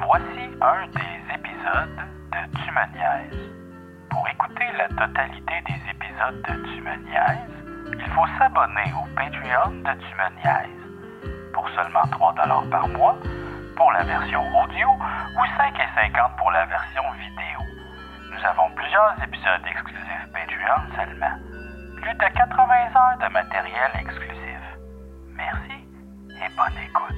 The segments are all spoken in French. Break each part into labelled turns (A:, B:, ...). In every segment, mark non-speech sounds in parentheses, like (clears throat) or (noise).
A: Voici un des épisodes de Tu. Pour écouter la totalité des épisodes de Tu il faut s'abonner au Patreon de Tu. Pour seulement 3 par mois, pour la version audio, ou 5,50 pour la version vidéo. Nous avons plusieurs épisodes exclusifs Patreon seulement. Plus de 80 heures de matériel exclusif. Merci et bonne écoute.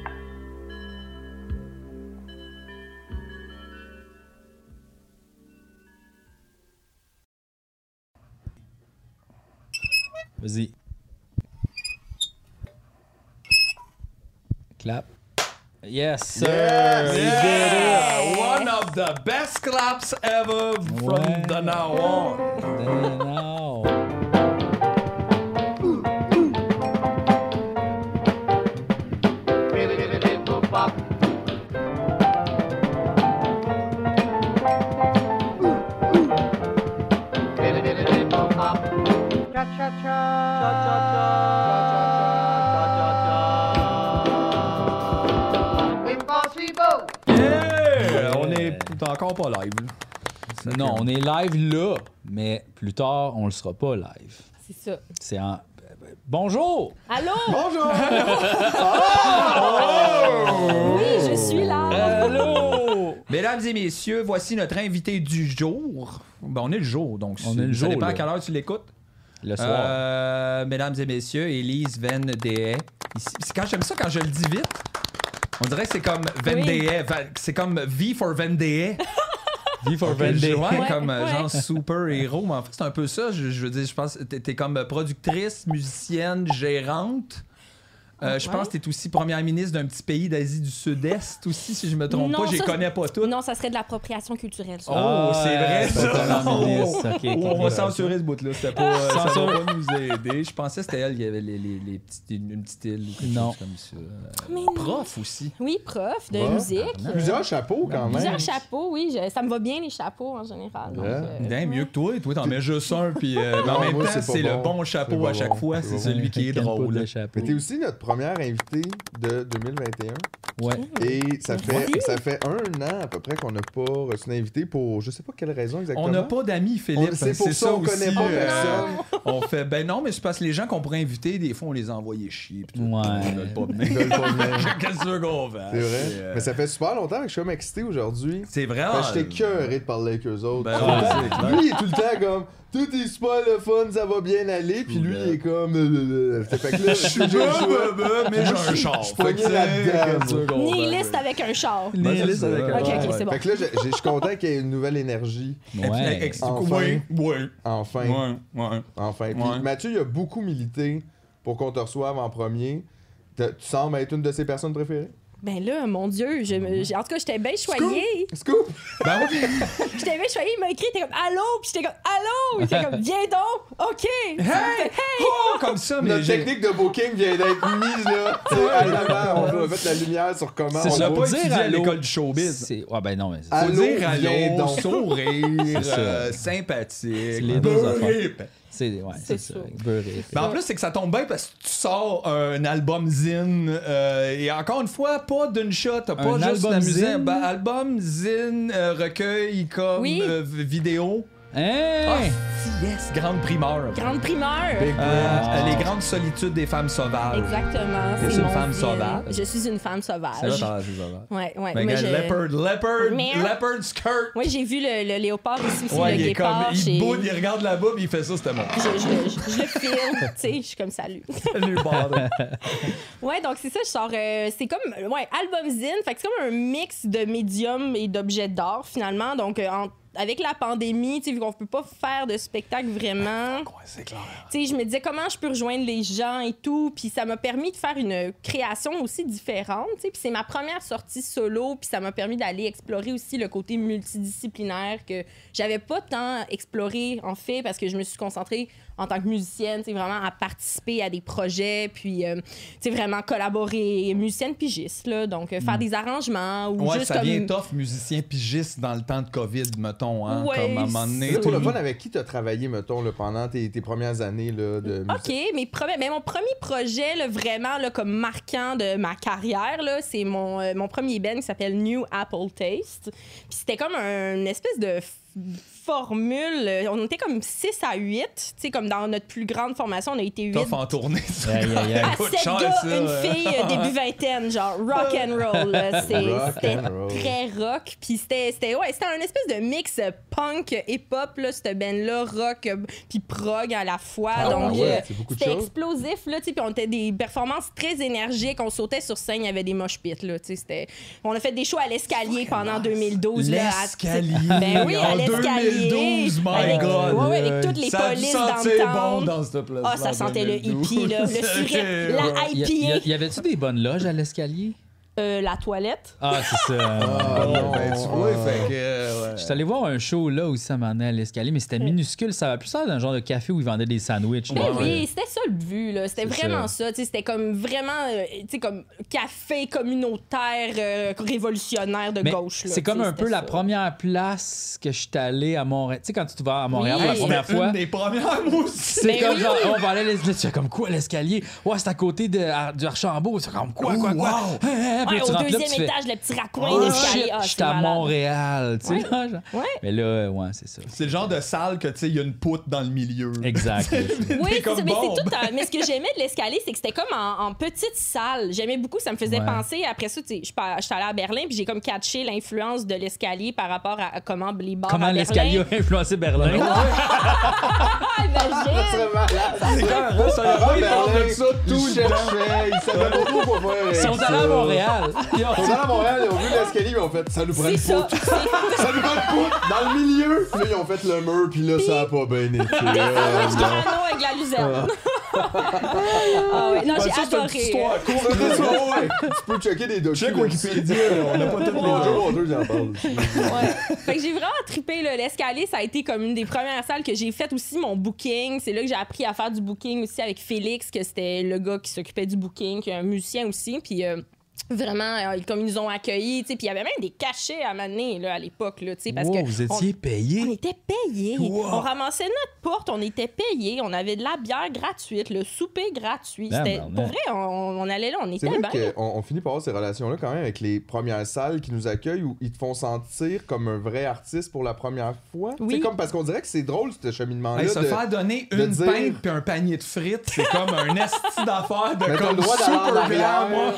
B: Vas-y. Clap. Yes, sir.
C: Yes!
B: Did.
C: One of the best claps ever from
B: Ouais.
C: the now on. On est encore pas live.
B: Non, on est live là, mais plus tard, on le sera pas live.
D: C'est ça.
B: C'est en. Bonjour!
D: Allô?
C: Bonjour! (laughs)
D: Oui, je suis là.
B: Allô!
C: Mesdames et messieurs, voici notre invité du jour. Ben, on est le jour, donc
B: On est le
C: ça
B: jour,
C: dépend à
B: là.
C: quelle heure tu l'écoutes.
B: Le soir.
C: Euh, mesdames et messieurs, Élise Van Dehe. Ici- c'est Quand j'aime ça, quand je le dis vite, on dirait que c'est comme Van
D: Oui.
C: C'est comme V for Van Dehe.
B: V for
C: Ok,
B: Vendée.
C: ouais,
D: Ouais,
C: comme
D: ouais.
C: genre super héros. Mais en fait, c'est un peu ça. Je, je veux dire, je pense que t'es comme productrice, musicienne, gérante. Euh, je pense que t'es aussi première ministre d'un petit pays d'Asie du Sud-Est aussi, si je me trompe
D: Non,
C: pas. Je les
D: ça,
C: connais pas toutes.
D: Non, ça serait de l'appropriation culturelle. ça.
C: Oh,
B: Ah,
C: c'est vrai ça!
B: première ministre. Ok, (laughs)
C: Oh, on va censurer ce bout-là. C'était pas, euh, ça va pas nous aider. Je pensais que c'était elle qui avait les, les, les petites, une, une petite île ou quelque
B: Non.
C: chose comme ça. Euh,
D: Mais non.
C: prof aussi.
D: Oui, prof de
E: Ouais.
D: musique.
E: Plusieurs chapeaux quand même.
D: Plusieurs chapeaux, oui. je- ça me va bien, les chapeaux, en général. donc, euh,
C: mieux
D: ouais.
C: que toi. Toi, t'en mets juste un. Puis, euh, mais en même temps,
E: c'est
C: le
E: bon.
C: chapeau à chaque fois.
E: C'est
C: celui qui est drôle.
E: Mais t'es aussi notre première invitée de 2021.
B: Ouais.
E: Et ça fait,
D: Merci.
E: ça fait un an à peu près qu'on n'a pas reçu une invitée pour je sais pas quelle raison exactement.
C: On n'a pas d'amis, Philippe.
E: On- c'est pour ça, on
C: aussi,
E: connaît pas
C: euh,
E: personne. (laughs)
C: On fait, ben non, mais c'est parce que les gens qu'on pourrait inviter, des fois, on les a envoyés chier. tout.
B: Ouais.
C: Ils veulent pas
E: Ils
C: venir.
E: veulent pas venir.
C: Qu'est-ce que qu'on fait?
E: C'est vrai.
C: C'est, euh,
E: Mais ça fait super longtemps que je suis comme excité aujourd'hui.
C: C'est vrai.
E: Fait que J'étais cœuré de parler avec eux autres.
C: Ben ouais,
E: lui, il est tout le temps comme tout est super le fun, ça va bien aller. Puis lui, il est comme. euh, euh, (laughs) Fait que là, je suis
C: mais j'ai un char.
E: je
C: que,
E: là-dedans?
D: Nihiliste avec un char.
C: Nihiliste avec un
D: Ok,
C: char.
D: ok, c'est bon.
E: Fait que là, je suis content qu'il y ait une nouvelle énergie.
B: Ouais.
E: Enfin.
C: Ouais, ouais,
E: Enfin.
C: ouais, ouais.
E: Enfin. Puis. Mathieu, il a beaucoup milité pour qu'on te reçoive en premier. Tu sembles être une de ses personnes préférées?
D: Ben là, mon Dieu, je me- j'ai- en tout cas, j'étais bien choyée.
E: Scoop!
C: Ben oui. (laughs)
D: J'étais bien choyée. Il m'a écrit, il était comme Allô? Puis j'étais comme Allô? Il était comme (laughs) Viens donc. OK.
C: Hey! Oh, comme ça, mais
E: Notre technique de booking vient d'être mise là. (laughs) Tu sais, à l'avant, on va mettre la lumière sur comment
B: C'est ça,
C: pas
B: dire
C: étudié à l'école du showbiz.
B: Ouais, ben non, mais c'est-
E: Ah, Allô,
C: dire
E: viens
C: allô,
E: donc.
C: sourire, euh, sympathique.
B: Les deux
C: beurré.
B: C'est ouais, c'est ça.
C: Mais en plus, c'est que ça tombe bien parce que tu sors un album zine euh, et encore une fois, pas d'une shot, t'as pas
B: Un
C: juste
B: album
C: la musique.
B: zine?
C: Ben, album, zine, euh, recueil comme
D: Oui.
C: euh, vidéo.
B: Hein?
C: Ah, yes, grande primeur.
D: Grande primeur.
C: Euh,
B: Ah.
C: Les grandes solitudes des femmes sauvages.
D: Exactement.
C: T'es
D: c'est
C: une femme sauvage.
D: Je suis une femme sauvage.
C: C'est là, t'as c'est sauvage.
D: Ouais, ouais.
C: Ben,
D: mais je-
C: Leopard, leopard,
D: Mais-
C: leopard skirt.
D: Ouais, j'ai vu le, le léopard ici aussi,
C: Ouais,
D: le
C: il est comme, il boude, il regarde là-bas, puis il fait ça, c'était moi.
D: je, je, je, je le filme, tu sais, je suis comme salut. (laughs)
C: Salut, bordel. (laughs)
D: Ouais, donc c'est ça, je sors. euh, c'est comme, ouais, album zine, fait que c'est comme un mix de médiums et d'objets d'art finalement. Donc, euh, en- avec la pandémie, tu sais, vu qu'on peut pas faire de spectacle vraiment.
C: Ouais, c'est clair.
D: Tu sais, je me disais comment je peux rejoindre les gens et tout, puis ça m'a permis de faire une création aussi différente, tu sais, puis c'est ma première sortie solo, puis ça m'a permis d'aller explorer aussi le côté multidisciplinaire que j'avais pas tant exploré en fait parce que je me suis concentrée en tant que musicienne, tu sais, vraiment à participer à des projets, puis euh, tu sais, vraiment collaborer, musicienne pigiste, là, donc euh, faire des arrangements ou
C: Ouais,
D: juste
C: ça
D: comme...
C: vient tough, musicien pigiste dans le temps de COVID, mettons. Hein,
D: Ouais,
C: comme à un moment donné.
E: C'est pour le fun avec qui t'as travaillé, mettons, là, pendant tes, tes premières années là, de?
D: OK, mes premiers, mais mon premier projet, là, vraiment là, comme marquant de ma carrière, là, c'est mon, euh, mon premier band qui s'appelle New Apple Taste. Puis c'était comme un- une espèce de formule. On était comme 6 à 8. Tu sais, comme dans notre plus grande formation, on a été 8.
C: Tough en tournée. ça.
B: Aïe, aïe, aïe.
D: À
C: coûte
D: 7
C: cher,
D: gars,
C: ça,
D: une
C: ouais.
D: fille euh, début (laughs) vingtaine, genre rock and roll. C'était très rock. Puis c'était c'était- ouais, c'était un espèce de mix punk, hip-hop, là, cette band-là, rock, puis prog à la fois.
E: Ah,
D: Donc,
E: ouais,
D: euh, c'était explosif, là, tu sais, puis on était des performances très énergiques. On sautait sur scène, il y avait des mosh pits, là, tu sais, c'était... On a fait des shows à l'escalier pendant 2012, là. à-
C: L'escalier.
D: Ben oui, à
C: en
D: l'escalier.
C: 2012, my
D: avec,
C: God.
D: ouais, ouais, avec toutes les
C: ça
D: polices
C: sentir
D: downtown.
C: bon dans cette place.
D: Ah, ça sentait le hippie, là, le (laughs) surette, la
C: Ouais.
B: Y, a- y,
D: IPA,
B: y avait-tu des bonnes loges à l'escalier?
D: Euh, la toilette.
B: Ah, c'est ça.
E: Ah, non,
C: Ben, tu vois, fait que. euh, ouais.
B: J'étais allé voir un show là aussi à un à l'escalier, mais c'était minuscule. Ça va plus ça d'un genre de café où ils vendaient des sandwichs.
D: Ben oui, c'était ça le but, là. C'était
B: C'est
D: vraiment ça. tu sais, C'était comme vraiment, euh, tu sais, comme café communautaire euh, révolutionnaire de
B: Mais
D: gauche. là,
B: c'est
D: tu
B: comme
D: sais,
B: un peu
D: c'était
B: la
D: ça.
B: première place que je suis allé à Montréal. Tu sais, quand tu vas à Montréal
D: Oui.
B: pour la première fois,
C: Une des premières, moi aussi.
B: c'est
D: Ben
B: comme
D: oui.
B: genre, on va aller à l'escalier. Tu fais comme quoi l'escalier? Ouais, c'est à côté de, à- du Archambault. C'est comme quoi, quoi, quoi?
C: wow.
B: Hein, hein, puis
D: Ouais,
B: là, tu
D: au
B: rentres là, puis
D: deuxième
B: tu fais,
D: étage, le petit raccoin
B: Oh
D: d'escalier. Ah,
B: je suis
D: c'est
B: à
D: malade.
B: Montréal. Tu sais,
D: Ouais.
B: là, genre.
D: Ouais.
B: Mais là, ouais, c'est ça.
C: C'est le genre de salle que, tu sais, il y a une poutre dans le milieu.
B: Exact. (laughs)
D: Oui,
C: T'es
D: c'est
C: comme
D: ça, mais
C: bon,
D: c'est tout. un- Mais ce que j'aimais de l'escalier, c'est que c'était comme en, en petite salle. J'aimais beaucoup, ça me faisait
B: Ouais.
D: penser. Après ça, tu sais, je suis j'étais allée à Berlin, puis j'ai comme catché l'influence de l'escalier par rapport à, comment les bars
B: Comment l'escalier a influencé Berlin? (laughs)
D: Ah, imagine!
E: C'est
C: ça
E: Ah,
C: il parle de ça tout le temps.
E: savaient pas trop quoi faire.
B: Ils sont allés à Montréal.
E: Ils sont allés à Montréal, ils ont vu l'escalier, ils ont fait ça nous prend une
D: ça.
E: poutre. (laughs) Ça nous prend une poutre dans le milieu. Puis là, ils ont fait le mur, puis là, ça a pas bien été. Non.
D: avec la luzerne. ah ouais. Non,
C: Ouais,
D: j'ai
C: ça, c'est une petite
D: adoré.
C: histoire courte.
E: Ouais. Tu peux checker des documents.
C: Check Wikipédia, on n'a pas toutes les
E: Les
C: jours.
E: deux, j'en parle.
D: Ouais. Fait que j'ai vraiment trippé l'escalier, ça a été comme une des premières salles que j'ai fait aussi mon booking. C'est là que j'ai appris à faire du booking aussi avec Félix, que c'était le gars qui s'occupait du booking, qui est un musicien aussi. Puis euh, vraiment, euh, comme ils nous ont accueillis, tu sais, puis il y avait même des cachets à m'amener là à l'époque là, tu sais, parce
B: Wow,
D: que
B: vous
D: on-
B: étiez
D: on
B: payé?
D: était payés.
B: Wow.
D: On ramassait notre porte, on était payés. On avait de la bière gratuite, le souper gratuit.
B: Ah,
D: C'était-
B: ben,
D: pour
B: ben.
D: vrai, on, on allait là, on était bien.
E: qu'on on finit par avoir ces relations-là quand même avec les premières salles qui nous accueillent où ils te font sentir comme un vrai artiste pour la première fois.
D: Oui.
E: C'est comme parce qu'on dirait que c'est drôle ce cheminement-là.
C: Hey, se
E: de-
C: faire donner
E: de
C: une
E: dire-
C: pinte puis un panier de frites, c'est comme un esti d'affaires de (laughs)
E: Mais
C: comme
E: le droit
C: super moi.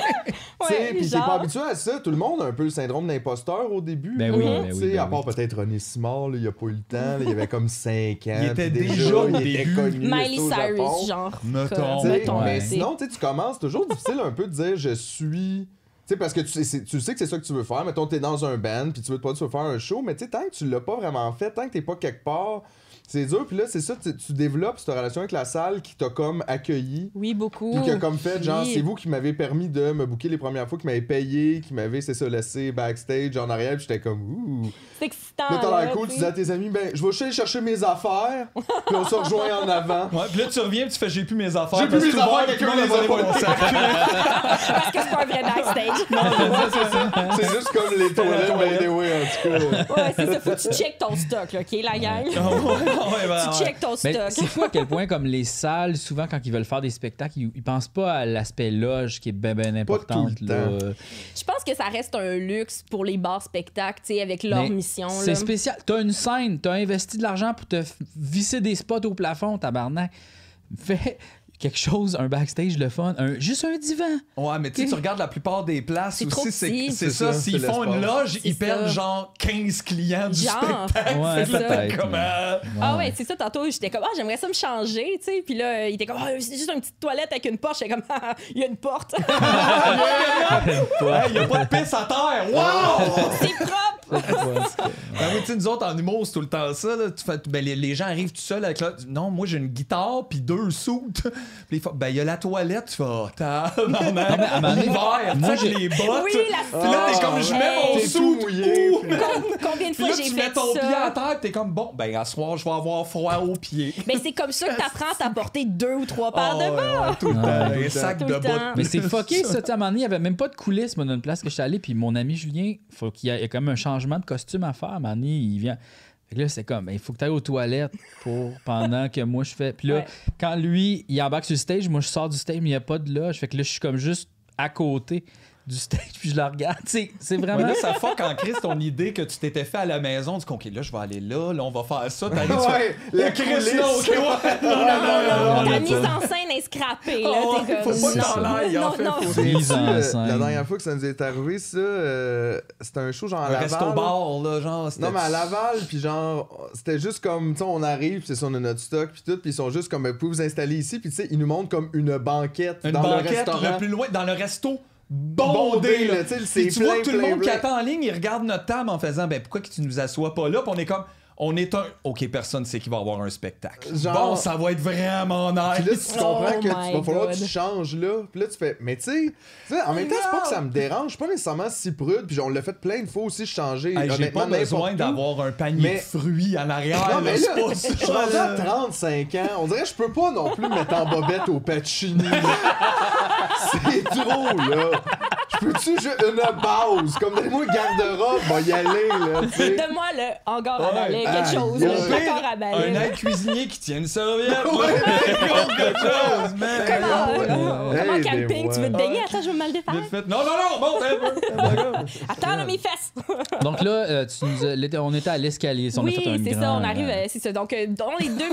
E: Tu sais,
D: Ouais,
E: puis t'es pas habitué à ça. Tout le monde a un peu le syndrome d'imposteur au début.
B: Ben
E: là.
B: oui, ben
E: Tu
B: oui,
E: sais,
B: ben
E: à part
B: oui.
E: peut-être René Simard, là, il a pas eu le temps. là, il avait comme 5 ans.
C: Il était déjà au
E: il était
C: début.
E: connu
D: Miley. Cyrus, genre.
C: Mettons.
E: Mais sinon, tu sais, tu commences toujours difficile un peu de dire je suis. Tu sais, parce que tu sais, c'est- tu sais que c'est ça que tu veux faire. Mettons, t'es dans un band, puis tu veux pas tu veux faire un show, mais tu sais, tant que tu l'as pas vraiment fait, tant que t'es pas quelque part, c'est dur. Puis là, c'est ça, tu, tu développes cette relation avec la salle qui t'a comme accueilli.
D: Oui, beaucoup.
E: Puis qui a comme fait, genre,
D: Oui.
E: c'est vous qui m'avez permis de me booker les premières fois, qui m'avez payé, qui m'avez, c'est ça, laissé backstage en arrière, puis j'étais comme, ouh.
D: C'est excitant.
E: Là, t'as l'air cool, tu
D: tu
E: dis à tes amis, ben, je vais aller chercher mes affaires, puis on se rejoint en avant.
C: Ouais, puis là, tu reviens, puis tu fais j'ai plus mes affaires.
E: J'ai plus mes affaires, quelqu'un les a volées. (laughs)
D: Parce que c'est pas un vrai backstage.
E: C'est juste comme les toilettes, by the way, en tout cas.
D: ouais, c'est ça. Faut que tu checkes ton stock, là, OK, la gang?
C: Ah (laughs) ouais, ben,
D: tu checkes ton
B: Mais
D: stock.
B: c'est fou à quel point, comme les salles, souvent, quand ils veulent faire des spectacles, ils, ils pensent pas à l'aspect loge qui est bien, bien important.
D: Je pense que ça reste un luxe pour les bars spectacles, tu sais, avec leur
B: Mais
D: mission.
B: C'est spécial. T'as une scène, t'as investi de l'argent pour te visser des spots au plafond, tabarnak. Fais quelque chose, un backstage, le fun, un, juste un divan.
C: Ouais, mais tu sais, tu regardes la plupart des places
D: C'est trop
C: aussi, c'est c'est
E: C'est
C: ça.
E: ça,
C: S'ils
E: c'est
C: font une loge,
D: C'est
C: ils perdent
D: ça.
C: genre 15 clients du
D: Genre.
C: spectacle.
B: Ouais,
C: comme,
B: mais-
C: euh,
D: Ah ouais, c'est ça, tantôt, j'étais comme, ah, j'aimerais ça me changer, tu sais. Puis là, il était comme, ah, c'est juste une petite toilette avec une porte. J'étais comme, (laughs) ah, il y a une porte. (laughs)
C: Hey, y a pas de pisse à terre. Wow!
D: c'est propre.
C: Ben tu nous autres, en humour, c'est tout le temps ça. Là. Tu fais, ben, les, les gens arrivent tout seuls avec là. Non, moi, j'ai une guitare puis deux soutes. Puis ben, il y a la toilette. Tu fais, oh,
B: mais à moi,
C: tu
B: j'ai-
C: les bottes.
D: Oui, la
C: Puis là, t'es comme, je mets mon soute.
D: Combien de fois j'ai
C: tu
D: fait
C: mets ton
D: ça?
C: pied à terre, t'es comme, bon, ben, à soir, je vais avoir froid aux pieds.
D: Ben, c'est comme ça que t'apprends à (laughs) t'apporter deux ou trois paires de
C: Oh,
D: bas.
C: ouais, tout le temps.
B: Ah,
C: sac
D: le
C: de
D: temps.
C: bottes.
B: Mais c'est fucké, ça. Tu à un moment donné, il n'y avait même pas de coulisses, moi, dans une place que je suis allé. Puis mon ami Julien, faut qu'il y ait il y a comme un changement de costume à faire. Donné, il vient. Fait que là, c'est comme, ben, il faut que tu ailles aux toilettes pour, pendant que moi, je fais. Puis là,
D: Ouais.
B: quand lui, il embarque sur le stage, moi, je sors du stage, mais il n'y a pas de loge. Fait que là, je suis comme juste à côté du stage, puis je le regarde. C'est
C: Ouais,
B: vraiment.
C: là, ça fuck en crise ton idée que tu t'étais fait à la maison. Tu dis, OK, là, je vais aller là, là, on va faire ça. Fais, (laughs)
E: Ouais, la
C: Oh, Chris,
E: coulisse.
C: non, OK, ouais. Non, non, non,
D: Ta mise en scène est scrappée, là.
C: Oh,
D: T'es comme,
C: faut pas
B: que t'en
C: ailles, en fait,
E: Euh. La dernière fois que ça nous est arrivé, ça, euh, c'était un show genre à Laval.
C: là, genre.
E: Non, mais à Laval, puis genre, c'était juste comme, tu sais, on arrive, puis c'est ça, on a notre stock, puis tout, puis ils sont juste comme, vous pouvez vous installer ici, puis tu sais, ils nous montrent comme une banquette
C: Une
E: dans le
C: banquette
E: restaurant.
C: le plus loin, dans le resto
E: Bondé,
C: là.
E: là, tu
C: vois
E: plein,
C: tout le
E: plein,
C: monde qui attend en ligne, il regarde notre table en faisant, ben pourquoi que tu nous assois pas là? Puis on est comme, on est un. Ok, personne sait qu'il va y avoir un spectacle.
E: Genre-
C: Bon, ça va être vraiment
E: Puis là,
C: nice.
E: tu comprends
D: Oh
E: que tu
D: my
E: va falloir que tu changes là. Puis là, tu fais. Mais tu sais, en même temps, c'est pas que ça me dérange. Je suis pas nécessairement si prude. Puis on l'a fait plein de fois aussi, changer.
C: Hey, J'ai pas besoin d'avoir un panier
E: Mais-
C: de fruits en arrière.
E: Non, mais
C: là,
E: là,
C: c'est pas
E: je suis rendu à
C: là.
E: 35 ans. On dirait que je peux pas non plus me mettre en bobette au Pacini. (laughs) c'est trop, là. Je peux-tu juste une base? Comme donne-moi un garde-robe, va y aller, là.
D: Donne-moi le hangar à
C: Ouais.
D: Balai,
E: Aïe,
D: quelque chose.
E: aïe.
D: Le
C: Pire,
D: placard à balai.
C: Un
D: là.
C: aide cuisinier qui tient une serviette. (laughs) Là. Quelque chose, man.
D: Comment,
E: Ouais.
D: comment
E: Hey,
D: camping, tu veux te baigner? Attends, je vais mal défaire.
C: Vite fait. Non, non, non, bon, un (laughs) peu.
D: Attends, là, mes fesses. (laughs)
B: Donc là, euh, tu nous as- l'été- on était à l'escalier. On a
D: oui,
B: fait un
D: c'est ça, on arrive,
B: euh,
D: euh, c'est ça. Donc, euh, dans les 2009,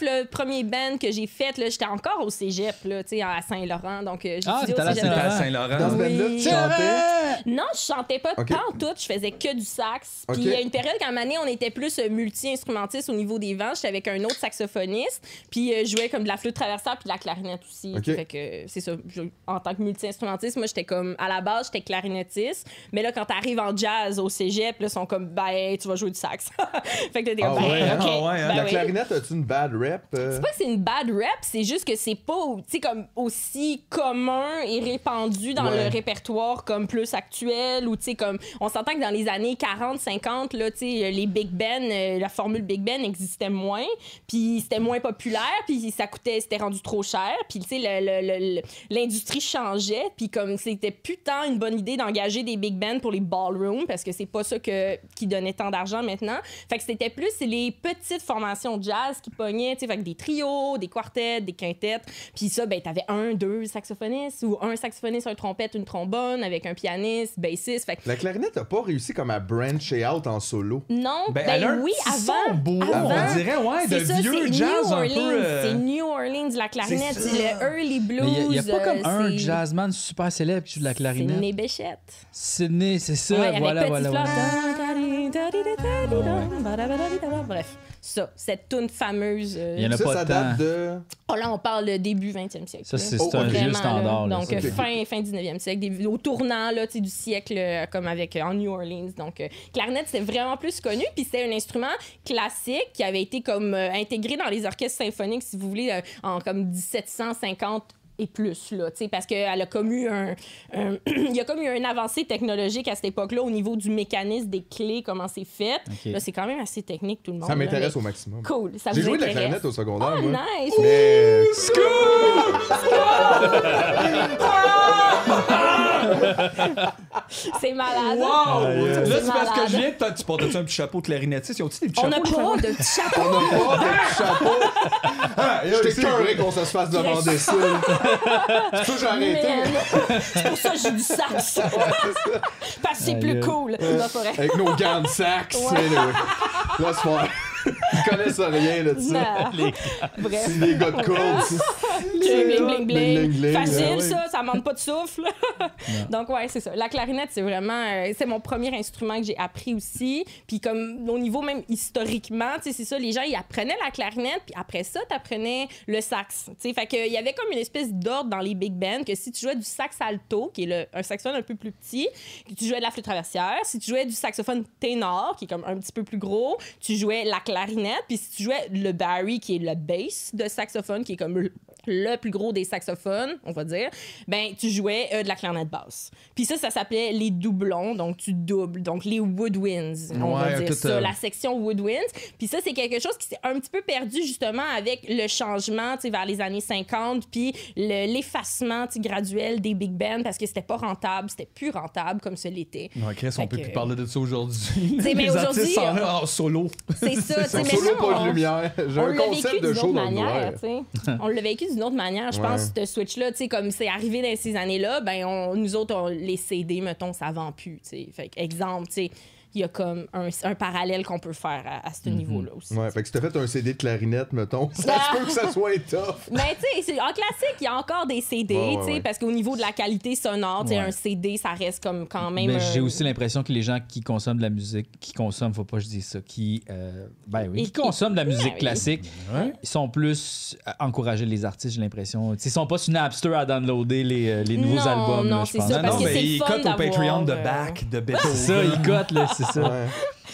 D: le premier band que j'ai fait, là, j'étais encore au cégep, là, tu sais, à Saint-Laurent. Donc, euh, j'ai
B: Ah,
D: étudié
B: t'étais à
D: cégep.
C: C'était à
B: Saint-Laurent?
E: Dans ce
D: Oui.
E: band-là, tu chantais?
D: Non, je chantais pas
E: Ok.
D: tant tout, je faisais que du sax. Puis
E: Ok.
D: il y a une période qu'à donné, on était plus euh, multi-instrumentiste au niveau des vents. J'étais avec un autre saxophoniste, puis euh, je jouais comme de la flûte traversière puis de la clarinette aussi.
E: Ok.
D: Fait que euh, c'est ça. Je- en tant que multi-instrumentiste, moi j'étais comme à la base, j'étais clarinettiste, mais là quand t'arrives en jazz au cégep, là ils sont comme ben tu vas jouer du sax. (laughs) fait que t'es comme
E: Ah
D: ben,
E: ouais,
C: hein?
D: OK,
C: Ah ouais, hein?
D: ben
E: La
D: oui.
E: clarinette, as-tu une bad rep? euh?
D: C'est pas que c'est une bad rep, c'est juste que c'est pas comme aussi commun et répandu dans
E: Ouais.
D: le répertoire comme plus actuel ou tu sais comme on s'entend que dans les années 40 50 là tu sais les big ben euh, la formule big ben existait moins puis c'était moins populaire puis ça coûtait c'était rendu trop cher puis tu sais l'industrie changeait puis comme c'était plus tant une bonne idée d'engager des big bands pour les ballrooms parce que c'est pas ça que qui donnait tant d'argent maintenant fait que c'était plus les petites formations de jazz qui pognaient tu sais que des trios des quartets des quintettes puis ça ben t'avais un deux saxophonistes ou un saxophoniste un trompette une trombone avec un pianiste bassiste fait que
E: La clarinette a pas réussi comme à brancher out en solo.
D: non
C: Ben,
D: ben,
C: elle a un
D: oui
C: petit
D: avant
C: beau,
D: avant,
C: on dirait, ouais, de
D: c'est ça,
C: vieux jazz
D: New
C: un
D: Orleans,
C: peu, euh,
D: C'est New Orleans, la clarinette,
C: c'est
D: le early blues.
B: Il n'y a, pas comme
D: euh,
B: un
D: c'est-
B: jazzman super célèbre qui joue de la
D: C'est
B: clarinette?
D: Né Béchette.
B: Sidney, c'est ça.
D: Ouais, avec
B: voilà,
D: Petit
B: voilà, voilà.
D: Bref, ça, cette tune fameuse. euh,
B: Il y en a
E: Ça,
B: pas
E: ça date de.
D: oh, là, on parle de début 20e siècle.
B: Ça, c'est
E: Oh,
B: c'est un vieux standard.
D: là. Donc, euh, fin, fin 19e siècle, des- au tournant là, tu sais, du siècle, euh, comme avec euh, en New Orleans. Donc, euh, clarinette, c'est vraiment plus connu. Puis, c'était un instrument classique qui avait été comme euh, intégré dans les orchestres symphoniques, si vous voulez, euh, en comme 1750 et plus, là, tu sais, parce qu'elle a comme eu un, un- (clears throat) il y a comme eu une avancée technologique à cette époque-là au niveau du mécanisme des clés, comment c'est fait. Là, c'est quand même assez technique, tout le monde.
E: Ça m'intéresse au maximum.
D: Cool, ça
E: J'ai joué de la clarinette au secondaire,
D: Oh,
E: moi.
D: nice!
E: Mais.
D: C'est malade.
C: Wow! Là,
D: C'est
C: parce que je viens de. Tu portes-tu un petit chapeau de clarinettiste? Ils ont-tu des petits
D: On n'a
C: chapeaux?
D: pas de petit chapeau.
E: On n'a pas de petit chapeau. (laughs) Ah, J'étais cœuré qu'on se fasse demander ça. C'est j'ai arrêté.
D: C'est pour ça que j'ai du sax. (laughs) Parce que c'est plus cool. Vrai.
E: Avec nos gants de sax.
D: Ouais.
E: anyway. Laisse faire. Ils connaissent rien là-dessus.
D: Bref.
E: C'est des gars de course. (laughs)
D: bling, bling, bling,
E: Bling, bling, bling.
D: Facile,
E: Ah oui.
D: ça, ça manque pas de souffle. Donc, ouais, c'est ça. La clarinette, c'est vraiment. euh, c'est mon premier instrument que j'ai appris aussi. Puis, comme au niveau même historiquement, tu sais, c'est ça, les gens, ils apprenaient la clarinette, puis après ça, t'apprenais le sax. Tu sais, fait qu'il y avait comme une espèce d'ordre dans les big bands que si tu jouais du sax alto, qui est le- un saxophone un peu plus petit, que tu jouais de la flûte traversière, si tu jouais du saxophone ténor, qui est comme un petit peu plus gros, tu jouais la clarinette, puis si tu jouais le barry, qui est le bass de saxophone, qui est comme le, le plus gros des saxophones, on va dire, ben tu jouais euh, de la clarinette basse. Puis ça, ça s'appelait les doublons, donc tu doubles, donc les woodwinds, on
C: Ouais,
D: va dire ça,
C: euh,
D: la section woodwinds. Puis ça, c'est quelque chose qui s'est un petit peu perdu justement avec le changement, tu sais, vers les années 50, puis le- l'effacement, sais, graduel des big bands parce que c'était pas rentable, c'était plus rentable comme ce l'était.
C: Ouais, Chris, on peut
D: que-
C: plus parler de ça aujourd'hui.
D: Mais aujourd'hui,
C: là en solo.
D: C'est ça,
E: Un
D: mais
E: solo,
D: ça,
E: pas
D: on-
E: de lumière. J'ai un
D: l'a
E: concept
D: vécu
E: de show
D: autre
E: dans le.
D: On l'a vécu d'une autre manière. Je pense que ce switch-là, comme c'est arrivé dans ces années-là, ben on- nous autres, on- les CD, mettons, ça vend plus, tu sais. Fait que, exemple, tu sais, il y a comme un, un parallèle qu'on peut faire à, à ce niveau-là aussi.
E: Ouais, fait que si t'as fait un CD de clarinette, mettons, (laughs) ça
D: Ah!
E: se peut que ça soit tough.
D: Mais (laughs) tu sais, c'est- en classique, il y a encore des CD,
E: Ouais, ouais,
D: tu sais,
E: ouais.
D: parce qu'au niveau de la qualité sonore, tu un CD, ça reste comme quand même.
B: Ben,
D: euh,
B: J'ai aussi l'impression que les gens qui consomment de la musique, qui consomment, faut pas que je dise ça, qui, euh, ben oui, qui
D: qui-
B: consomment de la musique classique, ils sont plus à encourager les artistes, j'ai l'impression. Tu sais, Ils sont pas sur Napster à downloader les, euh, les nouveaux
D: Non,
B: albums,
D: non,
B: là, je
D: c'est
B: pense.
D: ça,
C: Non,
D: parce
C: non,
D: que
C: mais
D: c'est le
C: ils cotent au Patreon de
D: euh,
C: Back, de
B: C'est ça,
C: Beethoven.
B: ils cotent, là, (laughs) c'est ça.
E: Ouais.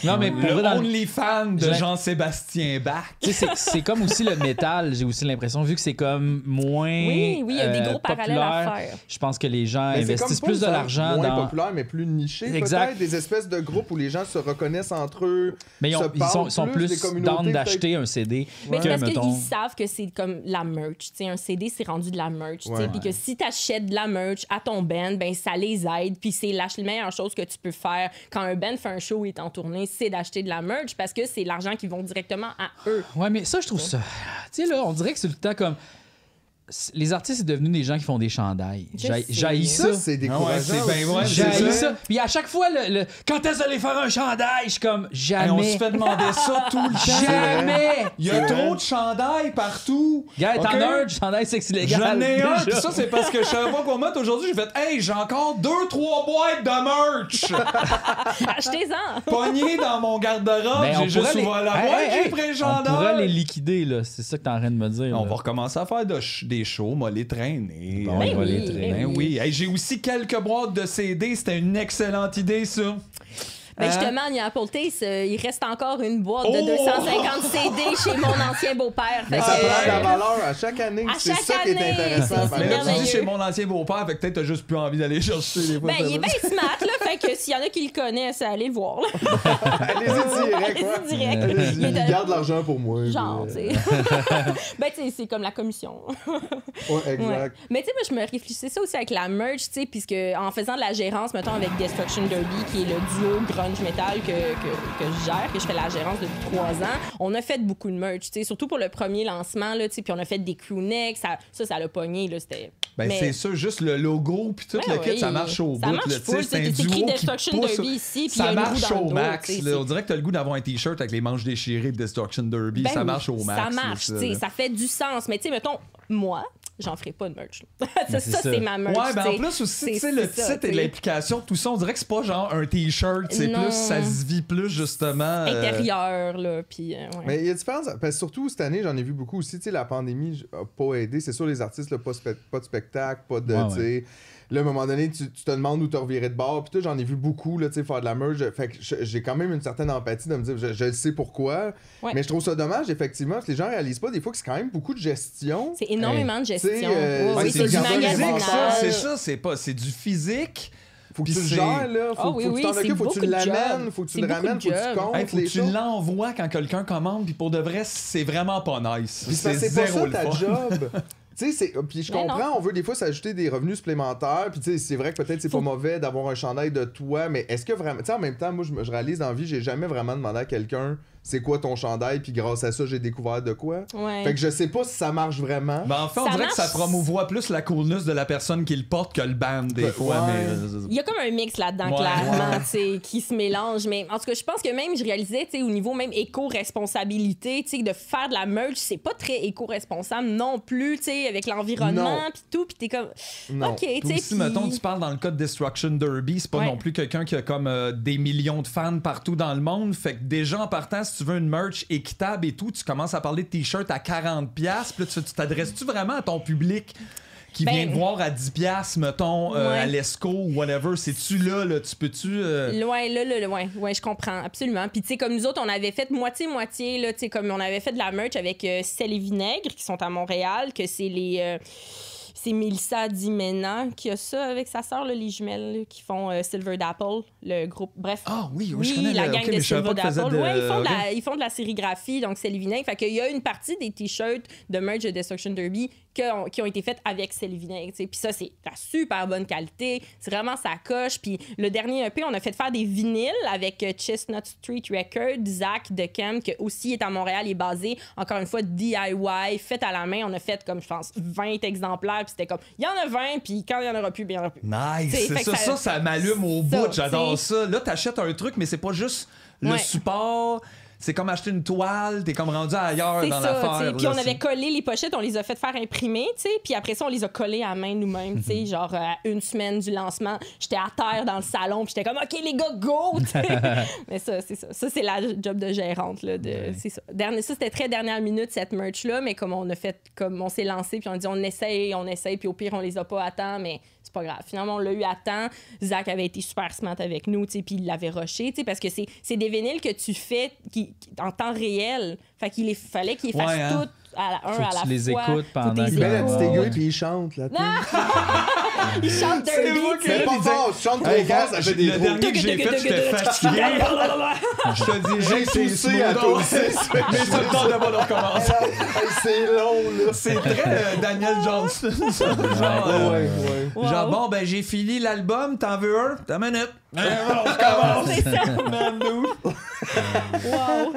B: Non, mais pour
C: Le
B: vrai, dans le-
C: OnlyFans de Jean-Sébastien Bach.
B: Tu sais, c'est- c'est comme aussi le métal, j'ai aussi l'impression, vu que c'est comme moins.
D: Oui, oui, il y a des
B: euh,
D: gros parallèles à
B: populaire,
D: faire.
B: Je pense que les gens
E: Mais c'est
B: investissent plus de l'argent
E: moins
B: dans.
E: populaire, mais plus niché,
B: Exact.
E: Des espèces de groupes où les gens se reconnaissent entre eux.
B: Mais ils, ont-
E: se
B: ils sont, sont
E: plus,
B: plus d'acheter un CD
D: Mais
B: que,
D: parce
B: mettons.
D: qu'ils savent que c'est comme la merch. tu sais, un CD, c'est rendu de la merch. tu sais,
E: Ouais.
D: Puis que si tu achètes de la merch à ton band, ben ça les aide. Puis c'est la meilleure chose que tu peux faire quand un band fait un show et est en tournée, c'est d'acheter de la merch parce que c'est l'argent qui vont directement à eux.
B: Ouais, mais ça, je trouve ça. Tu sais, là, on dirait que c'est le temps comme. Les artistes, c'est devenu des gens qui font des chandails. J'ai
E: Ça,
B: ça.
E: c'est
C: Ah ouais,
E: décourageant.
C: ben
E: aussi.
C: ouais,
B: J'ai
C: c'est
B: ça.
C: ça.
B: Puis à chaque fois, le, le- quand est-ce d'aller faire un chandail, je suis comme jamais.
C: on se fait demander ça tout le (laughs) temps.
B: Jamais.
C: Il y a trop de chandails partout.
B: Gars, t'en as un, du chandail sexe illégal.
C: J'en ai un, pis ça c'est parce que je savais pas qu'on mettre aujourd'hui. J'ai fait, hey, j'ai encore deux, trois boîtes de merch (laughs)
D: Achetez-en!
C: pognées dans mon garde-robe.
B: Ben, on
C: J'ai juste
B: pourrait les-
C: ouvert la boîte,
B: hey,
C: j'ai pris le
B: On
C: chandail.
B: pourrait les liquider, là. C'est ça que t'es en train de me dire.
C: On
B: là.
C: va recommencer à faire de ch- des shows, moi, les traîner.
B: Bon,
D: Ben
B: va
D: oui,
B: les
D: ben
B: traîner.
C: Ben oui. Hey, j'ai aussi quelques boîtes de CD. C'était une excellente idée, ça.
D: Ben
C: Hein?
D: justement, il y a Apple Taste, euh, il reste encore une boîte de
C: Oh!
D: 250 CD chez mon ancien beau-père.
E: Mais ça prend de la
D: euh,
E: valeur à chaque année. C'est ça qui est intéressant.
C: Mais là, tu dis chez mon ancien beau-père, fait que peut-être t'as juste plus envie d'aller chercher des fois.
D: Ben, il est
C: va.
D: bien smart, là. Fait que s'il y en a qui le connaissent, allez le voir. (laughs)
E: Allez-y direct, quoi.
D: Allez-y direct.
E: Garde l'argent pour moi.
D: Genre, tu sais. (laughs) ben, tu sais, c'est comme la commission.
E: Ouais, exact.
D: Mais tu sais, moi, je me réfléchissais ça aussi avec la merch, tu sais, puisque en faisant de la gérance, mettons, avec Destruction Derby, qui est le duo grunge metal que, que, que je gère, que je fais la gérance depuis trois ans, on a fait beaucoup de merch, tu sais, surtout pour le premier lancement, là, tu sais, puis on a fait des crewnecks, ça, ça, ça l'a pogné, là, c'était...
C: Ben,
D: Mais-
C: c'est ça, juste le logo, puis tout
D: Ben
C: le kit,
D: oui.
C: ça marche au
D: Ça
C: bout.
D: marche
C: là,
D: full,
C: c'est un duo qui
D: Destruction
C: pousse.
D: Derby ici, puis
C: ça marche au max. là. On dirait que t'as le goût d'avoir un t-shirt avec les manches déchirées de Destruction Derby.
D: Ben
C: ça marche au max.
D: Ça marche,
C: ça,
D: tu sais,
C: là.
D: ça fait du sens. Mais tu sais, mettons, moi, j'en ferai pas de merch. là. (laughs) ça,
B: c'est
D: ça,
B: ça.
D: c'est ma merch.
C: Ouais, ben en plus aussi,
D: C'est-
C: tu sais, le
D: ça,
C: titre et l'implication, tout ça, on dirait que c'est pas genre un t-shirt, c'est plus, ça se vit plus justement. euh,
D: Intérieur, là, puis euh, ouais.
E: Mais il y a différence. Parce que surtout cette année, j'en ai vu beaucoup aussi. Tu sais, la pandémie a pas aidé. C'est sûr, les artistes, là, pas, spe- pas de spectacle, pas de.
B: Ouais,
E: tu sais, Là, à un moment donné, tu, tu te demandes où te revirer de bord. Puis toi, j'en ai vu beaucoup là, tu sais, faire de la merge. Fait que j'ai quand même une certaine empathie de me dire, je, je le sais pourquoi.
D: Ouais.
E: Mais je trouve ça dommage, effectivement, parce que les gens réalisent pas des fois que c'est quand même beaucoup de gestion.
D: C'est énormément de gestion.
E: Euh,
D: Oui,
C: ouais,
D: oui,
C: c'est du
E: magasinage.
C: C'est ça, c'est pas. C'est du physique.
E: Faut que
C: Puis
E: tu le gères, là. Faut,
D: Ah oui,
E: faut que tu t'en occupes, faut que tu l'amènes, faut que tu le ramènes, faut que tu comptes
C: Hey, faut
E: les
C: que tu l'envoies quand quelqu'un commande, puis pour de vrai, c'est vraiment pas nice.
E: C'est c'est pas
C: zéro
E: ça
C: le
E: ta job. (laughs) Tu sais, c'est- puis je comprends, on veut des fois s'ajouter des revenus supplémentaires. Puis tu sais, c'est vrai que peut-être c'est pas mauvais d'avoir un chandail de toi, mais est-ce que vraiment. Tu sais, en même temps, moi, je, je réalise dans la vie, j'ai jamais vraiment demandé à quelqu'un c'est quoi ton chandail, puis grâce à ça, j'ai découvert de quoi.
D: Ouais.
E: Fait que je sais pas si ça marche vraiment.
C: Ben, en fait, on
D: Ça
C: dirait
D: marche.
C: que ça promouvoit plus la coolness de la personne qui le porte que le band, des
E: Ouais.
C: fois. Mais, euh,
D: Il y a comme un mix là-dedans,
C: Ouais.
D: clairement,
E: Ouais.
D: tu sais, qui se mélange. Mais en tout cas, je pense que même, je réalisais, tu sais, au niveau même éco-responsabilité, tu sais, de faire de la merch, c'est pas très éco-responsable non plus, tu sais, avec l'environnement, puis tout. Puis t'es comme,
E: Non.
D: OK, tu sais.
C: aussi,
D: puis-
C: mettons, tu parles dans le cas de Destruction Derby, c'est pas
D: Ouais.
C: non plus quelqu'un qui a comme euh, des millions de fans partout dans le monde. Fait que déjà, en partant, si tu veux une merch équitable et tout, tu commences à parler de t-shirts à 40$. Puis là, tu tu t'adresses-tu vraiment à ton public qui
D: Ben-
C: vient te voir à 10$, mettons, euh, à l'ESCO ou whatever? C'est-tu là, là? Tu peux-tu. euh,
D: Ouais, là, là, là, ouais, ouais, je comprends, absolument. Puis, tu sais, comme nous autres, on avait fait moitié-moitié, là, tu sais, comme on avait fait de la merch avec euh, Sel et Vinaigre, qui sont à Montréal, que c'est les. euh, c'est Mélissa Dimena qui a ça avec sa sœur, les jumelles, là, qui font euh, Silver Dapple, le groupe. Bref.
C: Ah oui, oui,
D: Oui,
C: je connais
D: la
C: le-
D: gang
C: ok,
D: de Dapple.
C: de-
D: Ouais, ils font, de la, ils font de la sérigraphie, donc c'est Vinaigre. Fait qu'il y a une partie des t-shirts de merch de Destruction Derby que qui ont été faites avec sais. Puis ça, c'est la super bonne qualité. C'est vraiment sa coche. Puis le dernier EP, on a fait faire des vinyles avec euh, Chestnut Street Records, Zach de Cam, qui aussi est à Montréal, est basé, encore une fois, DIY, fait à la main. On a fait, comme je pense, 20 exemplaires. Puis c'était comme, il y en a 20, puis quand il y en aura plus, bien il y en aura plus.
C: Nice! Ça, ça,
D: ça-
C: ça, m'allume au bout. J'adore ça. Là, t'achètes un truc, mais c'est pas juste le
D: Ouais.
C: support. C'est comme acheter une toile. T'es comme rendu ailleurs dans l'affaire.
D: Puis on avait collé les pochettes, on les a fait faire imprimer, tu sais. Puis après ça, on les a collées à main nous-mêmes, tu sais.
C: Mhm.
D: Genre, euh, à une semaine du lancement, j'étais à terre dans le salon, puis j'étais comme, OK, les gars, go! (laughs) Mais ça, c'est ça. Ça, c'est la job de gérante, là. De... Ça. Dernier... Ça, c'était très dernière minute, cette merch-là, mais comme on a fait, comme on s'est lancé, puis on a dit, on essaye, on essaye, puis au pire, on les a pas à temps, mais c'est pas grave. Finalement, on l'a eu à temps. Zach avait été super smart avec nous, tu sais, puis il l'avait rushé, tu sais, parce que c'est des vinyles que tu fais qui, en temps réel. Fait qu'il fallait qu'il les fasse
C: Ouais, hein.
D: toutes à la, un
B: Faut que
D: à la
B: tu les
D: fois.
B: écoutes pendant que-
E: Il met la petite aiguille puis il chante là. (laughs)
D: Il chante Derby,
C: moi
D: tu
C: qui-
D: sais.
E: C'est pas fort, tu chantes trop
C: Hey,
E: fort,
C: gars,
E: ça fait des
C: le dernier que j'ai fait, j'étais fatigué. Je te dis,
E: J'ai toussé à toi. (laughs)
C: Mais ça me tente de pas le recommencer.
E: C'est long là.
C: C'est très euh, Daniel ça. Genre,
E: Ouais,
C: euh,
E: ouais,
C: genre, bon, ben, j'ai fini l'album, t'en veux un? T'as une minute. On (laughs) recommence.
D: C'est ça.
C: Man, nous.
D: Wow.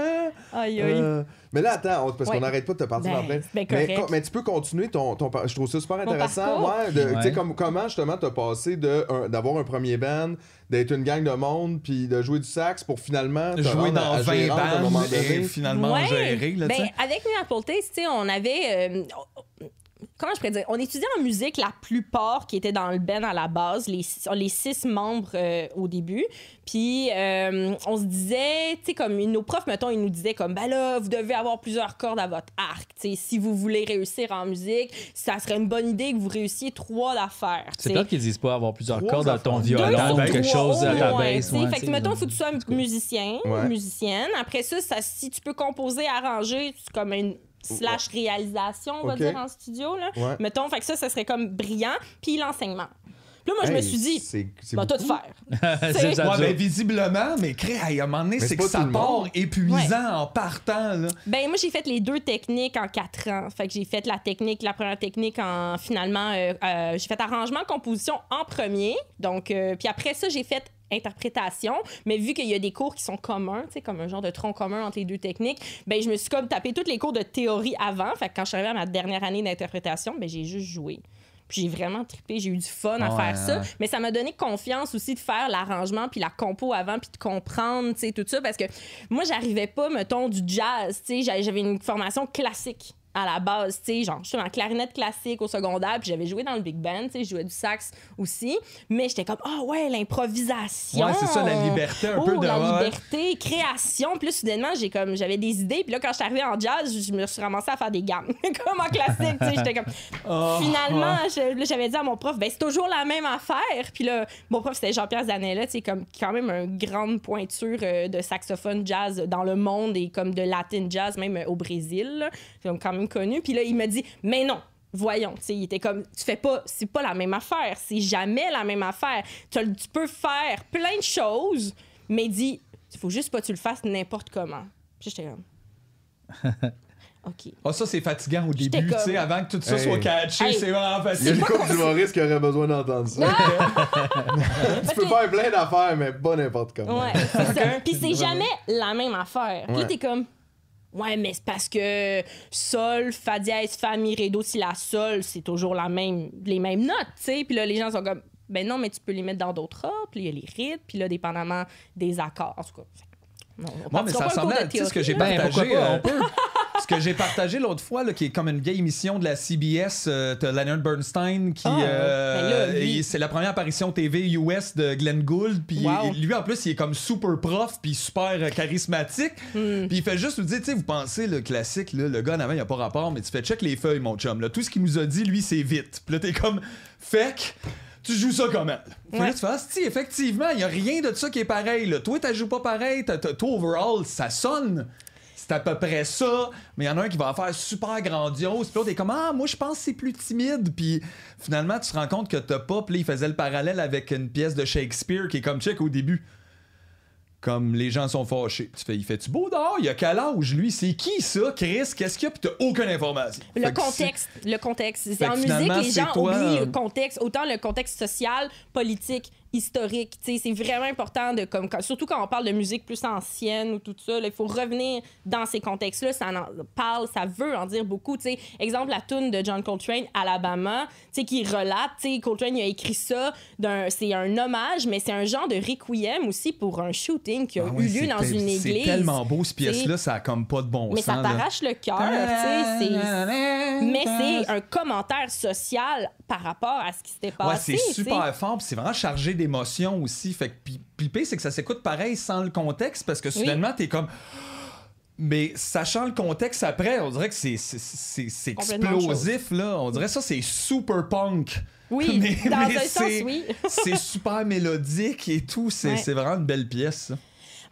D: Aïe, aïe.
E: Mais là, attends, on- parce
D: Ouais.
E: qu'on n'arrête pas de te partir
D: Ben,
E: dans plein. mais,
D: correct.
E: co- mais tu peux continuer ton, Je trouve ça super intéressant. Ouais, de- tu sais,
B: Ouais.
E: comme, comment justement t'as passé de un- d'avoir un premier band, d'être une gang de monde, puis de jouer du sax pour finalement
C: Jouer dans
E: à- à
C: 20
E: gérante à un moment
C: bandes et
E: donné?
C: finalement
D: Ouais.
C: gérer, là,
D: ben, avec Apple Taste, tu sais, on avait. euh, comment je pourrais dire? On étudiait en musique la plupart qui étaient dans le band à la base, les, six- les six membres euh, au début. Puis euh, on se disait, tu sais, comme nos profs, mettons, ils nous disaient comme, ben là, vous devez avoir plusieurs cordes à votre arc. Tu sais, si vous voulez réussir en musique, ça serait une bonne idée que vous réussiez trois d'affaires.
B: C'est peut-être qu'ils disent pas avoir plusieurs
E: Trois
B: cordes à ton violon ou quelque chose à ta baisse. ouais,
D: fait que, mettons, il faut que tu sois musicien,
E: Ouais.
D: musicienne. Après ça, ça, si tu peux composer, arranger, c'est comme une slash réalisation, on va dire, en studio. Là.
E: Ouais.
D: Mettons, fait que ça, ça serait comme brillant. Puis l'enseignement. Puis là, moi, je me suis dit,
E: c'est c'est
D: va tout faire. (laughs)
B: C'est
C: Ouais,
B: ça.
C: ben, visiblement, mais hey, à un moment donné,
E: Mais
C: c'est que ça part épuisant en partant, là.
D: Ben moi j'ai fait les deux techniques en quatre ans. Fait que j'ai fait la technique, la première technique en finalement euh, euh, j'ai fait arrangement composition en premier. Donc euh, puis après ça j'ai fait interprétation, mais vu qu'il y a des cours qui sont communs, comme un genre de tronc commun entre les deux techniques, ben je me suis comme tapé tous les cours de théorie avant. Fait que quand je suis arrivée à ma dernière année d'interprétation, ben j'ai juste joué. Puis j'ai vraiment trippé, j'ai eu du fun à
C: Ouais,
D: faire ça. Mais ça m'a donné confiance aussi de faire l'arrangement puis la compo avant puis de comprendre, tu sais, tout ça. Parce que moi, j'arrivais pas, mettons, du jazz, tu sais. J'avais une formation classique à la base, tu sais, genre, j'étais en clarinette classique au secondaire, puis j'avais joué dans le big band, tu sais, je jouais du sax aussi, mais j'étais comme, ah ouais, l'improvisation.
C: Ouais, c'est ça, la liberté un
D: oh,
C: peu de-
D: la liberté, création, puis là, soudainement, j'ai comme, j'avais des idées, puis là, quand je suis arrivée en jazz, je me suis ramassée à faire des gammes, (laughs) comme en classique, tu sais, j'étais comme,
C: Oh,
D: Finalement, je- j'avais dit à mon prof, ben, c'est toujours la même affaire. Puis là, mon prof, c'était Jean-Pierre Zanella, tu sais, comme quand même une grande pointure euh, de saxophone jazz dans le monde et comme de latin jazz, même euh, au Brésil. là. Comme quand même connu. Puis là, il m'a dit, mais non. Voyons, tu sais, il était comme, tu fais pas, c'est pas la même affaire, c'est jamais la même affaire. Tu, tu peux faire plein de choses, mais il dit, il faut juste pas que tu le fasses n'importe comment. Puis j'étais comme, (laughs) OK.
C: Ah, ça, c'est fatigant au début, tu sais, avant que tout ça
E: Hey.
C: soit catché,
D: Hey.
C: c'est vraiment
E: Il y a
C: facile.
E: une couple d'humoristes qui aurait besoin d'entendre ça. (laughs) tu peux faire plein d'affaires, mais pas n'importe comment.
D: Ouais, c'est ça. Puis c'est jamais la même affaire. Puis t'es comme. Ouais, mais c'est parce que sol, fa dièse, fa, mi, ré, do, si la sol, c'est toujours la même, les mêmes notes, tu sais. Puis là, les gens sont comme, ben non, mais tu peux les mettre dans d'autres ordres. Puis il y a les rythmes, puis là, dépendamment des accords. En tout cas, non, on
C: Moi, mais ça ressemblait
D: de
C: à tu sais, ce que j'ai.
B: Ben,
C: partagé.
B: pourquoi pas,
C: euh,
B: on peut.
C: ce que j'ai partagé l'autre fois, là, qui est comme une vieille émission de la CBS, euh, t'as Leonard Bernstein, qui.
D: Ah,
C: euh,
D: ben là, lui-
C: il- c'est la première apparition TV US de Glenn Gould. Puis
D: Wow.
C: lui, en plus, il est comme super prof, puis super euh, charismatique.
D: Hmm.
C: Puis il fait juste nous dire, tu sais, vous pensez, le classique, là, le gars en avant, il a pas rapport, mais tu fais check les feuilles, mon chum. Là. Tout ce qu'il nous a dit, lui, c'est vite. Puis là, t'es comme, fake. Tu joues ça comment? Fait que
D: Ouais.
C: là, tu fais, ah, si, effectivement, il y a rien de ça qui est pareil. Là. Toi, tu joues pas pareil. Toi, overall, ça sonne. C'est à peu près ça, mais il y en a un qui va en faire super grandiose. Puis l'autre est comme Ah, moi je pense que c'est plus timide. Puis finalement, tu te rends compte que t'as pas. Puis là, il faisait le parallèle avec une pièce de Shakespeare qui est comme check au début. Comme les gens sont fâchés. Tu fais, il fait-tu beau dehors? Il a quel âge, lui? C'est qui ça, Chris? Qu'est-ce qu'il y a? Puis t'as aucune information.
D: Le
C: Fait
D: contexte, le contexte. En musique, les gens oublient
C: euh,
D: le contexte, autant le contexte social, politique, historique. C'est vraiment important de comme quand- surtout quand on parle de musique plus ancienne ou tout ça, il faut revenir dans ces contextes-là. Ça en parle, ça veut en dire beaucoup. Tu sais, exemple la tune de John Coltrane, Alabama, tu sais, qui relate. Tu sais, Coltrane il a écrit ça. C'est un hommage, mais c'est un genre de requiem aussi pour un shooting qui a
C: Ah
D: eu lieu dans une église.
C: C'est tellement beau, cette pièce-là, ça a comme pas de bon
D: Mais
C: sens.
D: ça
C: là.
D: t'arrache le cœur, tu sais. c'est- Mais c'est un commentaire social par rapport à ce qui s'était
C: Ouais,
D: passé.
C: c'est super fort, c'est vraiment chargé d'émotions aussi. Fait que, pire, c'est que ça s'écoute pareil sans le contexte, parce que soudainement, t'es comme. Mais sachant le contexte après, on dirait que c'est, explosif, là. On dirait ça, c'est super punk.
D: Oui, (laughs)
C: Mais-
D: dans
C: mais
D: un sens, oui. (laughs)
C: c'est super mélodique et tout. C'est,
D: Ouais.
C: c'est vraiment une belle pièce, ça.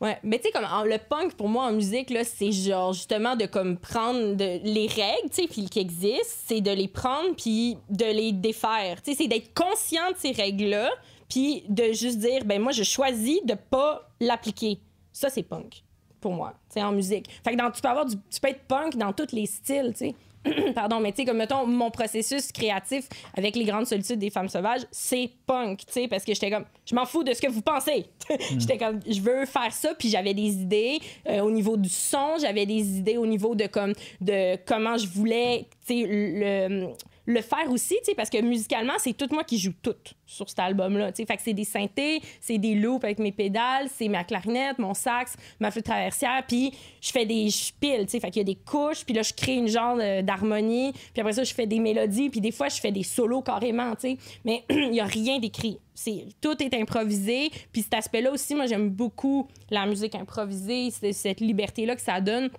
D: Ouais, mais tu sais comme en- le punk pour moi en musique là, c'est genre justement de comme prendre de- les règles, tu sais, puis qui existent, c'est de les prendre puis de les défaire. Tu sais, c'est d'être conscient de ces règles-là, puis de juste dire ben moi je choisis de pas l'appliquer. Ça c'est punk pour moi, tu sais en musique. Fait que dans, tu peux avoir du, tu peux être punk dans tous les styles, tu sais. (clears throat) Pardon, mais tu sais, comme mettons, mon processus créatif avec les grandes solitudes des femmes sauvages, c'est punk, tu sais, parce que j'étais comme, je m'en fous de ce que vous pensez. (laughs) j'étais comme, je veux faire ça, puis j'avais des idées euh, au niveau du son, j'avais des idées au niveau de comme, de comment je voulais, tu sais, le, le faire aussi, tu sais, parce que musicalement, c'est tout moi qui joue tout sur cet album-là, tu sais. C'est des synthés, c'est des loops avec mes pédales, c'est ma clarinette, mon sax, ma flûte traversière, puis je fais des je pile, tu sais. Fait qu'il y a des couches, puis là, je crée une genre d'harmonie, puis après ça, je fais des mélodies, puis des fois, je fais des solos carrément, tu sais. Mais (clears throat) il y a rien d'écrit. C'est, tout est improvisé, puis cet aspect-là aussi, moi, j'aime beaucoup la musique improvisée, cette liberté-là que ça donne.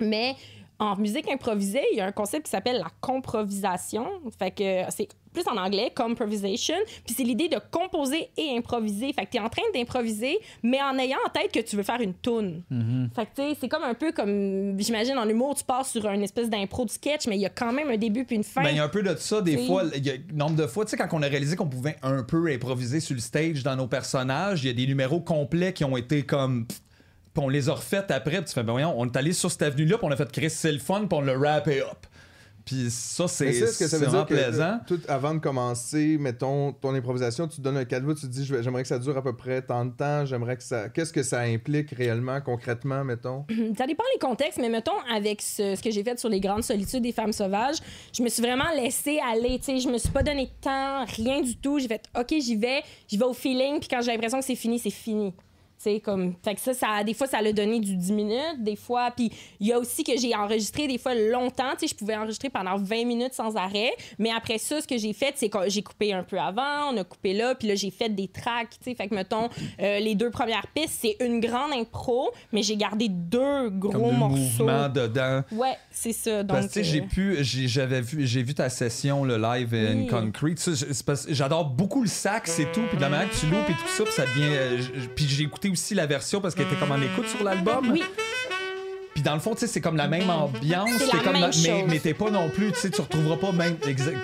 D: Mais en musique improvisée, il y a un concept qui s'appelle la comprovisation. Fait que c'est plus en anglais, comprovisation. Puis c'est l'idée de composer et improviser. Fait que tu es en train d'improviser, mais en ayant en tête que tu veux faire une tune. Fait que c'est comme un peu comme, j'imagine, en humour, tu pars sur une espèce d'impro de sketch, mais il y a quand même un début puis une fin.
C: Ben, il y a un peu de ça, des fois. Il y a nombre de fois, tu sais, quand on a réalisé qu'on pouvait un peu improviser sur le stage dans nos personnages, il y a des numéros complets qui ont été comme. Puis on les a refaites après, puis tu fais, ben voyons, on est allé sur cette avenue-là, puis on a fait Chris, c'est le fun, puis on l'a rappé up. Puis ça, c'est
E: veut
C: vraiment
E: que
C: plaisant.
E: euh, tout avant de commencer, mettons, ton improvisation, tu te donnes un cadeau, tu te dis, j'aimerais que ça dure à peu près tant de temps, j'aimerais que ça... Qu'est-ce que ça implique réellement, concrètement, mettons? (clears throat)
D: Ça dépend les contextes, mais mettons, avec ce, ce que j'ai fait sur les grandes solitudes des femmes sauvages, je me suis vraiment laissée aller. Tu sais, je me suis pas donné de temps, rien du tout. J'ai fait, OK, j'y vais, j'y vais au feeling, puis quand j'ai l'impression que c'est fini, c'est fini. Tu sais, comme. Fait que ça, ça, des fois, ça l'a donné du 10 minutes, des fois. Puis il y a aussi que j'ai enregistré des fois longtemps. Tu sais, je pouvais enregistrer pendant 20 minutes sans arrêt. Mais après ça, ce que j'ai fait, c'est que j'ai coupé un peu avant, on a coupé là, puis là, j'ai fait des tracks. Tu sais, fait que, mettons, euh, les deux premières pistes, c'est une grande impro, mais j'ai gardé deux gros
C: Comme
D: morceaux.
C: mouvement dedans.
D: Ouais, c'est ça. Donc,
C: Parce que tu sais, j'ai
D: euh,
C: pu, j'avais vu, j'ai vu ta session le live in
D: Oui.
C: concrete. C'est parce que J'adore beaucoup le sax et tout, puis de la manière que tu loupes et tout ça, puis ça devient. euh, puis j'ai écouté aussi la version parce qu'elle était comme en écoute sur l'album.
D: Oui.
C: Puis dans le fond, tu sais, c'est comme la même ambiance.
D: C'est
C: t'es
D: la
C: comme
D: même
C: mais,
D: chose.
C: mais t'es pas non plus, tu sais, tu retrouveras pas même exact.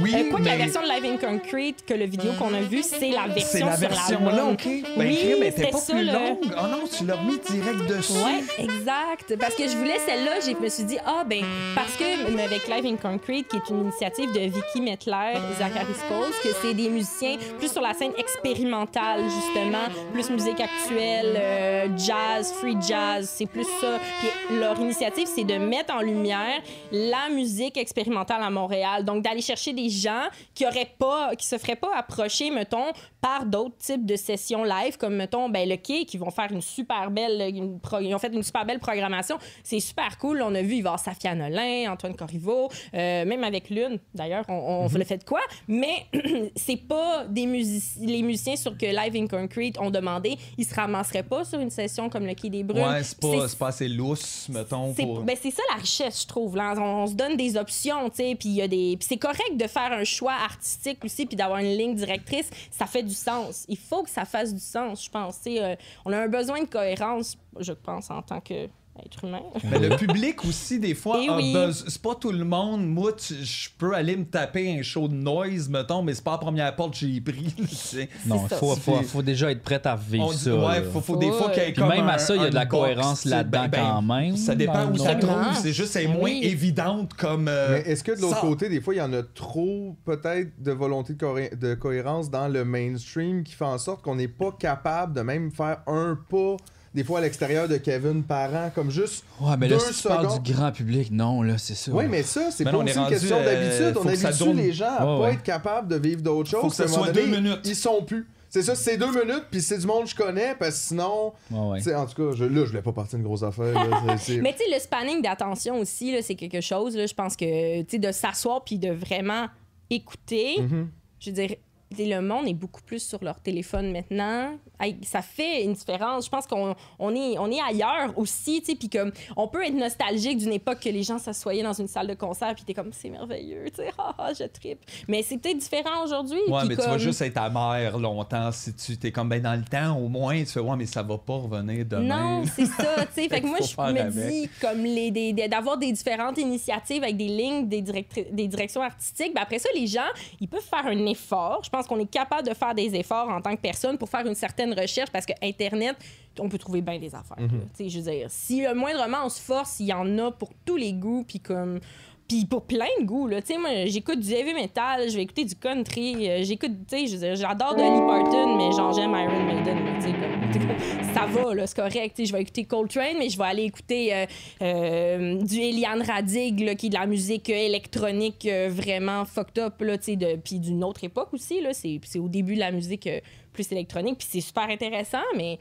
C: Oui,
D: Euh, quoi que la
C: mais
D: version de Live in Concrete, que le vidéo qu'on a vu, c'est la version
C: c'est la
D: sur
C: version
D: l'album.
C: là, ok. Ben,
D: oui,
C: crème, mais t'es
D: c'était
C: pas
D: ça,
C: plus
D: le-
C: longue. Oh non, tu l'as remis direct dessus.
D: Ouais, exact. Parce que je voulais celle-là, je me suis dit, ah, ben, parce que mais avec Live in Concrete, qui est une initiative de Vicky Metler, Zachary Scholes, que c'est des musiciens plus sur la scène expérimentale, justement, plus musique actuelle, euh, jazz, free jazz, c'est plus ça. Puis leur initiative, c'est de mettre en lumière la musique expérimentale à Montréal. Donc, d'aller chercher des gens qui auraient pas, qui se feraient pas approcher, mettons, par d'autres types de sessions live, comme, mettons, ben, le Quai, qui vont faire une super belle, une pro- ils ont fait une super belle programmation. C'est super cool. On a vu, il va Safia Nolin, Antoine Corriveau, euh, même avec Lune, d'ailleurs, on, on le fait de quoi? Mais (clears throat) c'est pas des musici- les musiciens sur que Live in Concrete ont demandé, ils se ramasseraient pas sur une session comme le Quai des Brumes.
C: Ouais, c'est pas, pas assez lousse, mettons.
D: C'est
C: Pour...
D: ben, c'est ça la richesse, je trouve. Là. On, on se donne des options, tu sais, puis il y a des. puis c'est correct de faire un choix artistique aussi, puis d'avoir une ligne directrice. Ça fait du sens. Il faut que ça fasse du sens, je pense. euh, on a un besoin de cohérence, je pense, en tant que être humain.
C: Mais le public aussi, des fois,
D: Eh
C: a
D: oui.
C: C'est pas tout le monde. Moi, tu- je peux aller me taper un show de noise, mettons, mais c'est pas la première porte que j'ai pris. (laughs) tu sais.
B: Non, il faut, faut, faut déjà être prêt à vivre
C: dit-
B: ça.
C: ouais, faut, faut des fois qu'il y ait
B: Puis
C: comme
B: même à ça, il y a de la cohérence là-dedans
C: ben,
B: quand même.
C: Ça dépend
B: dans
C: où ça trouve. C'est juste, c'est
D: Ben
C: moins
D: oui.
C: évidente comme. euh,
E: Mais est-ce que de l'autre côté, des fois, il y en a trop, peut-être, de volonté de, cohé- de cohérence dans le mainstream qui fait en sorte qu'on n'est pas capable de même faire un pas, des fois, à l'extérieur de Kevin Parent, comme juste.
B: Ouais, mais là,
E: deux
B: si tu parles du grand public, non, là, c'est ça.
E: Oui, mais ça, c'est
C: Ben
E: pas
C: non, est
E: aussi une
C: rendu,
E: question
C: euh,
E: d'habitude. On habitue
C: tourne.
E: les gens à
B: Ouais,
E: pas être capable de vivre d'autres choses.
C: Faut que ça soit deux minutes.
E: Ils sont plus. C'est ça, c'est deux minutes, puis c'est du monde que je connais, parce que sinon.
B: Ouais, ouais.
E: tu sais, En tout cas, je, là, je voulais pas partir une grosse affaire. là, (laughs)
D: Mais tu sais, le spanning d'attention aussi, là, c'est quelque chose. Là, je pense que, tu sais, de s'asseoir puis de vraiment écouter,
E: Mhm.
D: je veux dire, le monde est beaucoup plus sur leur téléphone maintenant. Ça fait une différence. Je pense qu'on on est, on est ailleurs aussi, tu sais, puis comme on peut être nostalgique d'une époque que les gens s'assoyaient dans une salle de concert puis t'es comme c'est merveilleux, tu sais, (laughs) ah, ah, je tripe. Mais c'est peut-être différent aujourd'hui.
C: Ouais, mais tu vas juste être amère longtemps si tu t'es comme ben dans le temps au moins tu fais ouais mais ça va pas revenir demain.
D: Non, c'est ça, tu sais. (laughs) fait que moi, je me
C: avec.
D: dis, comme les, des- d'avoir des différentes initiatives avec des lignes, des, des directions artistiques, ben après ça, les gens, ils peuvent faire un effort. Je pense qu'on est capable de faire des efforts en tant que personne pour faire une certaine recherche parce que Internet, on peut trouver bien des affaires. Tu sais, je veux dire, si le moindrement on se force, il y en a pour tous les goûts, puis comme. Puis pour plein de goûts, là. Tu sais, moi, j'écoute du heavy metal, je vais écouter du country, euh, j'écoute, tu sais, j'adore Dolly Parton, mais genre, j'aime Iron Maiden, tu sais, ça va, là, c'est correct. Tu sais, je vais écouter Coltrane, mais je vais aller écouter euh, euh, du Eliane Radig, là, qui est de la musique électronique vraiment fucked up, là, tu sais, puis d'une autre époque aussi, là. C'est au début de la musique plus électronique, puis c'est super intéressant, mais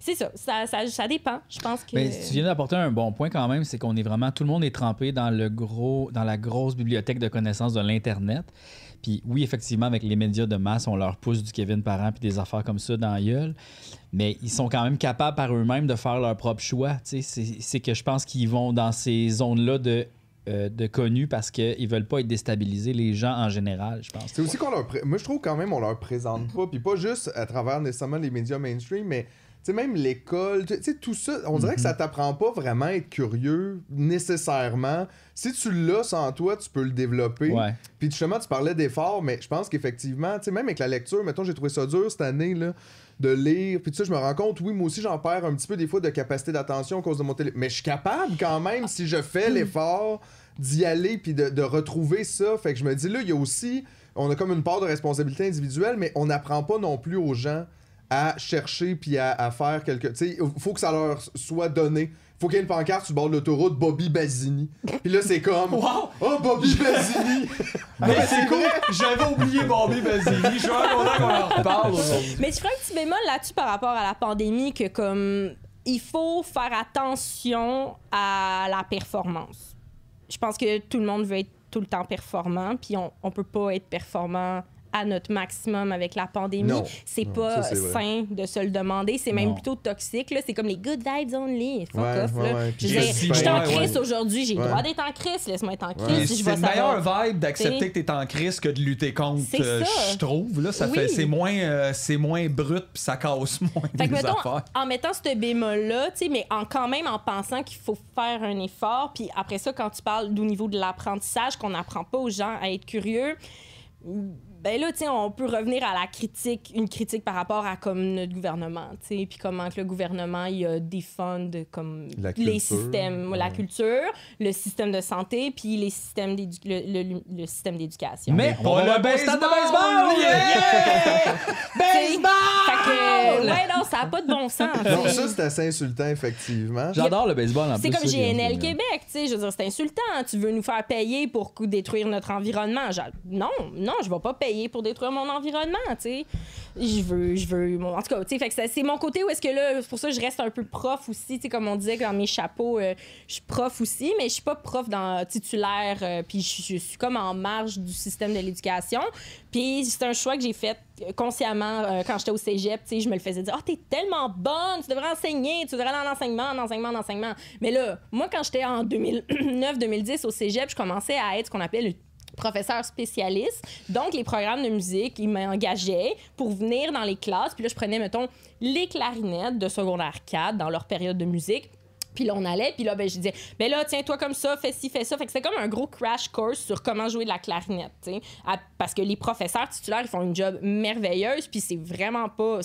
D: c'est ça, ça, ça, ça dépend. Je pense que.
B: Mais tu viens d'apporter un bon point quand même, c'est qu'on est vraiment, tout le monde est trempé dans le gros, dans la grosse bibliothèque de connaissances de l'Internet. Puis oui, effectivement, avec les médias de masse, on leur pousse du Kevin Parent puis des affaires comme ça dans la gueule. Mais ils sont quand même capables par eux-mêmes de faire leur propre choix. Tu sais, C'est c'est que je pense qu'ils vont dans ces zones-là de, euh, de connus parce qu'ils veulent pas être déstabilisés, les gens en général, je pense.
E: C'est aussi qu'on leur. Moi, je trouve quand même on leur présente pas. Puis pas juste à travers nécessairement les médias mainstream, mais. Sais, même l'école, tu sais, tout ça, on dirait que ça t'apprend pas vraiment à être curieux nécessairement. Si tu l'as sans toi, tu peux le développer.
B: Ouais.
E: Puis justement, tu parlais d'efforts, mais je pense qu'effectivement, tu sais, même avec la lecture, mettons, j'ai trouvé ça dur cette année, là, de lire. Puis tu sais, je me rends compte, oui, moi aussi, j'en perds un petit peu des fois de capacité d'attention à cause de mon télé. Mais je suis capable quand même, si je fais l'effort d'y aller puis de, de retrouver ça. Fait que je me dis, là, il y a aussi, on a comme une part de responsabilité individuelle, mais on n'apprend pas non plus aux gens à chercher puis à, à faire quelque... Tu sais, il faut que ça leur soit donné. Faut qu'il y ait une pancarte sur le bord de l'autoroute Bobby Basini. Puis là, c'est comme...
C: Wow!
E: Oh, Bobby Basini! (laughs)
C: Mais c'est cool! J'avais oublié Bobby Basili. Je suis vraiment content qu'on en reparle aujourd'hui.
D: Mais je ferais un petit bémol là-dessus par rapport à la pandémie que comme il faut faire attention à la performance. Je pense que tout le monde veut être tout le temps performant, puis on, on peut pas être performant à notre maximum avec la pandémie. C'est pas
E: ça, c'est vrai.
D: sain de se le demander. C'est même plutôt toxique. là. C'est comme les good vibes only. Fuck
E: Ouais,
D: off.
E: ouais,
D: là.
E: ouais.
D: Je suis en
C: ouais, ouais.
D: crise aujourd'hui. J'ai le
E: Ouais.
D: droit d'être en crise. Laisse-moi être en
E: Ouais.
D: crise.
C: C'est le meilleur vibe d'accepter que t'es en crise que de lutter contre, euh,
D: ça.
C: je trouve. Là, ça
D: Oui.
C: fait, c'est moins, euh, c'est moins brut puis ça casse (laughs) moins
D: Fait que
C: les
D: mettons,
C: affaires.
D: en mettant ce bémol-là, tu sais, mais en, quand même en pensant qu'il faut faire un effort, puis après ça, quand tu parles du niveau de l'apprentissage, qu'on n'apprend pas aux gens à être curieux, ben là, tu sais, on peut revenir à la critique, une critique par rapport à comme notre gouvernement, tu sais, puis comment que le gouvernement, il a des comme
E: La
D: les
E: culture,
D: systèmes, la culture, le système de santé, puis les systèmes le, le- le système d'éducation.
C: Mais
B: On va
C: pas
B: voir
C: le
B: un beau stade de
C: baseball!
B: baseball! (laughs)
D: Baseball! Fait que, ouais, non, ça n'a pas de bon (laughs) sens.
E: Non, ça, c'est assez insultant, effectivement.
B: J'adore le baseball en
D: C'est comme GNL. Québec, tu sais, je veux dire, c'est insultant. Tu veux nous faire payer pour détruire notre environnement. Genre, non, non, je vais pas payer pour détruire mon environnement, tu sais. Je veux, je veux, en tout cas, c'est mon côté où est-ce que là, c'est pour ça que je reste un peu prof aussi, tu sais, comme on disait dans mes chapeaux, euh, je suis prof aussi, mais je suis pas prof titulaire, euh, puis je, suis comme en marge du système de l'éducation. Puis c'est un choix que j'ai fait consciemment euh, quand j'étais au cégep, tu sais, je me le faisais dire, oh, t'es tellement bonne, tu devrais enseigner, tu devrais aller en enseignement, en enseignement, en enseignement. Mais là, moi, quand j'étais en 2009-2010 (clears throat) au cégep, je commençais à être ce qu'on appelle le professeur spécialiste. Donc, les programmes de musique, ils m'engageaient pour venir dans les classes. Puis là, je prenais, mettons, les clarinettes de secondaire 4 dans leur période de musique. Puis là, on allait, puis là, ben, je disais, ben là, tiens-toi comme ça, fais ci, fais ça. Fait que c'est comme un gros crash course sur comment jouer de la clarinette, Parce que les professeurs titulaires, ils font une job merveilleuse, puis c'est vraiment pas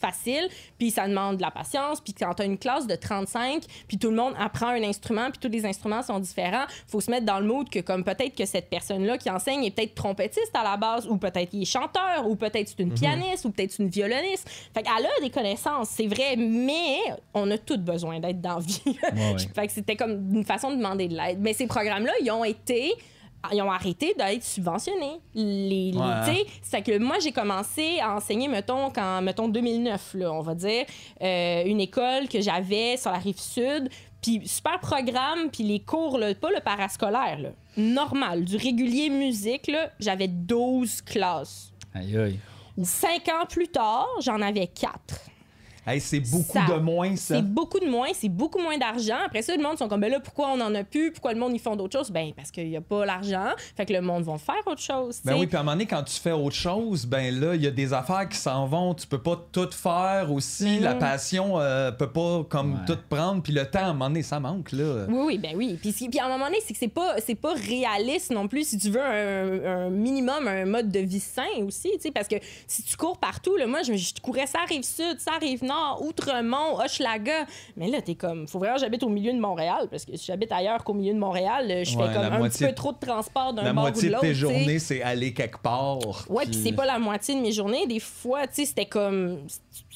D: facile, puis ça demande de la patience, puis quand t'as une classe de 35, puis tout le monde apprend un instrument, puis tous les instruments sont différents, faut se mettre dans le mood que comme peut-être que cette personne-là qui enseigne est peut-être trompettiste à la base, ou peut-être il est chanteur, ou peut-être c'est une pianiste, ou peut-être c'est une violoniste. Fait qu'elle a des connaissances, c'est vrai, mais on a tous besoin d'être dans la vie.
B: ouais. (laughs)
D: fait que c'était comme une façon de demander de l'aide. Mais ces programmes-là, ils ont été ils ont arrêté d'être subventionnés. Les,
C: Ouais.
D: c'est que moi, j'ai commencé à enseigner, mettons, quand, mettons, 2009, là, on va dire, euh, une école que j'avais sur la rive sud, puis super programme, puis les cours, là, pas le parascolaire, là, normal, du régulier musique, j'avais 12 classes.
B: Aïe, aïe.
D: Cinq ans plus tard, j'en avais quatre.
C: Hey, c'est beaucoup
D: Ça-
C: de moins, ça.
D: C'est beaucoup de moins, c'est beaucoup moins d'argent. Après ça, le monde sont comme, ben là, pourquoi on en a plus? Pourquoi le monde, ils font d'autres choses? Ben, parce qu'il n'y a pas l'argent. Fait que le monde va faire autre chose.
C: Ben oui, puis à un moment donné, quand tu fais autre chose, ben là, il y a des affaires qui s'en vont. Tu peux pas tout faire aussi.
D: Mais
C: La
D: non.
C: passion euh, peut pas comme
B: Ouais.
C: tout prendre. Puis le temps, à un moment donné, ça manque, là.
D: Oui, oui, ben oui. Puis, puis à un moment donné, c'est que c'est pas, c'est pas réaliste non plus si tu veux un, un minimum, un mode de vie sain aussi, tu sais, parce que si tu cours partout, là, moi, je, je courais ça rive sud, ça rive nord, Outremont, Hochelaga, mais là, t'es comme, faut vraiment que j'habite au milieu de Montréal, parce que si j'habite ailleurs qu'au milieu de Montréal, je
C: Ouais,
D: fais comme
C: la
D: un
C: moitié-
D: petit peu trop de transport d'un
C: La
D: bord ou
C: moitié
D: de
C: de
D: l'autre.
C: tes
D: tu sais.
C: journées, c'est aller quelque part.
D: Ouais, puis c'est pas la moitié de mes journées. Des fois, tu sais, c'était comme.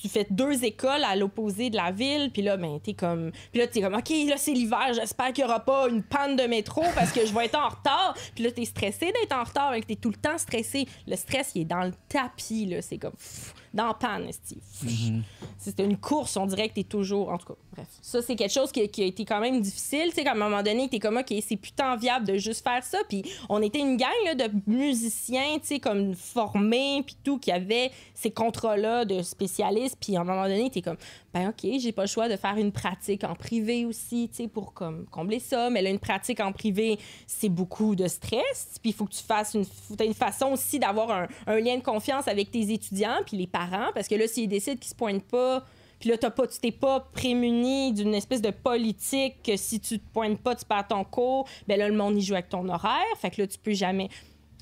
D: Tu fais deux écoles à l'opposé de la ville, puis là, ben, t'es comme. Puis là, t'es comme, OK, là, c'est l'hiver, j'espère qu'il y aura pas une panne de métro parce que je vais être en retard. (laughs) Puis là, t'es stressé d'être en retard, et que t'es tout le temps stressé. Le stress, il est dans le tapis, là. C'est comme. pff, dans. Pff. C'était une course, on dirait que t'es toujours. En tout cas, bref. Ça, c'est quelque chose qui, qui a été quand même difficile. Tu sais, qu'à un moment donné, t'es comme, OK, c'est putain viable de juste faire ça. Puis on était une gang là, de musiciens, tu sais, comme formés, puis tout, qui avaient ces contrats-là de spécialistes. Puis à un moment donné, t'es comme, ben OK, j'ai pas le choix de faire une pratique en privé aussi, tu sais, pour comme combler ça. Mais là, une pratique en privé, c'est beaucoup de stress. Puis il faut que tu fasses une, une façon aussi d'avoir un, un lien de confiance avec tes étudiants, puis les parents, parce que là, s'ils décident qu'ils se pointent pas, puis là, t'as pas, tu t'es pas prémuni d'une espèce de politique que si tu te pointes pas, tu perds ton cours, ben là, le monde y joue avec ton horaire. Fait que là, tu peux jamais.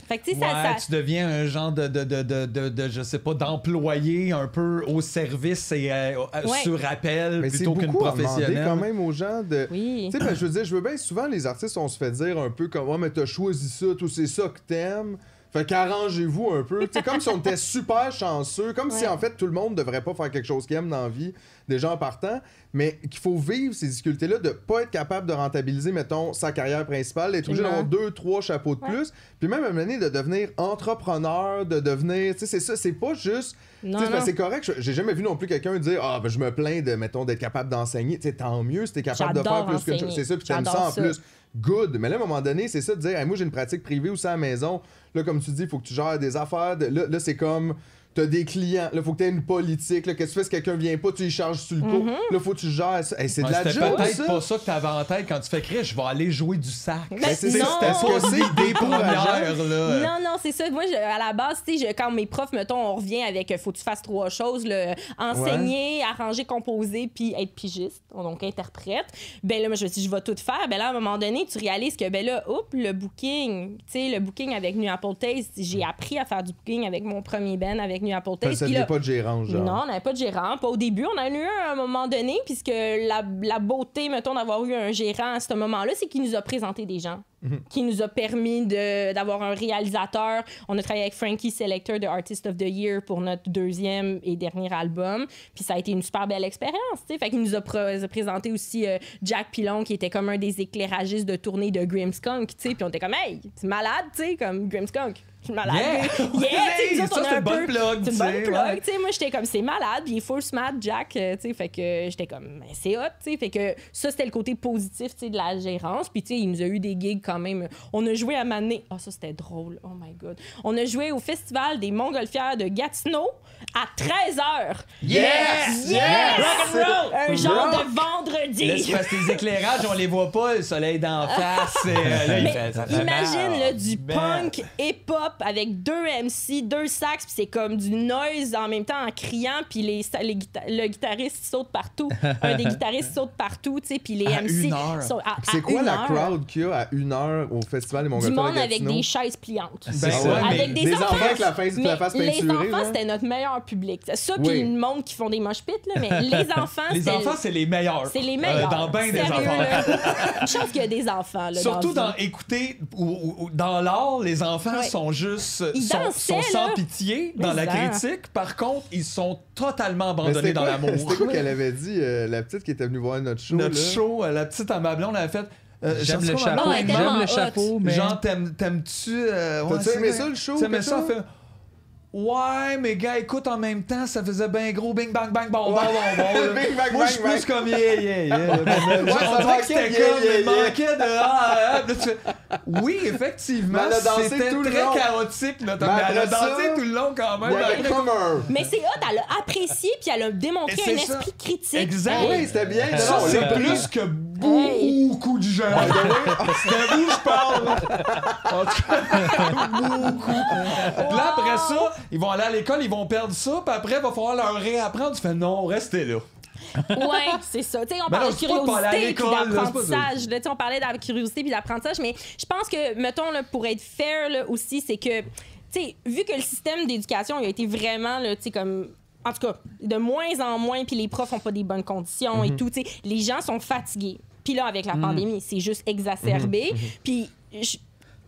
D: Fait que tu sais,
C: Ouais,
D: ça. ça-
C: tu deviens un genre de, de, de, de, de, de, je sais pas, d'employé un peu au service et euh,
D: Ouais.
C: sur appel
E: Mais c'est
C: plutôt qu'une professionnelle.
E: quand même aux gens de.
D: Oui.
E: Tu sais, ben, je veux dire, je veux bien, souvent, les artistes, on se fait dire un peu comme, ouais, mais t'as choisi ça, tout c'est ça que t'aimes. Fait qu'arrangez-vous un peu. C'est comme si on était super chanceux, comme si en fait tout le monde devrait pas faire quelque chose qu'il aime dans la vie, déjà en partant, mais qu'il faut vivre ces difficultés-là de pas être capable de rentabiliser, mettons, sa carrière principale, d'être obligé d'avoir deux, trois chapeaux de
D: Ouais.
E: plus, puis même à donné de devenir entrepreneur, de devenir. Tu sais, c'est ça, c'est pas juste sais, c'est parce
D: non.
E: que c'est correct. J'ai jamais vu non plus quelqu'un dire Ah, ben, je me plains de, mettons, d'être capable d'enseigner. Tu sais, tant mieux si t'es capable de faire plus que
D: enseigner.
E: C'est ça, puis t'aimes ça en
D: ça.
E: plus. Good. Mais là, à un moment donné, c'est ça de dire Moi, j'ai une pratique privée aussi à la maison. Là, comme tu dis, il faut que tu gères des affaires. Là, là c'est comme. T'as des clients, là, faut que t'aies une politique. Là, qu'est-ce que tu fais si quelqu'un vient pas, tu y charges sur le coup.
D: Mm-hmm.
E: Là, faut que tu gères ça. Hey, c'est de
C: Ouais,
E: la
C: C'était
E: job,
C: peut-être
E: ça.
C: pas ça que t'avais en tête quand tu fais crier, je vais aller jouer du sac.
D: Ben,
E: c'est
C: C'est-
D: non.
C: C'était
E: Est-ce que
C: pas
E: c'est décourageant? (laughs)
C: là.
D: Non, non, c'est ça. Moi, je- à la base, tu sais, quand mes profs, mettons, on revient avec faut que tu fasses trois choses le, enseigner, arranger, composer, puis être pigiste, donc interprète. Ben là, moi, je me suis dit, je vais tout faire. Ben là, à un moment donné, tu réalises que, ben là, oups, le booking, tu sais, le booking avec New Apple Taste, j'ai appris à faire du booking avec mon premier band avec New Apple
E: Parce que ça pas de gérant, genre.
D: non, on n'avait pas de gérant. Pas au début, on en a eu un à un moment donné, puisque la, la beauté, mettons, d'avoir eu un gérant à ce moment-là, c'est qu'il nous a présenté des gens, qui nous a permis de- d'avoir un réalisateur. On a travaillé avec Frankie Selector de Artist of the Year pour notre deuxième et dernier album. Puis ça a été une super belle expérience, tu sais. Fait qu'il nous a pr- présenté aussi euh, Jack Pilon, qui était comme un des éclairagistes de tournée de Grimmskunk. Puis on était comme, hey, c'est malade, tu sais, comme Grimmskunk. Je suis malade.
C: Yeah! (laughs) (laughs)
D: Autres,
C: Ça, c'est
D: un
C: une bonne
D: peu-
C: plug,
D: C'est une
C: tu
D: bonne
C: sais,
D: plug,
C: ouais.
D: moi, j'étais comme, c'est malade, puis il full smart, Jack, euh, tu sais, fait que j'étais comme, ben, c'est hot, tu sais, fait que ça, c'était le côté positif, de la gérance, puis tu sais, il nous a eu des gigs quand même. On a joué à Mané, oh, ça, c'était drôle, oh my god. On a joué au festival des Montgolfières de Gatineau à 13h.
C: Yes!
D: Yes!
C: Rock'n'roll!
D: Un genre
C: Rock!
D: de
C: Là,
D: vendredi.
C: c'est parce que les éclairages, on les voit pas, le soleil d'en face. (laughs) euh, là,
D: Mais
C: fait
D: imagine là, du
C: Man.
D: punk hip-hop avec deux MC, deux sax, puis c'est comme du noise en même temps en criant, puis les, les guita- le guitariste saute partout. Un des guitaristes saute partout, tu sais, puis les
C: À
D: MC
E: C'est quoi la
D: heure.
E: crowd qu'il y a à une heure au festival des
D: Du
E: Montgolfières
D: monde
E: de
D: avec des chaises pliantes.
C: Ben ouais,
D: avec des,
E: des
D: enfants,
E: enfants avec la face-
D: mais
E: la face
D: les enfants c'était notre meilleur public. Ça puis
E: Oui.
D: le monde qui font des moches pits là, mais les (laughs) enfants
C: Les enfants, c'est les meilleurs.
D: c'est les
C: Euh,
D: meilleurs.
C: dans ben des enfants.
D: Une (laughs) chance qu'il y a des enfants là,
C: Surtout
D: dans,
C: écouter ou, ou- ou dans l'art, les enfants
D: Ouais.
C: sont juste
D: Ils
C: sont,
D: dansaient,
C: sont sans
D: là.
C: pitié dans la critique. Par contre, ils sont totalement abandonnés dans l'amour. (laughs)
E: C'était quoi qu'elle avait dit, euh, la petite qui était venue voir notre show?
C: Notre
E: là?
C: show, euh, la petite à ma blonde, elle a fait. euh,
B: J'aime
C: sais
B: le
C: pas
B: chapeau.
D: elle est
B: J'aime le chapeau, mais.
C: Genre, t'aimes- t'aimes-tu. euh, ouais,
E: T'as-tu aimé ça, le show,
C: T'aimais
E: quelque
C: ça,
E: chose?
C: fait. Ouais, mais gars, écoute, en même temps, ça faisait bien gros bing bang bang bon, bon, bon.
E: Bing, bang,
C: Moi,
E: bang,
C: je suis
E: bang.
C: plus comme yeah, yeah, yeah. (laughs)
E: Ouais,
C: On dirait que c'était comme,
E: yeah,
C: il manquait de ah, ah, fais, Oui, effectivement,
E: Mais elle a dansé
C: c'était
E: tout le
C: très chaotique,
E: Mais
C: elle a dansé tout le long quand même.
D: Mais c'est hot, elle a apprécié puis elle a démontré un
C: ça.
D: esprit critique.
C: Exact.
E: Oui, c'était bien.
C: Ça, c'est plus que beaucoup de gens. C'est à vous je parle. (laughs) En tout cas, beaucoup. Puis Là, après ça, ils vont aller à l'école, ils vont perdre ça, puis après, il va falloir leur réapprendre. Tu fais non, restez là.
D: Ouais, c'est ça. Tu sais, on
C: Ben
D: parlait de curiosité puis d'apprentissage. là. Tu sais, on parlait de la curiosité puis d'apprentissage, mais je pense que, mettons, là, pour être fair là, aussi, c'est que, tu sais, vu que le système d'éducation a été vraiment, là, tu sais, comme. En tout cas, de moins en moins, puis les profs ont pas des bonnes conditions et tout. tu sais, Les gens sont fatigués. Puis là, avec la pandémie, c'est juste exacerbé.
C: Mm-hmm.
D: Puis.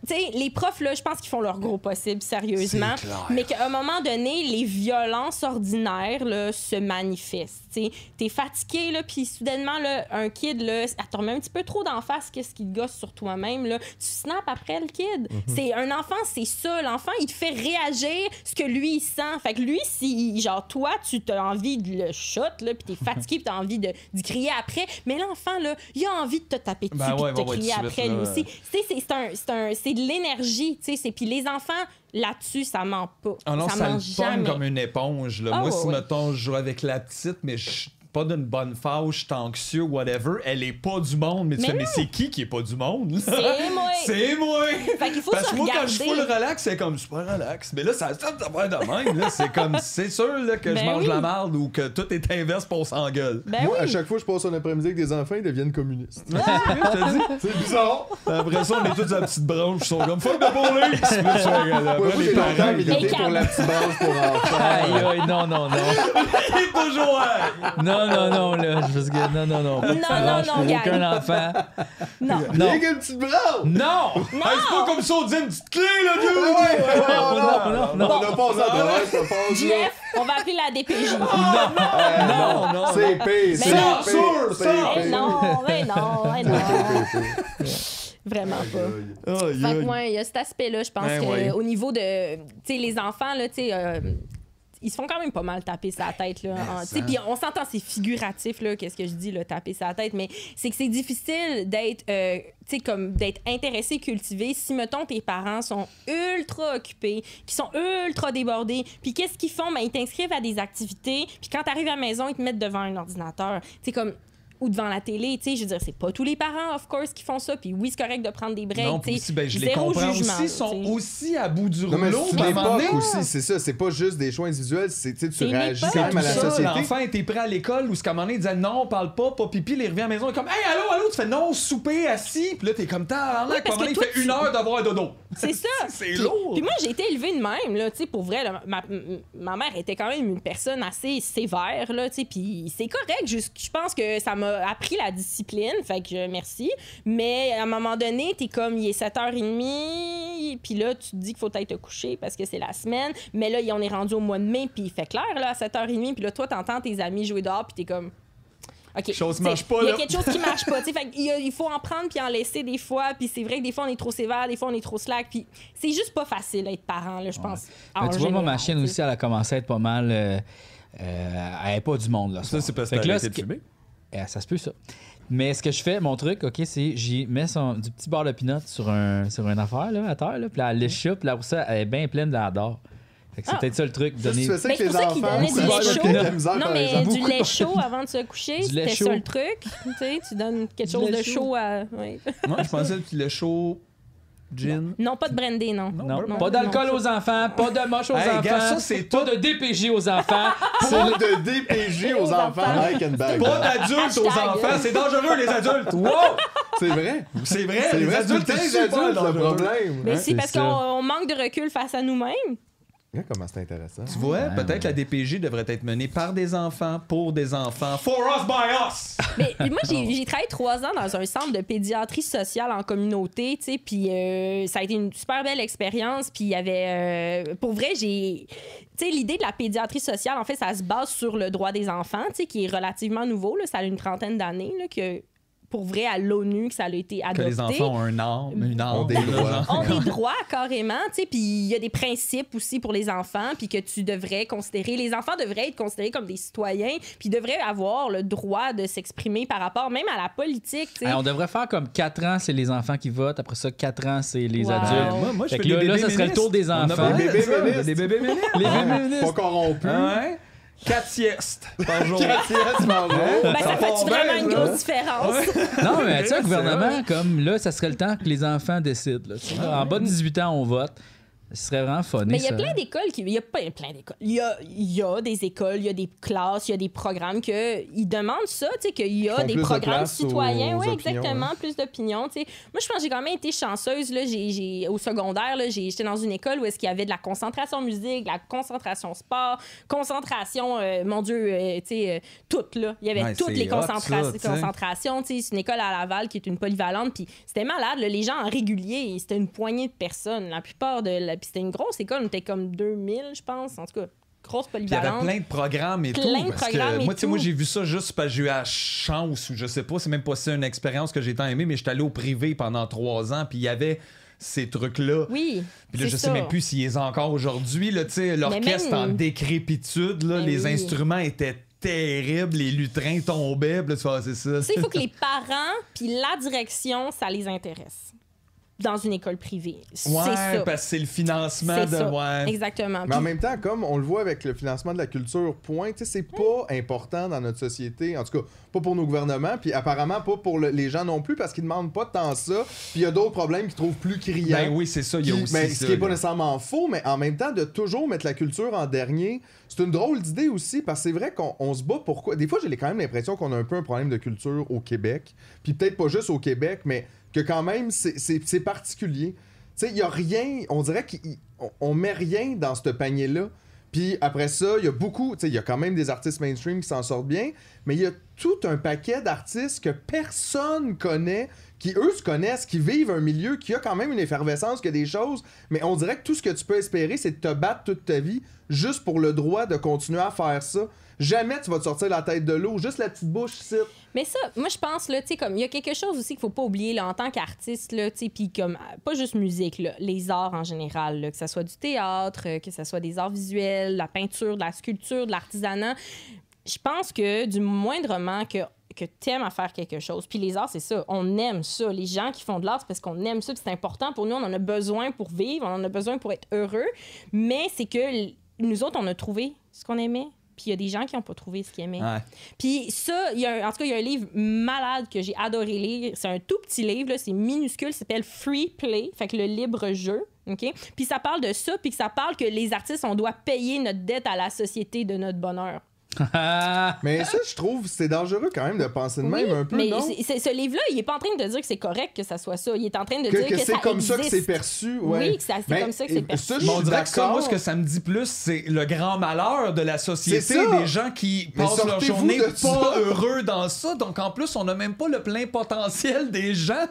D: Je- tu sais, les profs, là, je pense qu'ils font leur gros possible, sérieusement. Mais qu'à un moment donné, les violences ordinaires là, se manifestent. Tu es fatigué, là, puis soudainement, là, un kid, là, elle te remet un petit peu trop d'en face qu'est-ce qui te gosse sur toi-même. là. Tu snaps après le kid. C'est Un enfant, c'est ça. L'enfant, il te fait réagir ce que lui, il sent. Fait que lui, si, genre, toi, tu as envie de le shot, là, puis t'es fatigué, puis t'as envie de, crier après, mais l'enfant, là, il a envie de te taper dessus,
C: Ben ouais,
D: de te crier après, lui aussi. C'est, c'est un, c'est, un- c'est de l'énergie, tu sais. Puis les enfants, là-dessus, ça ment pas.
C: Ah non,
D: ça,
C: ça,
D: ment
C: le
D: jamais.
C: comme une éponge. Là.
D: Ah,
C: Moi,
D: ouais,
C: si,
D: ouais.
C: mettons, je joue avec la petite, mais je pas d'une bonne je suis anxieux, whatever, elle est pas du monde. Mais tu
D: Mais
C: fais, mais c'est qui qui est pas du monde? là?
D: C'est moi. (laughs)
C: C'est moi!
D: Fait qu'il faut
C: Parce
D: se
C: que moi, quand je suis full
D: regarder.
C: relax, c'est comme super relax. Mais là, ça se fait de même. là. C'est comme, c'est sûr là, que je
D: Ben
C: mange
D: oui.
C: la marde ou que tout est inverse pour on s'engueule.
D: Ben
E: Moi,
D: oui.
E: à chaque fois que je passe un après-midi avec des enfants, ils deviennent communistes. (laughs)
C: Je te dis. (laughs)
E: C'est bizarre.
C: Après ça, on est tous à la petite branche, ils sont comme fuck de police! Puis là, je fais, là,
E: Ouais,
C: après,
E: moi,
C: les
E: j'ai longtemps
C: parents,
E: milité
D: Les
E: pour
D: câbles.
E: la petite branche pour enfants.
B: Aïe, aïe, non, non, non.
C: il est toujours hey!
B: Non, non, non, là. Parce que, non, non, non.
D: Non, non, non, gang.
B: aucun enfant.
D: Non.
B: Non.
E: Une petite branche!
B: Non!
C: Hey, c'est pas comme ça, on dit une petite clé, là, dude!
E: ouais, ouais, ouais,
B: non,
E: non,
B: non,
E: On a à travers ce phase-là.
D: Jeff, on va appeler la DPJ.
E: Euh,
C: Non, non,
E: C'est pire, c'est
D: non.
E: pire,
C: Sûr,
E: c'est
C: sûr.
D: Eh
E: pire.
D: non, mais non, mais non. Vraiment pas. Fait que, ouais, il y a cet aspect-là, je pense
C: Ben
D: que
C: ouais.
D: au niveau de, tu sais, les enfants, là, tu sais, euh, ils se font quand même pas mal taper sa tête. Là, Puis on s'entend, c'est figuratif, là, qu'est-ce que je dis, là, taper sa tête, mais c'est que c'est difficile d'être euh, tu sais, comme d'être intéressé, cultivé, si, mettons, tes parents sont ultra occupés, qui sont ultra débordés, puis qu'est-ce qu'ils font? Ben, ils t'inscrivent à des activités, puis quand t'arrives à la maison, ils te mettent devant un ordinateur. Sais, comme ou devant la télé, tu sais, je veux dire, c'est pas tous les parents, of course, qui font ça, puis oui, c'est correct de prendre des breaks,
C: Non,
D: tu
C: puis
D: sais,
C: aussi, ben, je les
D: zéro
C: comprends
D: jugement,
C: aussi,
D: là,
C: sont aussi à bout du
E: Non, mais
C: rouleau.
E: c'est aussi, c'est ça. C'est pas juste des choix individuels, c'est tu réagis quand même à la société.
C: L'enfant était prêt à l'école où ce qu'à un moment donné, il disait non, on parle pas, pas pipi, il revient à la maison, il est comme hey, allô, allô, tu fais non, souper, assis, puis là, t'es comme t'as,
D: Oui, parce
C: moment donné,
D: que
C: il fait une heure d'avoir un dodo.
D: C'est ça. (laughs)
C: C'est lourd.
D: Puis moi, j'ai été élevée de même, là, tu sais, pour vrai. là, ma, mère était quand même une personne assez sévère, là, tu sais, puis c'est correct. Je pense que ça m'a appris la discipline, fait que je- merci. Mais à un moment donné, t'es comme, il est 7h30, puis là, tu te dis qu'il faut être te coucher parce que c'est la semaine. Mais là, on est rendu au mois de mai, puis il fait clair, là, à 7h30, puis là, toi, t'entends tes amis jouer dehors, puis t'es comme... OK.
C: Chose marche pas,
D: Il y a
C: là.
D: quelque chose qui marche pas. (laughs) fait il faut en prendre puis en laisser des fois. Puis c'est vrai que des fois, on est trop sévère, des fois, on est trop slack. Puis c'est juste pas facile d'être parent, là, je pense.
B: Mais
D: en
B: tu vois, moi, ma chienne aussi, elle a commencé à être pas mal. euh, euh, elle n'est pas du monde, là.
C: Ça, c'est parce que
B: que là,
C: de fumer.
B: Eh, ça se peut, ça. Mais ce que je fais, mon truc, OK, c'est j'y mets son, du petit beurre de pinot sur, un, sur une affaire, là, à terre, là, puis là, elle puis là, pour ça, elle est bien pleine, dort. Fait que c'est
D: Ah.
B: peut-être ça le truc, donner...
E: tu fais ça
D: Ben,
E: avec
D: c'est
E: les
D: pour ça qu'ils
E: enfants.
D: donnaient
E: ça
D: du lait
E: avec
D: chaud.
E: la misère,
D: Non, mais
E: exemple.
D: du lait chaud avant de se coucher,
B: Du lait
D: c'était
B: chaud.
D: ça le truc. tu sais, tu donnes quelque chose
B: lait
D: de
B: chaud.
D: chaud à. ouais.
C: Moi, je pensais que le show gin?
D: Non, pas de brandy, non.
B: Non,
D: non,
B: pas d'alcool aux enfants, pas de moche aux
C: Hey,
B: enfants,
C: gars, ça, c'est
B: pas de DPJ aux enfants. (laughs)
E: Pas de DPJ aux enfants, and.
C: Pas d'adultes aux
D: Hashtag.
C: enfants, c'est dangereux les adultes. Wow!
E: C'est vrai.
C: C'est vrai,
E: C'est
C: les
E: vrai, c'est tout le
C: adultes, c'est
E: les
C: super
E: adultes, le
C: dangereux.
E: problème.
D: Mais
E: Hein?
D: c'est parce
B: ça.
D: qu'on on manque de recul face à nous-mêmes.
E: Regarde comment c'est intéressant.
C: Tu vois,
B: Ouais,
C: peut-être
B: ouais.
C: la DPJ devrait être menée par des enfants, pour des enfants. For us, by us! (laughs)
D: Mais moi, j'ai j'ai travaillé trois ans dans un centre de pédiatrie sociale en communauté, tu sais, puis euh, ça a été une super belle expérience. Puis il y avait, euh, pour vrai, j'ai, tu sais, l'idée de la pédiatrie sociale, en fait, ça se base sur le droit des enfants, tu sais, qui est relativement nouveau, là, ça a une trentaine d'années, là, que pour vrai à l'ONU que ça a été adopté.
C: Que les enfants ont un arme, mm. une arme.
E: Ont des droits.
D: ont des (laughs) droits, carrément. Puis il y a des principes aussi pour les enfants, puis que tu devrais considérer. Les enfants devraient être considérés comme des citoyens, puis devraient avoir le droit de s'exprimer par rapport même à la politique.
B: Alors, on devrait faire comme 4 ans, c'est les enfants qui votent. Après ça, 4 ans, c'est les adultes.
C: Moi, moi je fais
B: là, là, ça serait le tour des enfants. (laughs)
C: Des
E: bébés ministres.
C: Les bébés ministres.
B: Les bébés ministres.
E: Pas corrompus.
C: 4 siestes par jour.
E: 4 siestes par hein?
D: ben, ça fait vraiment une grosse différence? (laughs)
B: Non, mais tu sais, gouvernement, comme là, ça serait le temps que les enfants décident. en bas de 18 ans, on vote. Ce serait vraiment funny.
D: Mais il y a
B: ça.
D: plein d'écoles qui. Il y a pas plein d'écoles. Il y a, il y a des écoles, il y a des classes, il y a des programmes que ils demandent ça, tu sais, qu'il y a des
E: de
D: programmes citoyens. Oui,
E: opinions,
D: exactement,
E: hein.
D: plus d'opinions, tu sais. Moi, je pense que j'ai quand même été chanceuse, là. J'ai, au secondaire, j'étais dans une école où est-ce qu'il y avait de la concentration musique, de la concentration sport, concentration, euh, mon Dieu, euh, tu sais, euh, toutes, là. Il y avait
C: Ouais,
D: toutes les
C: hot,
D: concentra-
C: ça, tu sais.
D: concentrations, tu sais. C'est une école à Laval qui est une polyvalente, puis c'était malade, là. Les gens en régulier, c'était une poignée de personnes. La plupart de. La... Puis c'était une grosse école, on était comme 2000, je pense. En tout cas, grosse
C: Puis il y avait
D: polyvalente.
C: plein de programmes et
D: Plein
C: tout.
D: de
C: parce que
D: et
C: moi, tu sais, moi,
D: tout.
C: j'ai vu ça juste parce que j'ai eu la chance, ou je sais pas, c'est même pas ça une expérience que j'ai tant aimé, mais j'étais allé au privé pendant trois ans, puis il y avait ces trucs-là.
D: Oui.
C: Puis là, je sais
D: ça.
C: même plus s'il est encore aujourd'hui. tu sais, L'orchestre
D: même-
C: en décrépitude, là, les
D: oui.
C: instruments étaient terribles, les lutrins tombaient. puis là, tu Ah, c'est ça.
D: Tu sais, il faut que (laughs) les parents puis la direction, ça les intéresse. Dans une école privée. C'est
C: Ouais,
D: ça.
C: parce que c'est le financement
D: C'est
C: de.
D: ça.
C: Ouais.
D: Exactement.
E: Mais en même temps, comme on le voit avec le financement de la culture, point, tu sais, c'est pas important dans notre société, en tout cas, pas pour nos gouvernements, puis apparemment pas pour le- les gens non plus, parce qu'ils demandent pas tant ça, puis il y a d'autres problèmes qu'ils trouvent plus criants.
C: Ben oui, c'est ça. Il y a aussi
E: ben,
C: ça,
E: ce qui est pas
C: là.
E: nécessairement faux, mais en même temps, de toujours mettre la culture en dernier, c'est une drôle d'idée aussi, parce que c'est vrai qu'on on se bat pourquoi. Des fois, j'ai quand même l'impression qu'on a un peu un problème de culture au Québec, puis peut-être pas juste au Québec, mais que quand même, c'est- particulier. Tu sais, il y a rien, on dirait qu'on on met rien dans ce panier-là. Puis après ça, il y a beaucoup, tu sais, il y a quand même des artistes mainstream qui s'en sortent bien, mais il y a tout un paquet d'artistes que personne connaît, qui eux se connaissent, qui vivent un milieu qui a quand même une effervescence, que des choses, mais on dirait que tout ce que tu peux espérer, c'est de te battre toute ta vie juste pour le droit de continuer à faire ça. Jamais tu vas te sortir la tête de l'eau, juste la petite bouche ici.
D: Mais ça, moi, je pense, là, tu sais, comme, il y a quelque chose aussi qu'il faut pas oublier, là, en tant qu'artiste, là, tu sais, puis comme, euh, pas juste musique, là, les arts en général, là, que ce soit du théâtre, euh, que ce soit des arts visuels, la peinture, de la sculpture, de l'artisanat. Je pense que du moindrement que que t'aimes à faire quelque chose. Puis les arts, c'est ça. On aime ça. Les gens qui font de l'art, c'est parce qu'on aime ça. C'est important pour nous. On en a besoin pour vivre. On en a besoin pour être heureux. Mais c'est que nous autres, on a trouvé ce qu'on aimait. Puis il y a des gens qui n'ont pas trouvé ce qu'ils aimaient.
C: Ouais.
D: Puis ça, il y a un- en tout cas, il y a un livre malade que j'ai adoré lire. C'est un tout petit livre, c'est minuscule, s'appelle Free Play, fait que le libre jeu. OK? Puis ça parle de ça, puis que ça parle que les artistes, on doit payer notre dette à la société de notre bonheur. (laughs)
E: Mais ça, je trouve, c'est dangereux quand même de penser de
D: Oui,
E: même un peu,
D: mais
E: non?
D: ce livre-là, il est pas en train de dire que c'est correct que ça soit ça. Il est en train de
E: Que,
D: dire
E: que
D: que,
E: c'est
D: ça
E: comme ça que c'est perçu, ouais.
D: Oui, que ça- c'est
E: Ben,
D: comme ça que c'est perçu.
E: ça, je
C: Mais on
E: suis
C: dirait que ça, moi, ce que ça me dit plus, c'est le grand malheur de la société, des gens qui
E: Mais
C: passent leur journée pas
E: ça.
C: heureux dans ça. Donc, en plus, on n'a même pas le plein potentiel (laughs) des gens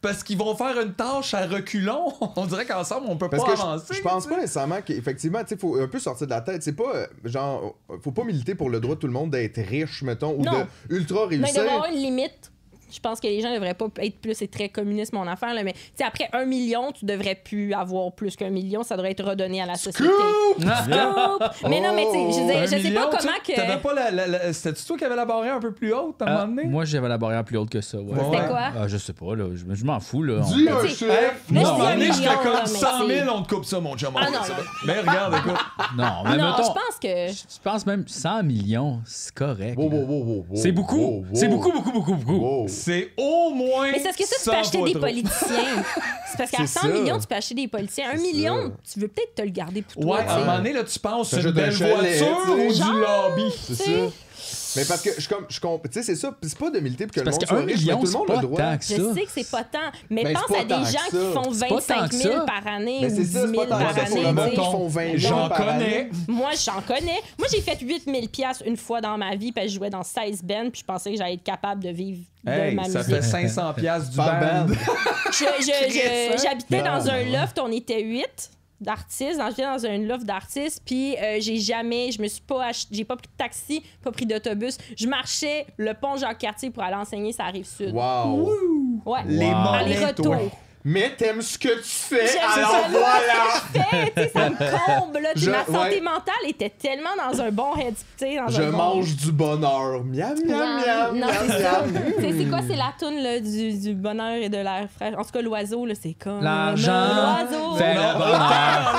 C: parce qu'ils vont faire une tâche à reculons. (laughs) On dirait qu'ensemble, on peut
E: Parce
C: pas
E: que je-
C: avancer.
E: je, pense pas nécessairement qu'effectivement, tu sais, faut un peu sortir de la tête. C'est pas, euh, genre, faut pas militer pour le droit de tout le monde d'être riche, mettons, ou
D: Non.
E: de ultra
D: Mais il
E: réussir.
D: devrait y avoir une limite. Je pense que les gens devraient pas être plus, c'est très communiste mon affaire, là, mais tu sais, après un million, tu devrais plus avoir plus qu'un million, ça devrait être redonné à la société. (laughs)
E: Scoop!
D: Scoop! Mais non, mais tu sais, je, sais
C: million,
D: pas comment que.
C: T'avais pas la. la- la- C'était-tu toi qui avais la barrière un peu plus haute à un
B: Ah,
C: moment donné?
B: moi, j'avais la barrière plus haute que ça. Ouais.
C: C'était
D: quoi?
B: Ah, je sais pas, là. Je, je m'en fous, là. On-
E: Dis
D: Mais
E: un chef!
C: Moi,
D: je
C: à un
D: dis
C: moment
D: un
C: donné, j'étais comme
D: là, mais
C: 100
D: c'est-
C: 000, on te coupe ça, mon chum.
D: Ah, non, non.
C: Mais regarde, écoute.
B: Non,
D: Ah
B: mais
D: non,
B: mettons,
D: je pense que.
B: je pense même 100 millions, c'est correct.
E: Wow,
B: là.
E: wow, wow, wow, wow,
B: C'est beaucoup. C'est beaucoup, beaucoup, beaucoup, beaucoup.
C: C'est au moins.
D: Mais c'est parce que ça, tu
C: 100
D: peux acheter des politiciens. C'est parce qu'à
E: C'est
D: 100
E: ça.
D: millions, tu peux acheter des politiciens. Un million,
E: ça.
D: tu veux peut-être te le garder pour toi.
C: Ouais, à un moment donné, là, tu penses une belle voiture ou du lobby?
E: C'est ça. Mais parce que je com- je comp- tu sais c'est ça, c'est pas de militer pour que le
B: Parce
E: monde soit riche, mais tout le
B: c'est
E: monde a le droit.
B: tant que ça.
D: Je sais que c'est pas tant, mais
E: Ben,
D: pense
E: c'est
D: à des gens qui
E: ça.
D: font
B: C'est pas
D: 25
B: tant que
D: 000
B: ça.
D: par année
E: Mais
D: ou
E: c'est
D: 10
E: ça,
D: 000
E: c'est pas tant
D: par
E: ça
D: année.
E: le monde
D: tu
E: qui font 20
C: J'en connais.
D: Moi, j'en connais. Moi, j'ai fait 8000 pièces une fois dans ma vie, parce que je jouais dans 16 bands, puis je pensais que j'allais être capable de vivre de
C: Hey,
D: ma
C: ça
D: musique.
C: fait 500 piastres du band.
D: J'habitais dans un loft, on était huit d'artistes. J'habitais dans un loft d'artistes, puis euh, j'ai jamais, je me suis pas ach- j'ai pas pris de taxi, pas pris d'autobus. Je marchais le pont Jacques-Cartier pour aller enseigner sur la rive sud.
E: Wow.
D: Ouais.
C: Les
B: Wow.
D: Aller-retour.
E: Mais t'aimes ce que tu fais, alors
D: ça, là,
E: voilà! (laughs)
D: Fait, tu sais, ça me comble. là.
E: Je-
D: ma santé
E: ouais.
D: mentale était tellement dans un bon head, dans
E: Je
D: un bon-
E: mange du bonheur. Miam, miam, miam,
D: non,
E: miam,
D: c'est ça.
E: miam.
D: Tu sais, c'est quoi? C'est la toune là, du, du bonheur et de l'air frais. En tout cas, l'oiseau, là, c'est comme.
B: L'argent
D: L'oiseau. (laughs)
B: fait le bonheur.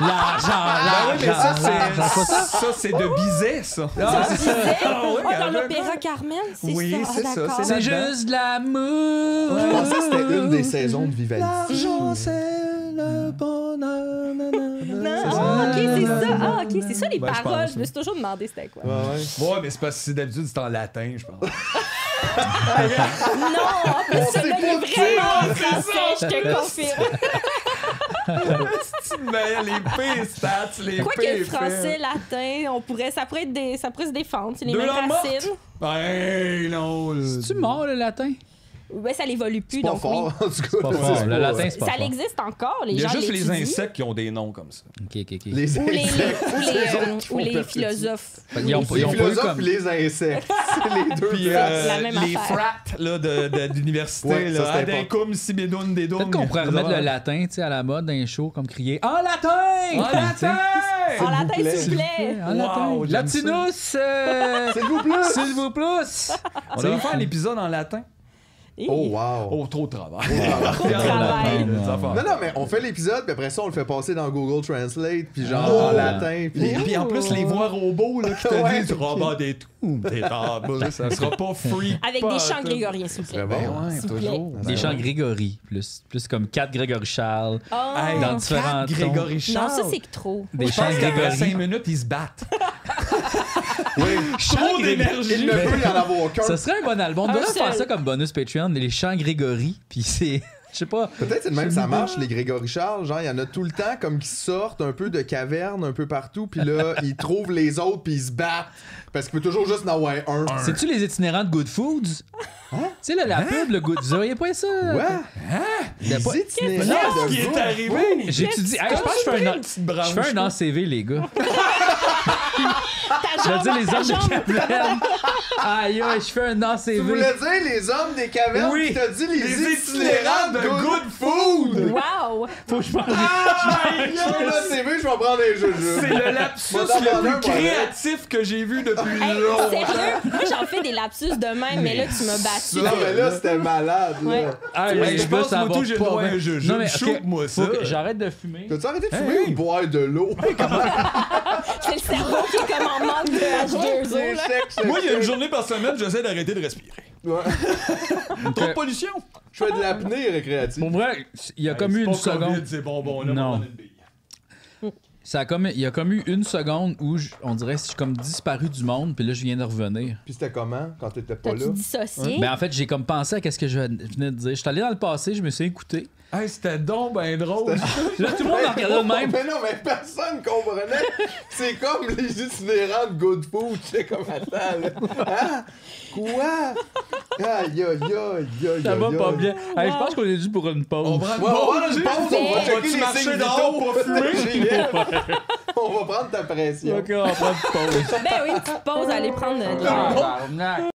B: L'argent,
C: Ah ça,
B: l'argent,
C: c'est,
B: l'argent.
C: ça, c'est de Bizet, ça.
D: Ça?
C: Ah oui,
D: Ah,
C: il y
D: dans l'opéra Carmen, c'est ça. Ah,
C: c'est ça, c'est
B: C'est juste de l'amour.
E: Je pensais que c'était une des saisons de Vivaldi.
C: L'argent, c'est le bonheur.
D: Non, ah, ok, c'est ça. Ah, ok, c'est ça les
C: Ben, je
D: paroles.
C: pense,
D: Je me suis toujours demandé c'était quoi.
E: Ouais, ouais.
C: Ouais, mais c'est parce que c'est d'habitude, c'est en latin, je pense.
D: Non, en plus,
E: On sait
D: celui-là, il
E: pas
D: est vraiment en français, je te confirme.
C: tu mets les pires stats, les
D: Quoi que
C: pires
D: français, latin, on pourrait, ça, pourrait être des, ça pourrait se défendre. C'est les
C: Deux
D: mêmes
C: langues
D: racines.
C: Ben non. le-
B: Tu mort le latin?
D: Ouais, ça l'évolue plus,
E: Pas
D: donc oui.
E: fort, en tout cas.
B: Pas
E: là,
B: fort.
E: c'est
B: Le
E: pas-
B: latin, c'est pas
D: Ça
B: fort.
D: existe encore, les
C: Il y a
D: gens
C: juste les insectes qui ont des noms comme ça.
B: Ok, ok, ok.
E: Les
D: Ou les,
E: insectes.
D: ou les, (laughs) euh, ou les philosophes.
B: Ils ont,
E: Les
B: ils ont
E: philosophes
B: comme...
E: les insectes. C'est les (laughs) deux.
C: Puis
E: faces.
C: euh,
D: la même
C: les
D: affaire.
C: frats là, de, de- d'université,
E: Ouais,
C: là,
E: c'est
C: Adecum, Sibidoun, Dedoun.
B: Peut-être qu'on pourrait remettre le latin tu sais, à la mode dans les shows, comme crier En latin!
C: En (laughs) latin!
D: En latin, s'il vous plaît.
B: En latin. Latinus!
E: S'il vous plaît.
B: S'il vous plaît!
C: On devrait faire l'épisode en latin.
E: Oh, wow.
C: Oh, trop de travail.
D: Trop de travail.
E: Non, non, mais on fait l'épisode, puis après ça, on le fait passer dans Google Translate, puis genre
C: Oh.
E: en latin, puis...
C: Puis, puis en plus, les voix robots là, qui te
E: Ouais.
C: disent robot des tout, des tables, (laughs) ça sera pas free.
D: Avec des chants grégoriens, s'il vous plaît.
E: Très
C: Ben
E: bon.
C: ouais,
D: vous plaît.
C: toujours.
B: Des chants Grégory, plus. Plus comme 4 Grégory Charles.
D: Oh.
C: Hey,
B: Dans différents
C: Grégory Charles.
D: Non, ça, c'est que trop.
B: Des
C: Je
B: chants Grégory.
C: 5 minutes, ils se battent. (laughs)
E: Oui.
C: Trop
E: Il
C: d'énergie.
E: ne peut y en avoir qu'un.
B: Ça serait un bon album. On devrait faire ça comme bonus Patreon, les chants Grégory. Puis c'est (laughs) Je sais pas.
E: Peut-être c'est le même ça marche, les Grégory Charles. Genre, il y en a tout le temps comme qui sortent un peu de caverne un peu partout, puis là, (laughs) ils trouvent les autres, puis ils se battent. Parce qu'il peut toujours juste en avoir un.
B: C'est-tu les itinérants de Good Foods? Tu sais, là, la pub, le Good. Vous auriez pas ça?
E: Ouais.
B: Il y a pas-
E: Les itinérants
C: Qu'est-ce
E: de
C: qui est arrivé?
B: Hey, je pense que je fais un, je fais un ACV, les gars. (laughs) Je veux dire, les hommes
D: jambe.
B: de caverne. Aïe, aïe, je fais un
E: Tu
B: ACV.
E: voulais dire les hommes des cavernes,
B: Oui.
E: t'as dit les,
C: Les itinérants de Good Food!
D: Wow!
B: Faut que je. (laughs)
E: Yo, là, c'est vu, je vais prendre un jeu.
C: C'est le lapsus
E: Moi,
C: le plus
E: moi,
C: créatif que j'ai vu depuis
D: Hey,
C: longtemps.
D: sérieux? Moi, j'en fais des lapsus de même, mais là, tu m'as battu.
E: Non, mais là, c'était malade. là.
D: Ouais.
B: Ah, les
C: je pense, moi,
B: va
C: tout, j'ai droit à un jeu.
B: Non, mais faut
C: ça.
B: que J'arrête de fumer.
E: T'as-tu arrêté de fumer ou boire de l'eau? (laughs)
D: C'est le cerveau qui est comme en manque de H2O, là.
C: Moi, il y a une journée par semaine, j'essaie d'arrêter de respirer.
E: Ouais.
C: Trop de pollution.
E: Je fais de l'apnée récréative.
B: Pour vrai, il y a comme eu une seconde.
C: COVID, C'est bonbon, là,
B: Non. Ça a comme, il y a comme eu une seconde où je- on dirait que je suis comme disparu du monde, puis là je viens de revenir.
E: Puis c'était comment quand t'étais pas là?
D: Dissocié?
B: Ben en fait, j'ai comme pensé à qu'est-ce que je venais de dire. Je suis allé dans le passé, je me suis écouté.
C: Hey, c'était donc ben drôle. (laughs)
B: Là, tout le monde me regardait de même.
E: Mais non, mais personne comprenait. C'est comme les itinérants de Good Food. C'est comme, attends, là. Hein? Quoi? Aïe, aïe, aïe, aïe,
B: Ça va pas bien. Hey, je pense qu'on est dû pour une pause.
C: On prend une pause,
E: prendre une
C: Gilles?
E: pause, on va checker les signes
C: pour fumer? (laughs) (laughs)
E: On va prendre ta pression.
B: Ok, on prend une pause.
D: Ben oui, une petite pause, aller prendre de l'air.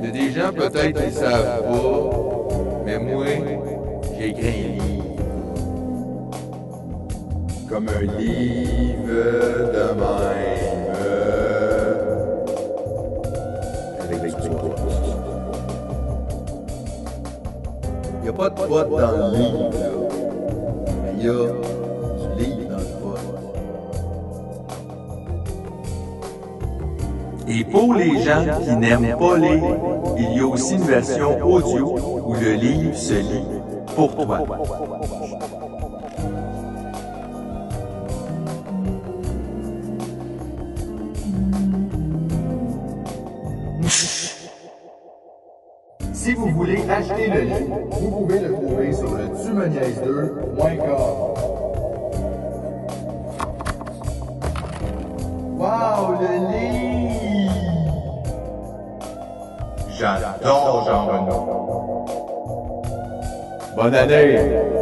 F: Il y a des gens peut-être qui savent pas, mais moi, j'ai écrit un livre. Comme un livre de même. Avec du pot. Y a pas de pot dans le livre. Mais y a
E: Et pour les gens qui n'aiment pas lire, il y a aussi une version audio où le livre se lit pour toi.
F: Bonne année!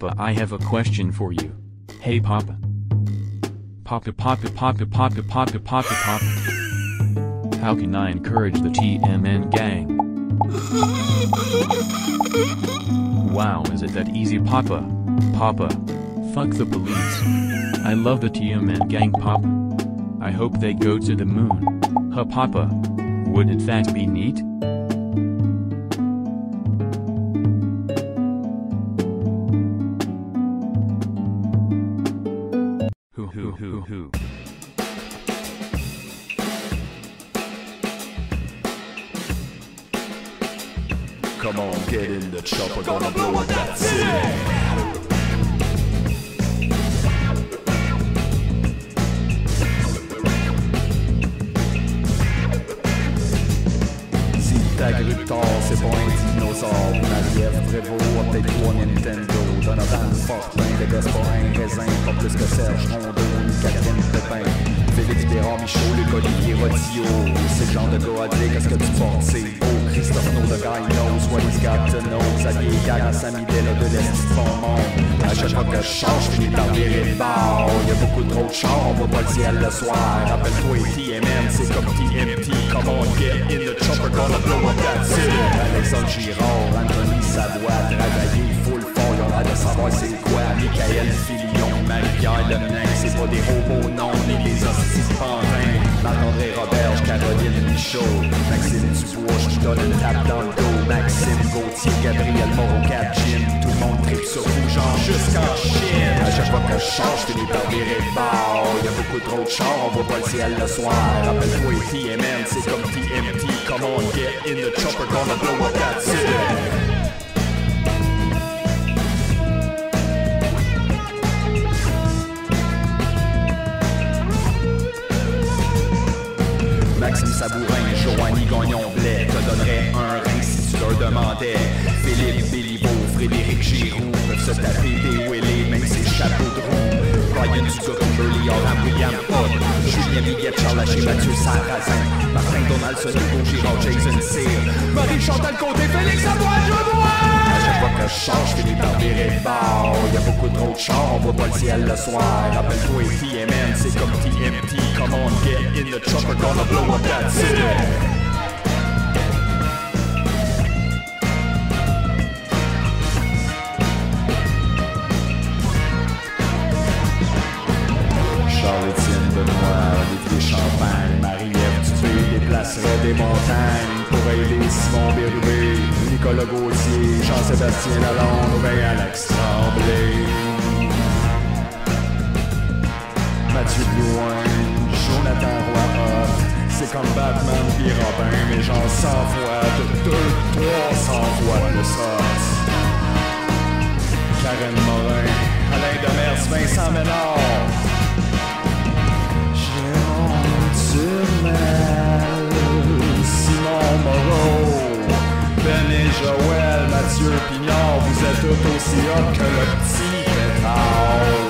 A: Papa, I have a question for you. Hey, Papa. Papa, Papa, Papa, Papa, Papa, Papa, Papa. How can I encourage the TMN gang? Wow, is it that easy, Papa? Papa. Fuck the police. I love the TMN gang, Papa. I hope they go to the moon. Huh, Papa. Wouldn't that be neat?
C: Get in the chopper, gonna blow up that city. De on voit pas le ciel le soir. Rappelle-toi, TMN, c'est comme TMT. Come on, get in the chopper, gonna blow up that city. Alexandre Girard, Anthony Savoie, travailler full fort, y'ont l'air de savoir c'est quoi. Michael Filion, Marie-Pierre Lemenin, c'est pas des robots, non, ni des hosties pantins. Marc-André Roberge, Caroline Michaud, Maxime Dubois, je donne une tape dans le dos. Maxime Gauthier, Gabriel Moreau, Jim, tout le monde tripe sur vous, genre jusqu'en Chine. À chaque fois que je change, je finis par virer bord. Y'a beaucoup trop de chars, on voit pas le ciel le soir. Rappelle-toi, TMN, c'est comme TMT. Come on, get in the chopper, gonna blow up that city. Sabourin, Joanie Gagnon-Blais Julien Miguette, Charles Haché, Mathieu Sarrazin, Martin Donaldson, Hugo Girard, Jason Sear, Marie-Chantal Côté, Félix Antoine fois que je change, finis par virer bord. Y'a beaucoup trop de chars, on voit pas le ciel le soir. Rappelle-toi, TMN, c'est comme TMT. Come on, get in the chopper, gonna blow up that city. Nicolas Gauthier, Jean-Sébastien Lalonde ou bien Alex Tremblay. Mathieu Blouin, Jonathan Roy c'est comme Batman pis Robin, mais genre 100 fois, de 2, 300 fois plus hot. Karen Morin, Alain Demers, Vincent Ménard. Jérôme Turmel, Simon Moreau, Ben et Joël, Mathieu Pignard, vous êtes tout aussi hot que le petit pétard.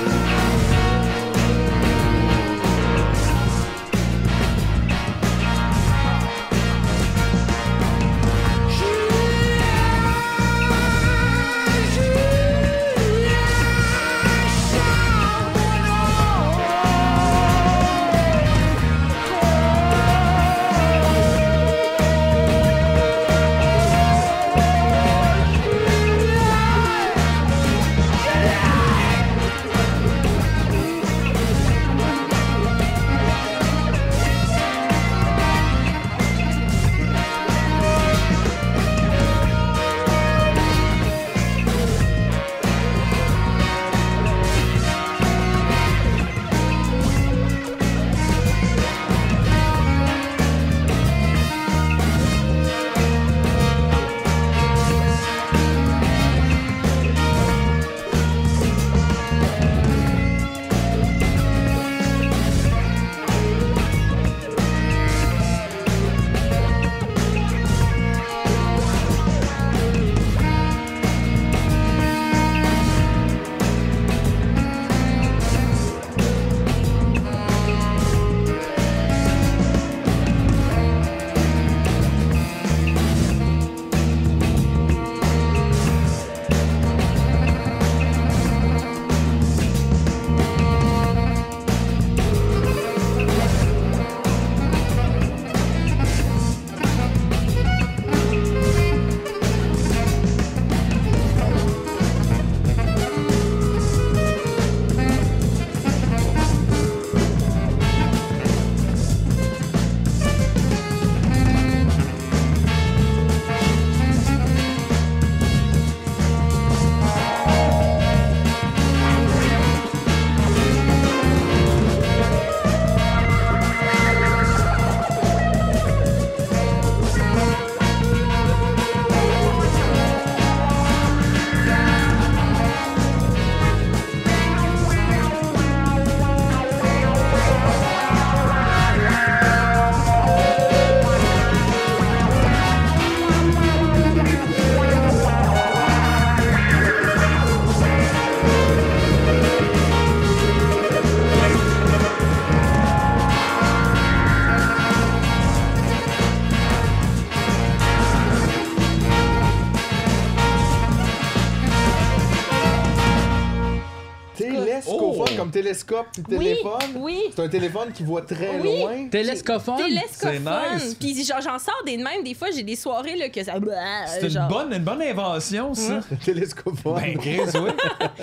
E: Télescope puis
D: Oui,
E: téléphone.
D: oui.
E: C'est un téléphone qui voit très
D: Oui.
E: loin.
B: Télescophone.
D: Télescophone.
C: C'est nice.
D: Puis genre, j'en sors des de même. Des fois, j'ai des soirées là, que ça.
C: C'est une bonne, une bonne invention, ça.
E: Un (laughs) télescophone.
C: Ben, Chris, oui. (laughs)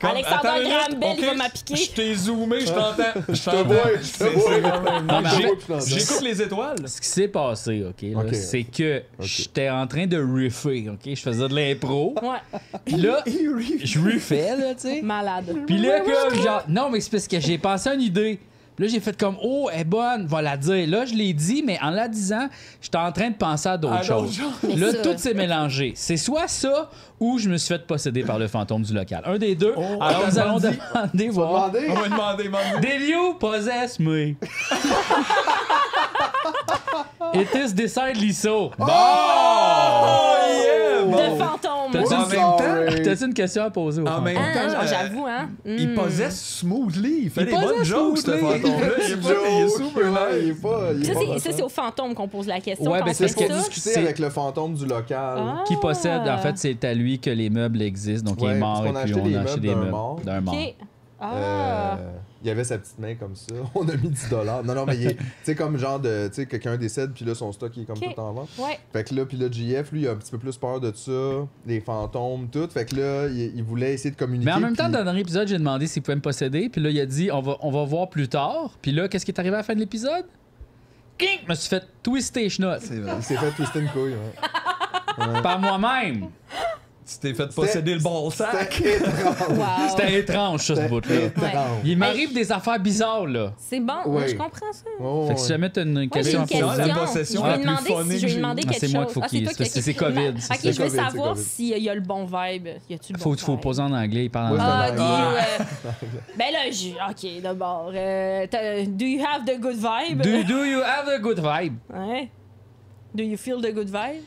C: Comme- minute,
D: Graham Bell, il va m'appliquer.
C: Je t'ai zoomé, je t'entends. Je
E: Je te
C: t'entends.
E: vois, je.
C: J'écoute les étoiles.
B: Ce qui s'est passé, OK, là,
E: Ok.
B: c'est que j'étais en train de riffer, OK? Je faisais de l'impro.
D: Ouais,
B: Puis là, (laughs) je riffais, là, tu sais.
D: malade.
B: Puis là, comme, genre, non, mais c'est parce que j'ai pensé à une idée. Là, j'ai fait comme, oh, elle est bonne, va la dire. Là, je l'ai dit, mais en la disant, j'étais en train de penser à d'autres choses. Là,
D: ça-
B: tout s'est mélangé. C'est soit ça ou je me suis fait posséder par le fantôme du local. Un des deux.
C: Oh,
B: Alors, nous allons
C: demandé.
B: demander, voir.
E: Demandez.
C: On va demander, demander.
B: Did you possess me? (laughs) It is decidedly so. Bon!
C: Oh, yeah!
D: De
C: Bon.
D: fantôme.
B: T'as-tu
C: En
B: une-
C: même temps,
E: Sorry.
B: T'as-tu une question à poser au
C: En
B: fantôme?
C: même
D: Ah,
C: temps, euh,
D: j'avoue, hein.
C: Il
D: Hmm.
C: posait smoothly. Il fait
B: Il
C: des bonnes jokes, ce
B: smoothly.
C: fantôme-là. Il est pas- il est super
E: ouais, il est
C: nice.
D: Ça, c'est-
E: mal
D: ça, c'est au fantôme qu'on pose la question.
B: Ouais,
D: quand
B: ben,
D: on
B: c'est
D: fait ça.
E: discuter
B: C'est-
E: avec le fantôme du local.
D: Ah.
B: Qui possède, en fait, c'est à lui que les meubles existent. Donc, il
E: Ouais,
B: est
E: parce
B: mort et
E: qu'on a
B: puis
E: acheté
B: on
E: des
B: a acheté
E: meubles
B: des
E: d'un
B: meubles
E: mort.
B: d'un mort.
D: OK. Ah.
E: Euh, il avait sa petite main comme ça. (laughs) On a mis 10 dollars. Non, non, mais il est- tu sais, comme genre de. Tu sais, quelqu'un décède, puis là, son stock, il est comme tout en vente.
D: Ouais.
E: Fait que là, puis là, JF, lui, il a un petit peu plus peur de ça, les fantômes, tout. Fait que là, il, il voulait essayer de communiquer.
B: Mais en même temps, dans le dernier épisode, j'ai demandé s'il pouvait me posséder. Puis là, il a dit on va, on va voir plus tard. Puis là, qu'est-ce qui est arrivé à la fin de l'épisode? King! Je me suis fait twister
C: vrai.
E: il s'est fait twister une couille. Ouais.
B: par moi-même.
C: Tu t'es fait posséder le bon sac.
E: C'était (laughs) étrange.
D: Wow.
B: C'était étrange, ça, ce bout-là.
E: étrange.
B: Il m'arrive des affaires bizarres, là.
D: C'est bon, je comprends ça.
E: Oh,
B: Fait que si jamais t'as une
D: Moi, j'ai
B: question
D: une
B: à
D: question.
B: poser.
C: la possession
D: je
C: la
D: vais
C: plus
D: demander
C: funny
D: si je vais
C: j'ai
D: demander
B: eue. Ah,
D: quelque
B: c'est
D: chose.
B: moi qu'il faut
D: Ah,
B: qu'il- c'est- c'est. COVID,
D: Ok,
B: c'est
D: je veux
E: COVID, c'est
D: savoir
E: COVID.
D: s'il y a le bon vibe. Y a-tu le bon
B: Faut, poser en anglais, il parle en
E: c'est
D: Ah,
E: anglais.
D: ouais. Ben là, j'ai- ok, d'abord. euh, t'as- do you have the good vibe?
B: Do, do you have a good vibe?
D: Ouais. Do you feel the good vibe?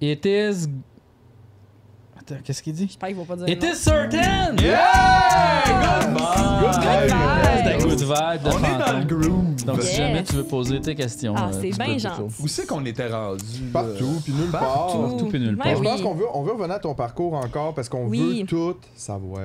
B: It is. Attends, qu'est-ce qu'il dit?
D: J'espère qu'il va pas dire
B: It
D: non.
B: is certain!
C: Yeah! Good
E: Good
C: vibe!
B: good vibe de
C: On est dans le groove.
B: Donc, si jamais tu veux poser tes questions.
D: Ah,
B: euh,
D: c'est bien gentil.
C: Où c'est qu'on était rendu?
E: Partout, puis nulle part.
B: Partout, puis nulle
D: Ouais,
B: part.
E: Je
D: oui.
E: pense qu'on veut, on veut revenir à ton parcours encore parce qu'on
D: Oui.
E: veut tout savoir.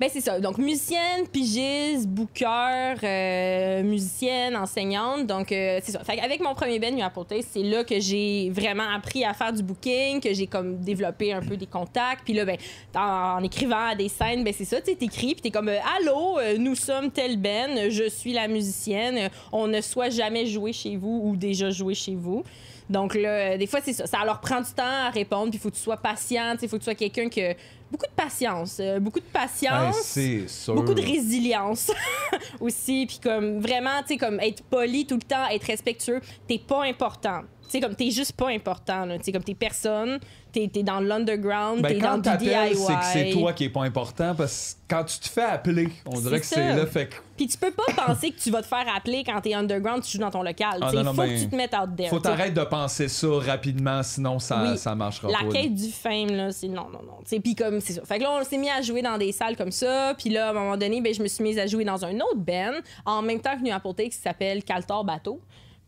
D: Ben, c'est ça. Donc, musicienne, pigiste, booker, euh, musicienne, enseignante. Donc, euh, c'est ça. Fait avec mon premier band, New Apple c'est là que j'ai vraiment appris à faire du booking, que j'ai comme développé un peu des contacts. Puis là, ben, en, en écrivant à des scènes, ben, c'est ça. Tu t'écris, puis t'es comme, euh, Allô, euh, nous sommes tel band, je suis la musicienne. On ne soit jamais joué chez vous ou déjà joué chez vous. Donc là, euh, des fois, c'est ça. Ça leur prend du temps à répondre, puis il faut que tu sois patient, il faut que tu sois quelqu'un qui a beaucoup de patience. euh, beaucoup de
C: Ben,
D: patience.
C: sûr.
D: Beaucoup de résilience (laughs) aussi, puis comme vraiment, tu sais, comme être poli tout le temps, être respectueux, t'es pas important. Sais, comme t'es juste pas important, là. Tu sais, comme t'es personne, t'es es dans l'underground,
C: Ben,
D: t'es dans du DIY.
C: c'est que c'est toi qui est pas important parce que quand tu te fais appeler, on dirait que
D: C'est
C: là. Fait que
D: Puis tu peux pas (laughs) penser que tu vas te faire appeler quand t'es underground, tu joues dans ton local.
C: Ah, non, non,
D: faut
C: ben,
D: que tu te mettes out there.
C: faut t'arrêter de penser ça rapidement, sinon ça,
D: Oui.
C: ça marchera
D: La
C: pas. là.
D: quête du fame, là, c'est non, non, non. Puis comme, c'est ça. Fait que là, on s'est mis à jouer dans des salles comme ça. Puis là, à un moment donné, ben, je me suis mise à jouer dans un autre band, en même temps que New Take, qui s'appelle Caltor Bateau.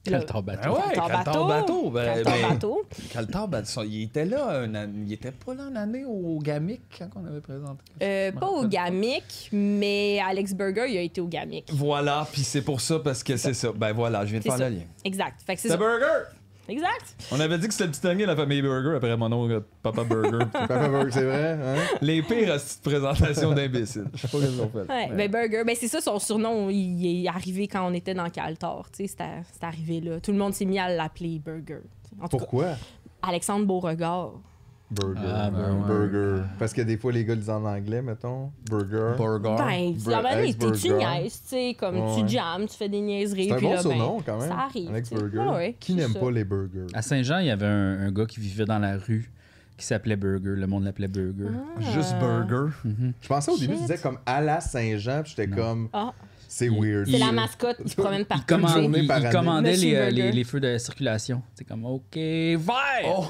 B: Caltor Bateau.
C: Ah ouais,
D: Caltor
C: Caltor Bateau. Ben, ben,
D: Bateau.
C: Caltar Bateau, il était là, un an- il était pas là une année au Gamic quand on avait présenté.
D: Euh, pas au Gamic, mais Alex Burger, il a été au Gamic.
C: Voilà, puis c'est pour ça, parce que c'est ça. Ben voilà, je viens de faire
D: ça.
C: le lien.
D: Exact. Fait que c'est
C: C'est
D: ça.
C: Burger!
D: Exact.
C: On avait dit que c'était le petit dernier de la famille Burger après mon oncle Papa Burger. (laughs)
E: Papa Burger, c'est vrai, hein?
C: Les pires petites présentations d'imbéciles. Je sais pas qu'est-ce qu'on fait.
D: Ouais, ben Burger, ben c'est ça son surnom, il est arrivé quand on était dans Caltor, tu sais, c'était c'était arrivé là. Tout le monde s'est mis à l'appeler Burger. En tout cas,
E: Pourquoi?
D: Alexandre Beauregard.
E: Burger.
B: Ah, ben ouais.
E: Burger. Parce que des fois, les gars le disent en anglais, mettons. Burger.
C: Burger.
D: Ben,
E: Bur-
D: tu
E: Burger.
D: niaises, tu sais, comme
E: Ouais,
D: tu jammes, tu fais des niaiseries.
E: C'est un bon
D: là, ben,
E: surnom quand même.
D: Ça arrive.
E: Alex. Burger.
D: Ouais, ouais,
E: Qui n'aime pas les burgers?
B: À Saint-Jean, il y avait un, un gars qui vivait dans la rue qui s'appelait Burger. Le monde l'appelait Burger.
D: Ah.
C: Juste Burger.
E: Je pensais au début, tu
D: Shit.
E: disais comme à la Saint-Jean, puis j'étais comme.
D: Ah,
E: C'est weird.
D: C'est la mascotte qui se promène
B: Il,
D: partout.
B: il-
E: par
B: il
E: année.
B: commandait les, euh, les, les feux de circulation. C'est comme, OK, vert!
C: Oh,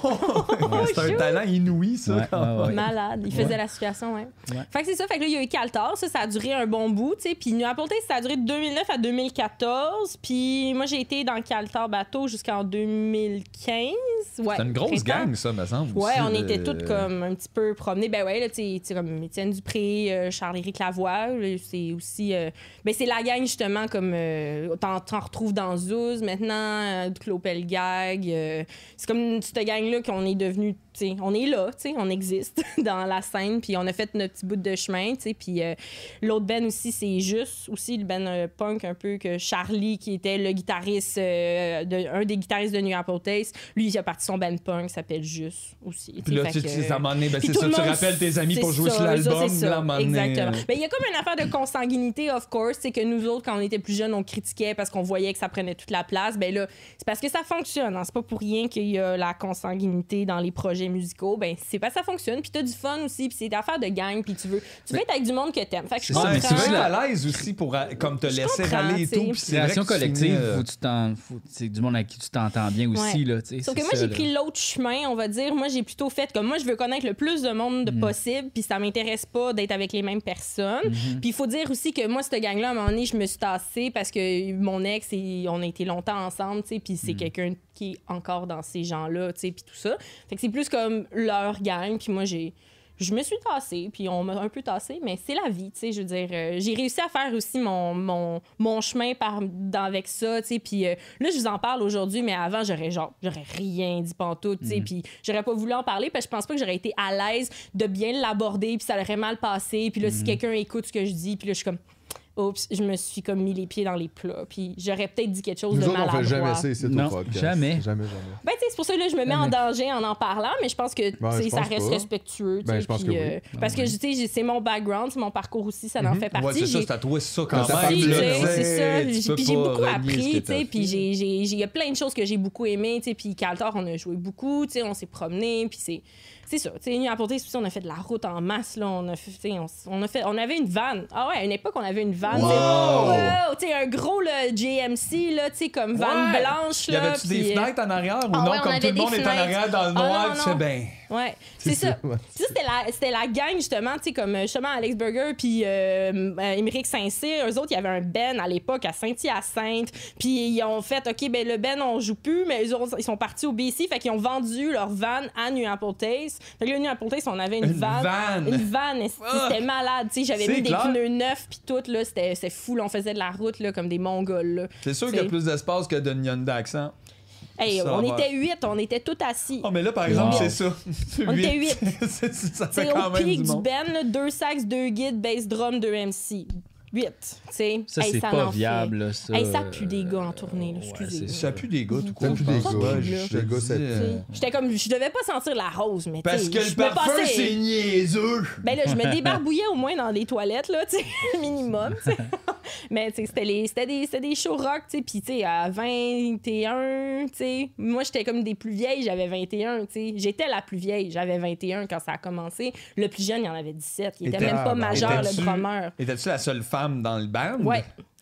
C: (laughs) c'est un talent inouï, ça.
B: Ouais,
C: quand
B: ouais, ouais.
D: Malade. Il faisait la situation, ouais.
B: Ouais.
D: Fait que c'est ça. Fait que là, il y a eu Caltar. Ça, ça a duré un bon bout, tu sais. Puis New Apple ça a duré de 2009 à 2014. Puis moi, j'ai été dans Caltar bateau jusqu'en 2015. Ouais.
C: C'est une grosse
D: printemps.
C: gang, ça, me semble.
D: Ouais,
C: aussi,
D: on était toutes comme un petit peu promenées. Ben ouais, là, tu sais, comme Étienne Dupré, euh, Charles-Éric Lavoie, c'est aussi... euh, ben c'est la gang, justement, comme... euh, T'en t'en retrouves dans Zouz, maintenant, euh, Claude Pelgag. euh, c'est comme cette gang-là qu'on est devenu... tu sais, on est là, tu sais, on existe (laughs) dans la scène, puis on a fait notre petit bout de chemin, tu sais, puis euh, l'autre Ben aussi, c'est juste aussi le Ben euh, punk un peu que Charlie, qui était le guitariste, de, un des guitaristes de New Apple Taste, lui, il a parti son Ben punk, s'appelle Juste aussi.
C: Puis là, tu sais, à un moment donné, ben, c'est ça, tu rappelles tes amis pour
D: c'est
C: jouer
D: ça,
C: sur
D: ça,
C: l'album.
D: c'est ça,
C: moment donné,
D: Exactement. Ben, il y a comme une affaire de consanguinité, of course. C'est que nous autres, quand on était plus jeunes, on critiquait parce qu'on voyait que ça prenait toute la place. Ben là, c'est parce que ça fonctionne. hein. C'est pas pour rien qu'il y a la consanguinité dans les projets musicaux. Ben, c'est parce que ça fonctionne. Puis t'as du fun aussi. Puis c'est affaire de gang. Puis tu veux, tu veux être avec du monde que t'aimes. Fait que je
B: mais
C: tu veux être à l'aise aussi pour euh, comme te
D: Je
C: laisser
D: comprends,
C: aller et tout. puis c'est tu
B: collective,
C: euh,
B: faut que tu t'en- faut- c'est du monde avec qui tu t'entends bien aussi.
D: Ouais.
B: Là, tu sais,
D: Sauf que moi, j'ai pris l'autre chemin, on va dire. Moi, j'ai plutôt fait comme moi, je veux connaître le plus de monde de
B: Mm.
D: possible, puis ça m'intéresse pas d'être avec les mêmes personnes.
B: Mm-hmm.
D: Puis il faut dire aussi que moi, cette gang-là, à un moment donné, je me suis tassée parce que mon ex, et on a été longtemps ensemble, tu sais, puis
B: Mm.
D: c'est quelqu'un qui est encore dans ces gens-là, tu sais, puis tout ça. Fait que c'est plus comme leur gang, puis moi, j'ai. Je me suis tassée, puis on m'a un peu tassée, mais c'est la vie, tu sais, je veux dire. euh, j'ai réussi à faire aussi mon, mon, mon chemin par, dans, avec ça, tu sais, puis euh, là, je vous en parle aujourd'hui, mais avant, j'aurais genre, j'aurais rien dit pantoute, tu sais, puis j'aurais pas voulu en parler, parce que je pense pas que j'aurais été à l'aise de bien l'aborder, puis ça aurait mal passé, puis là, si quelqu'un écoute ce que je dis, puis là, je suis comme... Oups, je me suis comme mis les pieds dans les plats. Puis j'aurais peut-être dit quelque chose
E: Nous
D: de
E: autres, on
D: maladroit.
E: fait jamais ça ici
B: Non,
E: au podcast.
B: jamais.
E: Jamais, jamais.
D: Ben, c'est pour ça que là, je me mets en danger en en parlant, mais je pense que
E: je
D: ça reste
E: pas.
D: respectueux. tu
E: Ben, je pense
D: puis,
E: que oui.
D: euh, Parce que tu sais, j'ai- c'est mon background, c'est mon parcours aussi, ça en fait partie.
C: Ouais, c'est ça,
D: J'ai-
C: c'est à toi, c'est ça quand même.
D: c'est ça. Puis j'ai beaucoup appris, Puis
C: fait.
D: j'ai- j'ai- j'ai- il y a plein de choses que j'ai beaucoup aimé, tu sais. Puis Caltar, on a joué beaucoup, tu sais, on s'est promené, puis c'est. C'est ça, tu sais, Apporté, c'est aussi, on a fait de la route en masse, là, on a fait, tu sais, on, on a fait, on avait une vanne. Ah ouais, à une époque, on avait une vanne.
C: Wow!
D: tu sais. Wow! Tu sais, un gros, là, JMC, là, tu sais, comme vanne
C: Ouais!
D: blanche,
C: Y
D: là.
C: avait-tu des
D: euh,
C: fenêtres en arrière ou
D: ah
C: non?
D: ouais, on
C: comme tout le monde
D: des
C: est en
D: fenêtres.
C: arrière dans le
D: Ah
C: noir,
D: non,
C: tu fais
D: non.
C: ben.
D: Ouais, c'est ça. c'était la, c'était la gang, justement, tu sais, comme euh, justement Alex Burger puis euh, euh, Émeric Saint-Cyr. Eux autres, il y avait un Ben à l'époque à Saint-Hyacinthe. Puis ils ont fait, OK, ben le Ben, on joue plus, mais eux autres, ils sont partis au BC. Fait qu'ils ont vendu leur van à New Apple Taste. Fait que là, New Apple Taste, on avait une,
C: Une
D: van.
C: vanne.
D: Une esti, c'était malade. Tu sais, j'avais mis des pneus neufs, puis tout, là, c'était fou. là. on faisait de la route, là, comme des Mongols, là.
C: C'est sûr qu'il y a plus d'espace que de Hyundai Accent.
D: Hey,
C: Ça
D: on
C: va.
D: était huit, on était tous assis.
C: Oh, mais là, par exemple,
B: Wow.
C: c'est ça. (laughs)
D: On était huit. (laughs)
C: C'est-
D: au pic
C: du
D: du. Ben, là, deux sax, deux guides, bass drum, deux MC. 8.
B: Ça, c'est pas viable, là, ça.
D: Hey, ça pue des gars en tournée, là,
B: Ouais,
D: excusez.
B: c'est
C: Ça pue des gars, tout court.
E: Ça pue
C: je
E: des gars.
C: Ouais,
D: J'étais comme, je devais pas sentir la rose, mais
C: Parce que le parfum,
D: passais-
C: c'est niaiseux.
D: Ben là, je me (laughs) débarbouillais au moins dans les toilettes, là, tu sais, (laughs) minimum, tu sais. (laughs) Mais, tu sais, c'était les- des, c'était des shows rock, tu sais, puis, tu sais, à 21, tu sais, moi, j'étais comme des plus vieilles, j'avais 21, tu sais. J'étais la plus vieille, j'avais 21 quand ça a commencé. Le plus jeune, il en avait 17. Il était même pas majeur, le drummer.
C: Étais-tu la seule femme dans le band?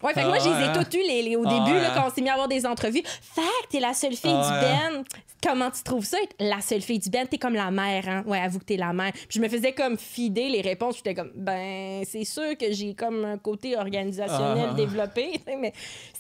D: Ouais, fait que moi,
C: Ah
D: je les ai
C: ouais,
D: toutes eues les, les- au
C: Ah
D: début, là,
C: hein.
D: quand on s'est mis à avoir des entrevues. Fait que t'es la seule fille
C: Ah
D: du band. Comment tu trouves ça, être la seule fille du band? T'es comme la mère, hein? Ouais, avoue que t'es la mère. Puis je me faisais comme fider les réponses. J'étais comme, ben, c'est sûr que j'ai comme un côté organisationnel
C: Ah.
D: développé, tu sais, mais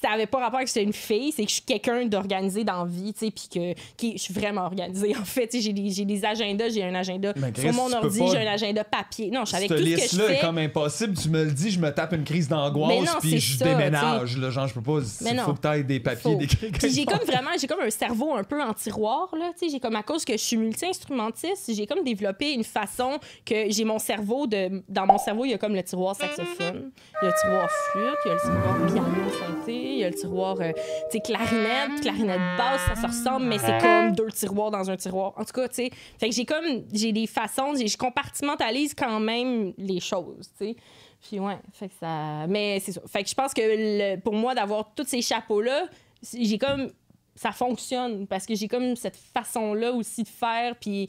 D: ça avait pas rapport avec que c'est une fille, c'est que je suis quelqu'un d'organisé dans la vie, tu sais, puis que qui, je suis vraiment organisée. (laughs) En fait, tu sais, j'ai des, j'ai des agendas, j'ai un agenda
C: Mais Chris,
D: sur mon
C: tu peux
D: ordi,
C: pas-
D: j'ai un agenda papier. Non, je savais
C: Cette
D: tout ce que je
C: liste-là
D: fais.
C: est comme impossible. Tu me le dis, je me tape une crise
D: Mais
C: d'angoisse,
D: non,
C: puis
D: c'est
C: je
D: ça,
C: déménage. Là, genre, je peux pas. Il faut que t'ailles des papiers, des.
D: Puis j'ai comme vraiment, j'ai comme un cerveau un peu en tiroir, là. Tu sais, j'ai comme à cause que je suis multi-instrumentiste, j'ai comme développé une façon que j'ai mon cerveau de. Dans mon cerveau, il y a comme le tiroir saxophone, il y a le tiroir flûte, il y a le tiroir piano synthé, il y a le tiroir, euh, tu sais, clarinette, clarinette basse, ça se ressemble, mais c'est comme deux tiroirs dans un tiroir. En tout cas, tu sais. Fait que j'ai comme, j'ai des façons, je compartimentalise quand même les choses, tu sais. Puis ouais, fait que ça. Mais c'est ça. Fait que je pense que le- pour moi, d'avoir tous ces chapeaux-là, j'ai comme. Ça fonctionne parce que j'ai comme cette façon-là aussi de faire. Puis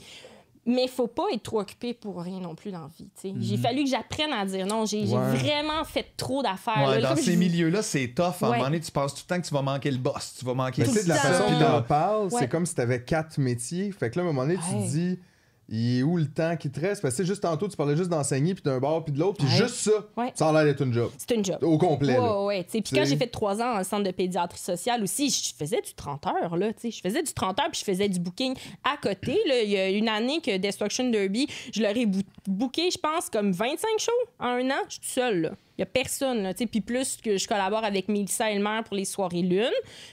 D: Mais faut pas être trop occupé pour rien non plus dans la vie. tu sais. J'ai fallu que j'apprenne à dire non. J'ai
E: Ouais.
D: vraiment fait trop d'affaires.
C: Ouais,
D: là.
C: dans ces
D: je-
C: milieux-là, c'est tough. À un moment donné, tu penses tout le temps que tu vas manquer le boss, tu vas manquer
E: Mais tu sais, de la façon qu'il en parle,
D: Ouais.
E: c'est comme si t'avais quatre métiers. Fait que là, à un moment donné, tu
D: Ouais.
E: te dis, il est où le temps qui te reste? Parce que tu sais, juste tantôt, tu parlais juste d'enseigner, puis d'un bord, puis de l'autre, puis
D: Ouais.
E: juste ça,
D: Ouais.
E: ça a l'air d'être une job.
D: C'est une job.
E: Au complet.
D: Ouais, ouais. Puis quand j'ai fait trois ans dans le centre de pédiatrie sociale aussi, je faisais du 30 heures, là. Je faisais du 30 heures, puis je faisais du booking à côté, là. Il y a une année que Destruction Derby, je leur ai booké, je pense, comme 25 shows en un an. Je suis seule, là. Il y a personne, là. Puis plus que je collabore avec Mélissa Elmer pour les soirées lune.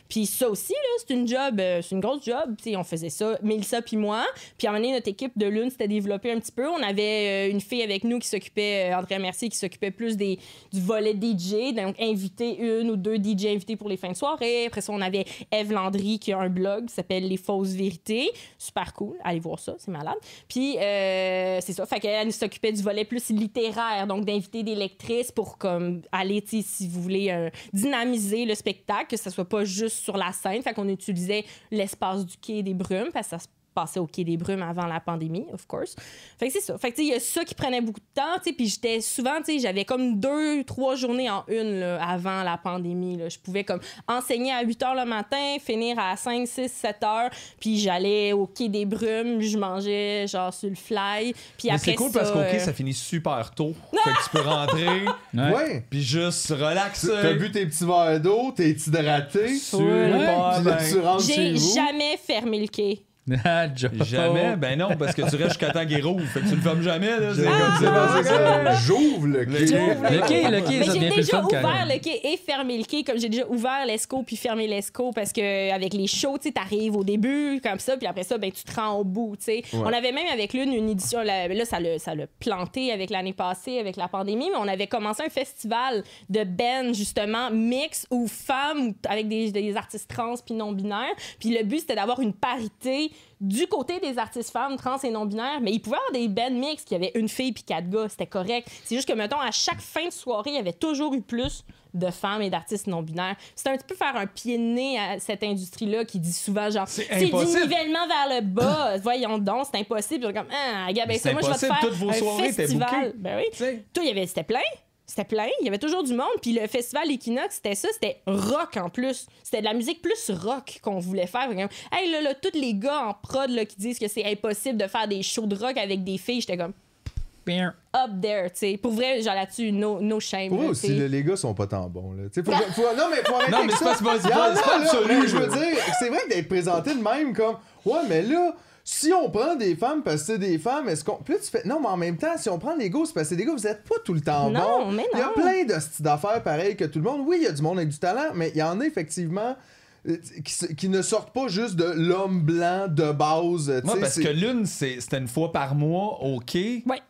D: Puis ça aussi, c'est une job, euh, c'est une grosse job, tu sais. On faisait ça, Mélissa puis moi. Puis à un moment notre équipe de lune s'était développée un petit peu. On avait euh, une fille avec nous qui s'occupait, euh, Andrea Mercier, qui s'occupait plus des, du volet DJ, donc inviter une ou deux DJ invités pour les fins de soirée. Après ça, on avait Eve Landry qui a un blog qui s'appelle Les Fausses Vérités. Super cool. Allez voir ça, c'est malade. Puis euh, c'est ça. Fait qu'elle s'occupait du volet plus littéraire, donc d'inviter des lectrices pour comme aller, si vous voulez, euh, dynamiser le spectacle, que ce soit pas juste sur la scène. Fait qu'on utilisait l'espace du quai des Brumes parce que passait au quai des Brumes avant la pandémie, of course. Fait que c'est ça. Fait que tu sais, il y a ça qui prenait beaucoup de temps, tu sais, puis j'étais souvent, tu sais, j'avais comme deux, trois journées en une là, avant la pandémie. Là. Je pouvais comme enseigner à 8 heures le matin, finir à 5, 6, 7 heures, puis j'allais au quai des Brumes, je mangeais genre sur le fly, puis
C: Mais
D: après
C: c'est cool
D: ça,
C: parce qu'au
D: euh,
C: quai, ça finit super tôt. (laughs) Fait que tu peux rentrer,
B: Ouais.
E: Ouais.
C: puis juste relaxer.
E: T'as bu tes petits verres d'eau, t'es hydraté.
C: Super
E: tu rentres chez
D: J'ai jamais fermé le quai.
B: Ah.
C: Jamais? Ben non, parce que tu restes jusqu'à temps qu'il rouvre. Fait que tu le fermes jamais, là. C'est comme ça.
E: ça. J'ouvre le quai.
B: Le quai, le quai, ça
D: j'ai
B: devient plus
D: déjà ouvert le quai et fermé le quai, comme j'ai déjà ouvert l'esco puis fermé l'esco parce que avec les shows, tu sais, t'arrives au début comme ça, puis après ça, ben tu te rends au bout, tu sais. On avait même avec l'une une édition, là, là, ça l'a ça l'a planté avec l'année passée, avec la pandémie, mais on avait commencé un festival de Ben justement mix ou femmes ou- avec des, des artistes trans puis non binaires, puis le but c'était d'avoir une parité du côté des artistes femmes trans et non binaires, mais il pouvait y avoir des bands mix qui avaient une fille puis quatre gars, c'était correct. C'est juste que mettons à chaque fin de soirée, il y avait toujours eu plus de femmes et d'artistes non binaires. C'était un petit peu faire un pied de nez à cette industrie-là qui dit souvent genre
C: C'est
D: c'est du nivellement vers le bas. (laughs) Voyons donc, c'est impossible. Puis comme ah, regarde, ben, ça,
C: c'est
D: moi je vais te faire
C: toutes vos
D: un
C: soirées
D: festival. Ben oui.
C: Tu sais.
D: Toi, il y avait c'était plein. C'était plein, il y avait toujours du monde. Puis le festival Equinox, c'était ça, c'était rock en plus. C'était de la musique plus rock qu'on voulait faire. Hey, là, là, tous les gars en prod là, qui disent que c'est impossible de faire des shows de rock avec des filles, j'étais comme
B: Bien.
D: up there, tu sais. Pour vrai, genre là-dessus, no, no shame. Là,
E: là, les gars sont pas tant bons. Là. Faut, (laughs) faut- non, mais faut arrêter
C: Non, mais c'est
E: ça.
C: pas- absolu,
E: je veux dire, c'est vrai que d'être présenté de même comme Ouais, mais là, si on prend des femmes parce que c'est des femmes, est-ce qu'on. Puis là, tu fais Non, mais en même temps, si on prend des gars, c'est parce que c'est des gars, vous êtes pas tout le temps
D: Non,
E: bons.
D: mais
E: Il y a
D: non.
E: plein de styles d'affaires pareils que tout le monde. Oui, il y a du monde avec du talent, mais il y en a effectivement. euh, Qui, ne sortent pas juste de l'homme blanc de base. tu
C: Moi,
E: sais,
C: parce que l'une, c'est- c'était une fois par mois quai.
D: Ouais.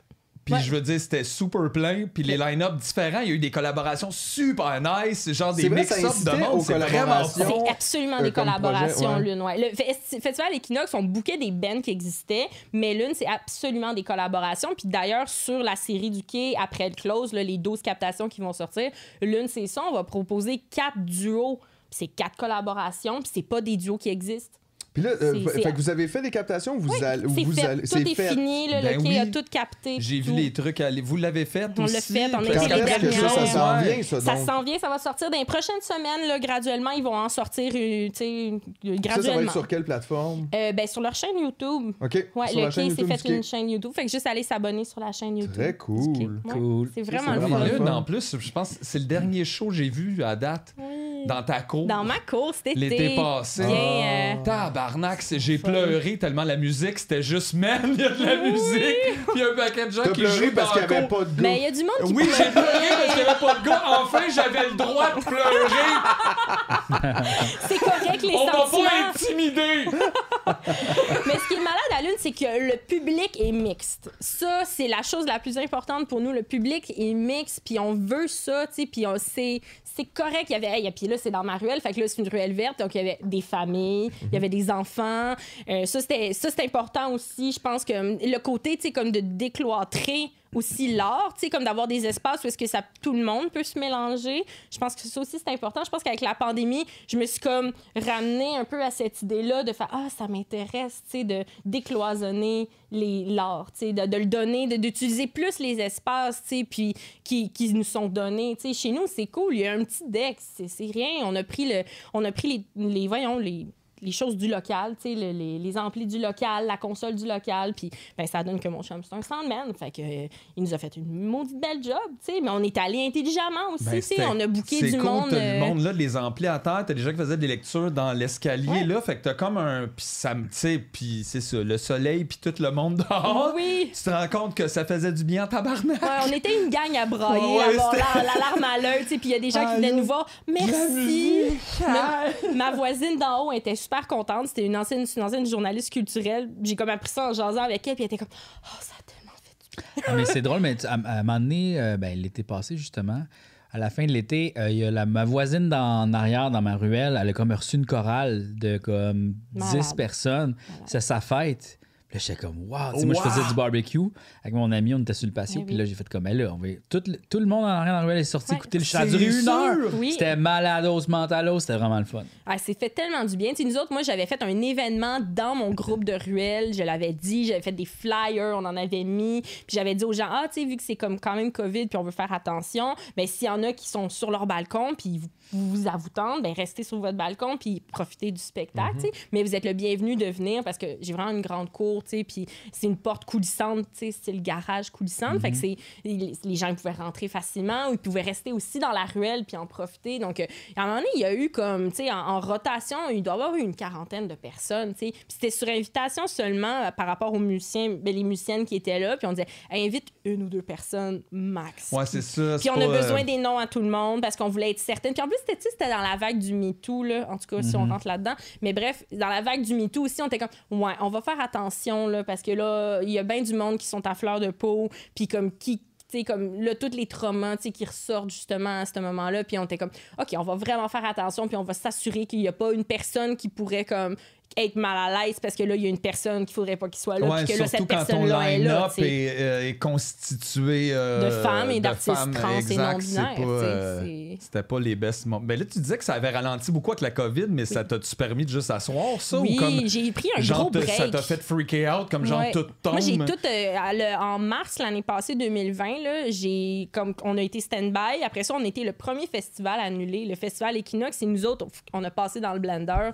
C: Puis
D: Ouais.
C: je veux dire, c'était super plein. Puis les line-up différents. Il y a eu des collaborations super nice. Genre
E: C'est
C: des
E: vrai, ça
C: mix-up de monde.
E: aux
C: C'est vraiment.
D: C'est absolument
E: euh,
D: des collaborations,
E: projet, ouais.
D: l'une. Ouais. Le festi- festival Equinox, on bouquait des bands qui existaient, mais l'une, c'est absolument des collaborations. Puis d'ailleurs, sur la série du quai, après le close, là, les 12 captations qui vont sortir, l'une, c'est ça. On va proposer quatre duos. Puis c'est quatre collaborations, puis c'est pas des duos qui existent.
E: Puis là, euh, fait que vous avez fait des captations, vous
D: Oui,
E: allez.
D: c'est
E: vous
D: fait.
E: allez-
D: tout
E: c'est
D: est
E: fait?
D: fini, là,
C: Ben
D: le quai
C: oui.
D: a tout capté.
C: J'ai vu les trucs. aller- Vous l'avez fait
D: On
C: aussi?
D: l'a fait, on a
C: Parce
D: été
E: Quand
D: les dernières.
E: ça, ça s'en vient, ça,
D: Ça
E: donc?
D: s'en vient, ça va sortir dans les prochaines semaines. Là, graduellement, ils vont en sortir, euh, tu sais,
E: Ça, ça va
D: graduellement.
E: être sur quelle plateforme?
D: Euh, ben, sur leur chaîne YouTube.
E: OK.
D: Ouais,
E: sur
D: le quai s'est fait une chaîne YouTube. Fait que juste aller s'abonner sur la chaîne YouTube.
E: Très cool.
B: Cool.
D: C'est vraiment
E: c'est
D: le fun.
C: en plus, je pense que c'est le dernier show que j'ai vu à date dans ta cour.
D: Dans ma course, cet été.
C: L'été passé.
D: Bien, euh,
C: Tabarnak, c'est- j'ai pleuré tellement la musique, c'était juste man, il y a de la musique, puis il y a un paquet de gens qui
E: pleuré
C: jouent
E: parce qu'il n'y avait
C: cour.
E: pas de
D: Mais
E: gars.
D: il y a du monde qui
C: Oui, j'ai pleuré parce qu'il n'y avait pas de gars. Enfin, j'avais le droit de pleurer. (laughs)
D: C'est correct, les
C: On va
D: sentiments.
C: pas intimider. (laughs)
D: Mais ce qui est malade à l'une, c'est que le public est mixte. Ça, c'est la chose la plus importante pour nous. Le public est mixte, puis on veut ça, tu sais, puis on- c'est c'est correct. Il y avait, hey, puis là, c'est dans ma ruelle, fait que là, c'est une ruelle verte, donc il y avait des familles, il y avait des enfants. Euh, ça, c'était ça, c'est important aussi. Je pense que hum, le côté, tu sais, comme de décloîtrer aussi l'art, tu sais, comme d'avoir des espaces où est-ce que tout le monde peut se mélanger. Je pense que ça aussi, c'est important. Je pense qu'avec la pandémie, je me suis comme ramenée un peu à cette idée-là de faire « Ah, ça m'intéresse, tu sais, de décloisonner l'art, tu sais, de, le donner, d'utiliser plus les espaces, tu sais, puis qui, qui nous sont donnés. Tu sais, chez nous, c'est cool. Il y a un petit deck, c'est rien. On a pris, le, on a pris les, les voyons, les les choses du local, tu sais, le- les, les amplis du local, la console du local, puis ben, ça donne que mon chum, c'est un sandman. Fait que, euh, il nous a fait une maudite belle job, tu sais, mais on est allé intelligemment aussi,
C: Ben,
D: tu sais, on a
C: c'est
D: du
C: cool,
D: monde.
C: T'as
D: euh,
C: le monde là, les amplis à terre, t'as des gens qui faisaient des lectures dans l'escalier
D: Ouais.
C: là, fait que t'as comme un. Puis ça me. Tu sais, puis c'est ça, le soleil, puis tout le monde dehors.
D: Oui.
C: Tu te rends compte que ça faisait du bien en tabarnak.
D: Ouais, on était une gang à brailler,
C: Ouais,
D: à avoir
C: c'était-
D: la, la larme à l'œil, tu sais, puis il y a des gens qui venaient nous voir. Merci! Ma, ma voisine d'en haut était super contente. C'était une ancienne, une ancienne journaliste culturelle. J'ai comme appris ça en jasant avec elle, puis elle était comme Oh, ça a tellement fait du bien.
B: Ah, mais c'est drôle, mais à, à un moment donné, euh, ben, l'été passé, justement, à la fin de l'été, euh, il y a la, ma voisine dans, en arrière, dans ma ruelle, elle a comme reçu une chorale de comme 10
D: Malade.
B: personnes. C'est sa fête. Là, j'étais comme, wow. Tu sais, Moi, je faisais du barbecue avec mon ami, on était sur le patio.
D: Mais
B: Puis là, j'ai fait comme, ben là, on va... tout, le, tout le monde en arrière dans la ruelle est sorti
D: Ouais.
B: écouter le chat. Ça a
C: C'est
B: duré une
C: sûr.
B: heure.
D: Oui.
B: C'était malados, mentalos, c'était vraiment le fun.
D: Ah, c'est fait tellement du bien. Tu sais, nous autres, moi, j'avais fait un événement dans mon groupe de ruelle. Je l'avais dit, j'avais fait des flyers, on en avait mis. Puis j'avais dit aux gens, ah, tu sais, vu que c'est comme quand même COVID, puis on veut faire attention, ben s'il y en a qui sont sur leur balcon, puis vous, vous, tente, ben restez sur votre balcon, puis profitez du spectacle, tu sais. Mais vous êtes le bienvenu de venir parce que j'ai vraiment une grande cour, tu sais, puis c'est une porte coulissante, tu sais, c'est le garage coulissante. Fait que c'est les, gens pouvaient rentrer facilement ou ils pouvaient rester aussi dans la ruelle puis en profiter. Donc, euh, à un moment donné, il y a eu comme, tu sais, en, en rotation, il doit y avoir eu une quarantaine de personnes, tu sais. Puis c'était sur invitation seulement euh, par rapport aux musiciens, ben, les musiciennes qui étaient là. Puis on disait, invite une ou deux personnes max.
C: Ouais, c'est ça.
D: Puis on a
C: euh,
D: besoin des noms à tout le monde parce qu'on voulait être certaine. Puis en plus, c'était dans la vague du MeToo, là. En tout cas, si on
C: Mhm.
D: rentre là-dedans. Mais bref, dans la vague du MeToo aussi, on était comme, ouais, on va faire attention, là, parce que là, il y a bien du monde qui sont à fleur de peau. Puis comme qui. tu sais, comme là, tous les traumas qui ressortent justement à ce moment-là. Puis on était comme, OK, on va vraiment faire attention. Puis on va s'assurer qu'il n'y a pas une personne qui pourrait comme être mal à l'aise parce que là, il y a une personne qu'il faudrait pas qu'il soit là.
C: Ouais,
D: puis que là, cette personne-là est là.
C: est, euh, est constitué euh,
D: De femmes et d'artistes trans et
C: exact,
D: non-binaires,
C: c'est pas,
D: tu sais,
C: euh, C'était pas les best moments. Mais là, tu disais que ça avait ralenti beaucoup avec la COVID, mais ça t'a-tu permis de juste asseoir ça?
D: Oui,
C: ou comme,
D: j'ai pris un
C: genre,
D: gros break.
C: Ça t'a fait freaker out, comme genre
D: Ouais.
C: tout tombe.
D: Moi, j'ai tout. le- en mars l'année passée, 2020, là, j'ai comme on a été stand-by. Après ça, on a été le premier festival annulé, le festival Equinox. Et nous autres, on a passé dans le blender.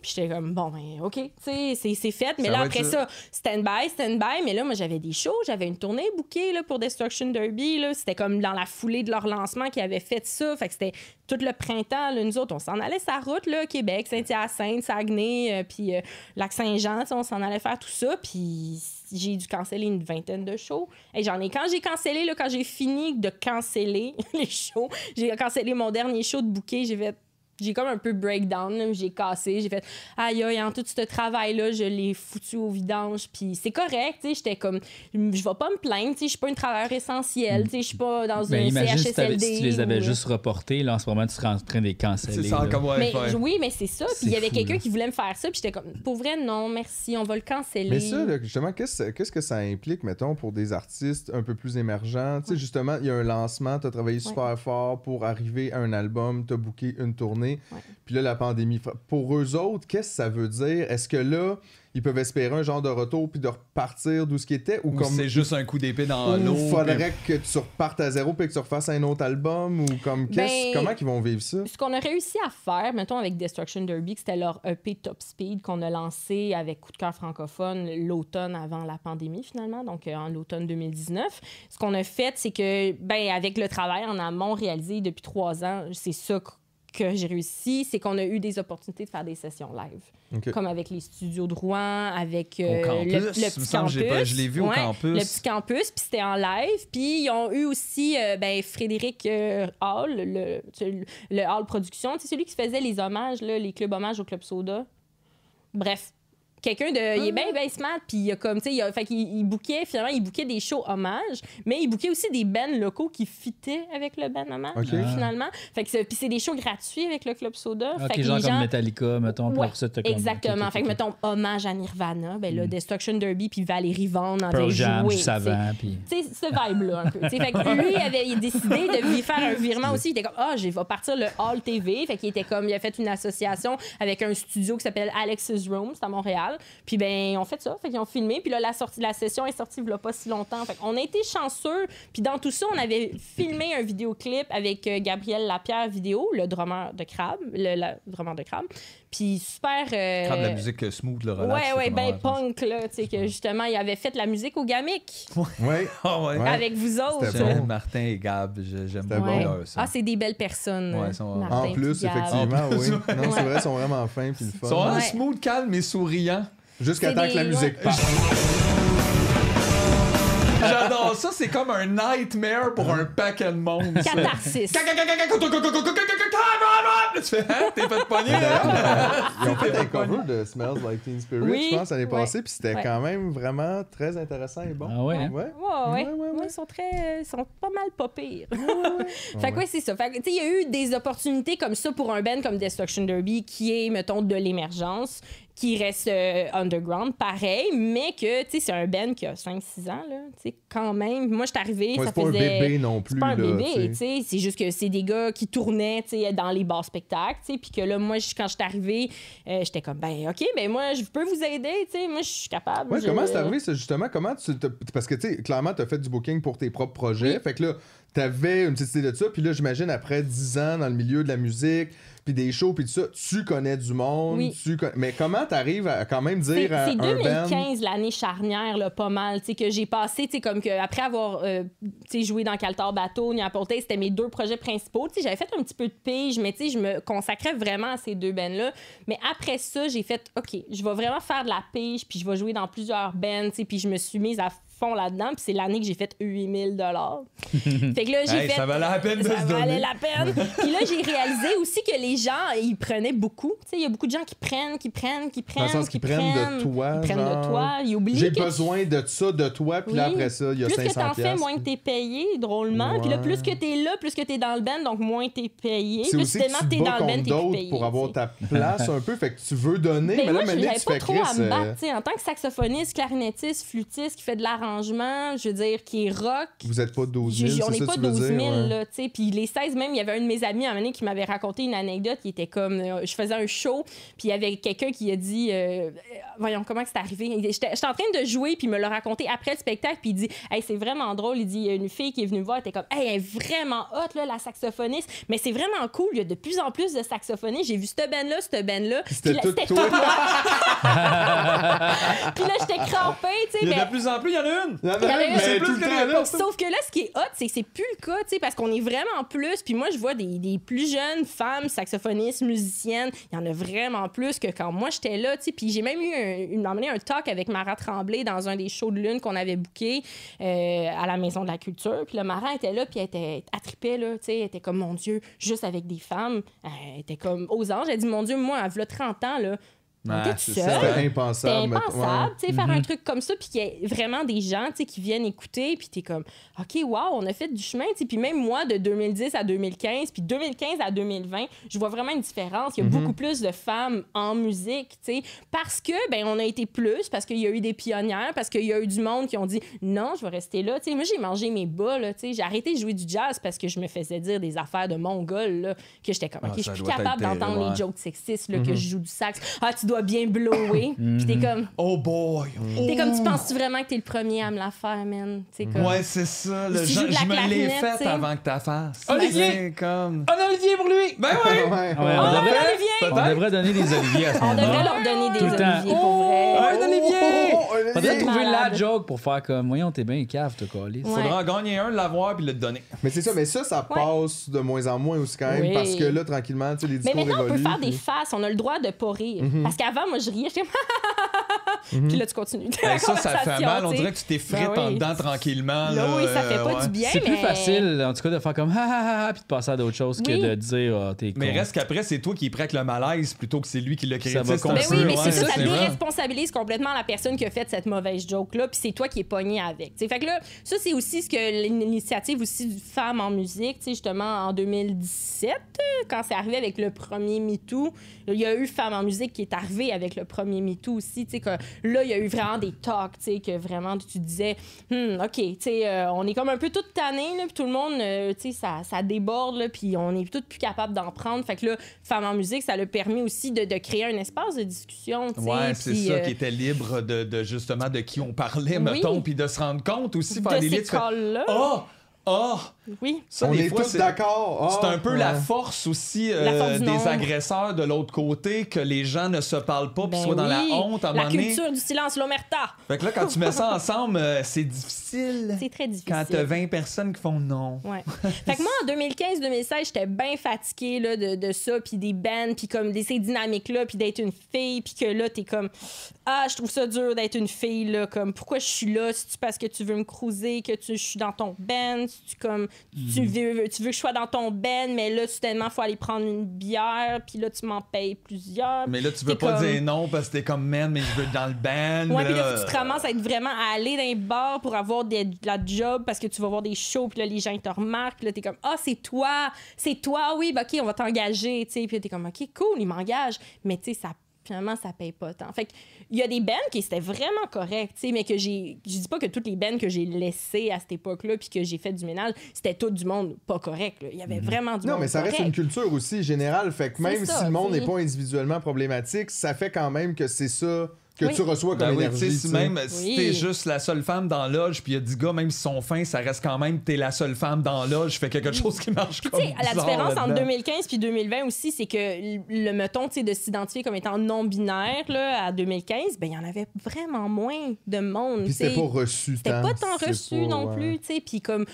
D: Puis j'étais comme, bon, ben, OK, tu sais, c'est- fait. Mais
C: Ça
D: là, après
C: être
D: ça, stand-by, stand-by. Mais là, moi, j'avais des shows, j'avais une tournée bookée là, pour Destruction Derby. C'était comme dans la foulée de leur lancement qu'ils avaient fait ça. Fait que c'était tout le printemps. là, nous autres, on s'en allait sa route, là, Québec, Saint-Hyacinthe, Saguenay, euh, puis euh, Lac-Saint-Jean. On s'en allait faire tout ça. Puis j'ai dû canceller une vingtaine de shows. Et j'en ai, quand j'ai cancellé, là, quand j'ai fini de canceller (laughs) les shows, j'ai cancellé mon dernier show de bouquet, j'ai fait j'ai comme un peu breakdown, là, j'ai cassé, j'ai fait aïe aïe, en tout ce travail-là, je l'ai foutu au vidange, puis c'est correct, tu sais, j'étais comme, je vais pas me plaindre, tu sais, je suis pas une travailleur essentielle, tu sais, je suis pas dans
B: Ben,
D: un
B: imagine si, t'avais-
D: CHSLD.
B: si tu les avais
D: ou-
B: juste reportés, là, en ce moment, tu serais en train de les canceller.
C: C'est ça,
B: là.
C: comme ouais,
D: mais
C: faire.
D: oui, mais c'est ça. Puis il y avait quelqu'un
B: là.
D: qui voulait me faire ça, puis j'étais comme, pour vrai, non, merci, on va le canceller.
E: Mais ça, là, justement, qu'est-ce qu'est-ce que ça implique, mettons, pour des artistes un peu plus émergents? Tu sais, justement, il y a un lancement, tu as travaillé super fort pour arriver à un album, tu as booké une tournée,
D: Ouais.
E: puis là, la pandémie. Pour eux autres, qu'est-ce que ça veut dire? Est-ce que là, ils peuvent espérer un genre de retour puis de repartir d'où ce qui était? Ou,
C: Ou
E: comme.
C: c'est juste un coup d'épée dans l'eau.
E: faudrait que tu repartes à zéro puis que tu refasses un autre album? Ou comme. qu'est-ce-
D: Ben,
E: comment ils vont vivre ça?
D: Ce qu'on a réussi à faire, mettons, avec Destruction Derby, que c'était leur EP Top Speed qu'on a lancé avec Coup de cœur francophone l'automne avant la pandémie, finalement, donc euh, en l'automne 2019. Ce qu'on a fait, c'est que, ben, avec le travail en amont réalisé depuis trois ans, c'est ça que j'ai réussi, c'est qu'on a eu des opportunités de faire des sessions live. Comme avec les studios de Rouen, avec euh,
C: campus,
D: le, petit
C: pas-
D: campus.
C: je l'ai vu au campus.
D: Le petit campus, puis c'était en live. Puis ils ont eu aussi euh, ben, Frédéric euh, Hall, le, le, le Hall Production, c'est celui qui faisait les hommages, là, les clubs hommages au Club Soda. Bref, Quelqu'un de. Il est bien, bien smart, puis il a comme, tu sais, il a- fait qu'il il bookait, finalement, il bookait des shows hommages, mais il bookait aussi des bands locaux qui fitaient avec le band hommage,
E: Ok.
D: finalement. Fait que c'est- puis c'est des shows gratuits avec le Club Soda.
B: Ok,
D: fait que
B: genre
D: les
B: comme
D: gens.
B: Metallica, mettons.
D: Ouais,
B: après ça, t'as comme-
D: exactement.
B: ok,
D: Fait que,
B: ok.
D: mettons, hommage à Nirvana, ben là, Destruction Derby puis Valérie Vaughn en
B: Pearl
D: avait
B: Jam,
D: joué.
B: du savant, puis...
D: Tu sais, ce vibe-là, un peu. Tu sais, fait que lui, il avait décidé de lui faire un virement aussi. Il était comme, ah, je vais partir le Hall TV. Fait qu'il était comme, il a fait une association avec un studio qui s'appelle Alex's Room, c'est à Montréal. Puis, ben, on fait ça. Fait qu'ils ont filmé. Puis là, la, sortie, la session est sortie il y a pas si longtemps. Fait qu'on a été chanceux. Puis dans tout ça, on avait filmé un vidéoclip avec euh, Gabriel Lapierre Vidéo, le drummer de Crabe. Le, le drummer de Crabe. Puis super. euh,
C: Quand de la musique euh, smooth, le relax.
D: Ouais, ouais, ben punk, là. Tu sais, que justement, il avait fait la musique au Gamic
E: Ouais. (laughs)
C: Ah ouais.
E: Ouais.
D: avec vous autres.
E: Bon.
C: Martin et Gab, j'aime beaucoup
D: Ouais.
E: bon.
C: leur son.
D: Ah, c'est des belles personnes.
C: Ouais, ils sont-
D: Martin
E: En plus, effectivement,
C: En plus,
E: oui.
C: ouais.
E: Non, c'est vrai, ils sont vraiment fins puis le
C: Ils sont smooth, calmes et souriants.
E: Jusqu'à temps que la musique
D: ouais.
C: J'adore ça, c'est comme un nightmare pour un paquet de monde. ça.
D: Catharsis.
C: Tu fais, hein, t'es fait pogner, hein?
E: Ils ont fait un
C: pas
E: cover de Smells Like Teen Spirit,
D: Oui,
E: je pense, l'année
D: ouais.
E: passée, puis c'était
D: Ouais.
E: quand même vraiment très intéressant et bon.
B: Ah ouais, hein?
E: Ouais.
D: Ouais, ouais.
E: Ouais,
D: Ils sont très. Ils sont pas mal pas pires. fait que ouais, c'est ça. Fait que, tu sais, il y a eu des opportunités comme ça pour un band comme Destruction Derby qui est, mettons, de l'émergence, qui reste euh, underground, pareil, mais que, tu sais, c'est un band qui a 5-6 ans, là. Tu sais, quand même. Moi, je suis arrivée,
E: Ouais,
D: ça
E: c'est pas
D: faisait.
E: un bébé non plus.
D: C'est pas un
E: là,
D: bébé,
E: tu sais.
D: C'est juste que c'est des gars qui tournaient, tu sais, dans les bars spectacles, tu sais. Puis que là, moi, quand je suis arrivée, euh, j'étais comme, ben, OK, ben, moi, je peux vous aider, tu sais. Moi, je suis capable.
E: Ouais,
D: Je-
E: comment c'est arrivé, ça, justement? Comment tu. Parce que, tu sais, clairement, tu as fait du booking pour tes propres projets. Fait que là, tu avais une petite idée de ça. Puis là, j'imagine, après 10 ans dans le milieu de la musique, puis des shows, puis tout ça, tu connais du monde.
D: Oui.
E: Tu con- Mais comment tu arrives à quand même dire
D: c'est
E: un band?
D: 2015 l'année charnière là, pas mal, tu sais que j'ai passé, tu sais comme que après avoir euh, tu sais joué dans Caltar Bateau, Niapolte, c'était mes deux projets principaux, tu sais j'avais fait un petit peu de pige, mais tu sais je me consacrais vraiment à ces deux bands là, mais après ça, j'ai fait OK, je vais vraiment faire de la pige puis je vais jouer dans plusieurs bands, tu sais puis je me suis mise à fond là-dedans, puis c'est l'année que j'ai fait 8000 dollars. (laughs) fait que là j'ai
C: Hey,
D: fait
C: ça valait la peine de
D: ça
C: se
D: valait
C: donner.
D: la peine. Puis là, j'ai réalisé aussi que les gens, ils prenaient beaucoup. Tu sais, il y a beaucoup de gens qui prennent, qui prennent, qui
E: Dans
D: prennent.
E: le sens qu'ils prennent de toi.
D: Ils prennent
E: genre,
D: de toi. Ils oublient
E: J'ai
D: que tu-
E: besoin de ça, de toi, puis là,
D: Oui.
E: après ça, il y a
D: plus que
E: 500
D: t'en fais, moins que t'es payé, drôlement. Puis là,
E: Ouais.
D: plus que t'es là, plus que t'es dans le band, donc moins t'es payé.
E: C'est
D: Plus
E: aussi que
D: tellement
E: tu
D: t'es
E: te
D: dans le band, t'es plus payé.
E: pour avoir ta place un peu. Fait que tu veux donner,
D: Ben
E: mais
D: moi,
E: là,
D: n'avais
E: tu
D: pas trop à me
E: euh,
D: battre. En tant que saxophoniste, clarinettiste, flûtiste qui fait de l'arrangement, je veux dire, qui est rock,
E: Vous êtes pas 12
D: J'ai-
E: 000,
D: on
E: c'est
D: n'est pas
E: que tu veux
D: 12 000,
E: dire? ouais.
D: là, tu sais. Puis les 16, même, il y avait un de mes amis, à un moment donné, qui m'avait raconté une anecdote qui était comme... euh, je faisais un show, puis il y avait quelqu'un qui a dit... euh, euh, voyons, comment que c'est arrivé? Il- J'étais en train de jouer, puis il me l'a raconté après le spectacle, puis il dit... Hey, c'est vraiment drôle. Il dit, il y a une fille qui est venue me voir, elle était comme... Hey, elle est vraiment hot, là, la saxophoniste. Mais c'est vraiment cool, il y a de plus en plus de saxophonistes. J'ai vu cette band-là, cette band-là.
E: C'était
D: Puis là,
E: tout toi. (laughs)
D: Puis là, j'étais crampée, tu sais.
C: Il y a
D: mais-
C: de plus en plus, il y en a une.
E: Il y en
D: une.
C: C'est
E: tout
C: plus
E: le
C: que
E: temps.
D: Sauf que là, ce qui est hot, c'est que c'est plus le cas, tu sais, parce qu'on est vraiment plus. Puis moi, je vois des, des plus jeunes femmes saxophonistes, musiciennes. Il y en a vraiment plus que quand moi, j'étais là, tu sais. Puis j'ai même eu un, une, emmené un talk avec Mara Tremblay dans un des shows de lune qu'on avait booké euh, à la Maison de la Culture. Puis le Mara était là, puis elle était attripée, là, tu sais. Elle était comme, mon Dieu, juste avec des femmes. Elle était comme aux anges. Elle dit, mon Dieu, moi, elle a 30 ans, là.
C: Ah,
D: T'es.
E: C'était impensable.
D: impensable, tu sais, faire un truc comme ça, puis qu'il y ait vraiment des gens, tu sais, qui viennent écouter, puis t'es comme, OK, wow, on a fait du chemin, tu sais. Puis même moi, de 2010 à 2015, puis 2015 à 2020, je vois vraiment une différence. Il y a
E: Mhm.
D: beaucoup plus de femmes en musique, tu sais, parce que, ben, on a été plus, parce qu'il y a eu des pionnières, parce qu'il y a eu du monde qui ont dit, non, je vais rester là, tu sais. Moi, j'ai mangé mes bas, là, tu sais. J'ai arrêté de jouer du jazz parce que je me faisais dire des affaires de mongol, là, que j'étais comme,
C: Ah,
D: OK, je suis plus capable d'entendre les jokes sexistes, là, que je joue du sax. Ah, tu dois bien blower. (laughs) Puis t'es comme,
C: Oh boy.
D: T'es comme, tu penses-tu vraiment que t'es le premier à me la faire, man? Comme...
C: Ouais, c'est ça. Le
D: Si la
C: je me l'ai faite avant que ta face.
B: Olivier!
C: C'est comme.
B: Un Olivier pour lui!
C: Ben oui!
E: Ouais.
B: Ouais,
D: Oh,
B: on, devrait,
D: Olivier!
B: on devrait donner des Oliviers à ce
D: On devrait leur donner des
B: Tout le temps.
D: oliviers, pour vrai.
B: Un Olivier! Faudrait trouver la joke pour faire comme, voyons, t'es bien cave, t'as collé.
D: Ouais.
C: Faudra en gagner un, l'avoir puis le donner.
E: Mais c'est ça, mais ça, ça
D: Ouais.
E: passe de moins en moins aussi quand même,
D: Oui.
E: parce que là, tranquillement, tu sais, les
D: Mais
E: discours
D: maintenant, on peut faire des faces. On a le droit de pas rire. Parce qu'avant, moi, je riais. J'étais (laughs) Puis là, tu continues.
C: Ben, ça, ça fait mal. On
D: tu sais.
C: dirait que tu t'es frites
D: Ben
C: en dedans tranquillement.
D: Là, oui, ça fait
C: euh,
D: pas
C: ouais.
D: du bien,
B: C'est
D: mais...
B: plus facile, en tout cas, de faire comme ha ha ha ha puis de passer à d'autres choses
D: Oui.
B: que de dire ah, t'es con.
C: Mais reste qu'après, c'est toi qui es prêt avec le malaise plutôt que c'est lui qui l'a créé.
B: Ça va
C: Tu sais,
D: Ben
C: peu-
D: oui, mais c'est ça, déresponsabilise complètement la personne qui a fait cette mauvaise joke-là, puis c'est toi qui es pogné avec. T'sais. Fait que là, ça, c'est aussi ce que l'initiative aussi du Femmes en musique, justement, en 2017, euh, quand c'est arrivé avec le premier MeToo, il y a eu Femmes en musique qui est arrivé avec le premier MeToo aussi, t'sais, que là, il y a eu vraiment des talks, t'sais, que vraiment, tu disais, Hmm, OK, t'sais, euh, on est comme un peu toute tannée, là, puis tout le monde, euh, t'sais, ça, ça déborde, là, puis on est toutes plus capable d'en prendre. Fait que là, Femmes en musique, ça l'a permis aussi de, de créer un espace de discussion, t'sais,
C: Ouais, c'est ça
D: euh,
C: qui était libre de, de justement de qui on parlait,
D: Oui.
C: mettons, puis de se rendre compte aussi,
D: de
C: des tu
D: calls-là.
C: Ah! Ah!
D: Oui.
C: Ça,
E: on est
C: fois,
E: tous
C: c'est-
E: d'accord.
C: C'est
E: Ah,
C: un peu la force aussi euh,
D: La force du
C: des
D: nombre.
C: agresseurs de l'autre côté, que les gens ne se parlent pas, puis
D: Ben
C: soient dans la honte à un
D: La
C: moment donné.
D: culture du silence, l'omerta.
C: Fait que là, quand tu mets ça (laughs) ensemble, euh, c'est difficile.
D: C'est très difficile.
C: Quand t'as 20 personnes qui font non.
D: Ouais. (laughs) fait que moi, en 2015-2016, j'étais bien fatiguée là, de, de ça, puis des bands, puis comme de ces dynamiques-là, puis d'être une fille, puis que là, t'es comme Ah, je trouve ça dur d'être une fille, là, comme pourquoi je suis là, si tu parce que tu veux me cruiser, que tu, je suis dans ton band, si tu comme tu, veux, tu veux que je sois dans ton band, mais là, soudainement, faut aller prendre une bière, puis là, tu m'en payes plusieurs.
C: Mais là, tu veux pas
D: comme-
C: dire non parce que t'es comme man, mais je veux être dans le band.
D: Ouais, puis là, tu te ramasses à être vraiment à aller dans les bars pour avoir des- de la job parce que tu vas voir des shows, puis là, les gens ils te remarquent, puis là, t'es comme, ah, c'est toi, c'est toi, oui, bah, OK, on va t'engager, tu sais, puis là, t'es comme, OK, cool, ils m'engagent, mais tu sais, ça finalement, ça paye pas tant. Fait que, il y a des bands qui c'était vraiment correct, tu sais, mais que j'ai. Je dis pas que toutes les bands que j'ai laissées à cette époque-là, puis que j'ai fait du ménage, c'était tout du monde pas correct, là. Il y avait vraiment du
E: Non,
D: monde.
E: mais ça reste une culture aussi générale. Fait que même
D: ça,
E: si le monde n'est pas individuellement problématique, ça fait quand même que c'est ça que
D: Oui.
E: tu reçois comme
C: Ben oui,
E: énergie.
C: tu sais, si même si
D: Oui.
C: t'es juste la seule femme dans la loge, puis il y a 10 gars, même s'ils sont fins, ça reste quand même t'es la seule femme dans la loge, fait quelque chose qui marche
D: Puis,
C: comme
D: tu sais, la différence entre
C: là-dedans.
D: 2015 puis 2020 aussi, c'est que le meton, de s'identifier comme étant non-binaire, à 2015, ben, il y en avait vraiment moins de monde.
E: Puis c'était pas reçu.
D: C'était pas tant reçu
E: pas-
D: non
E: ouais.
D: plus, tu sais, puis comme...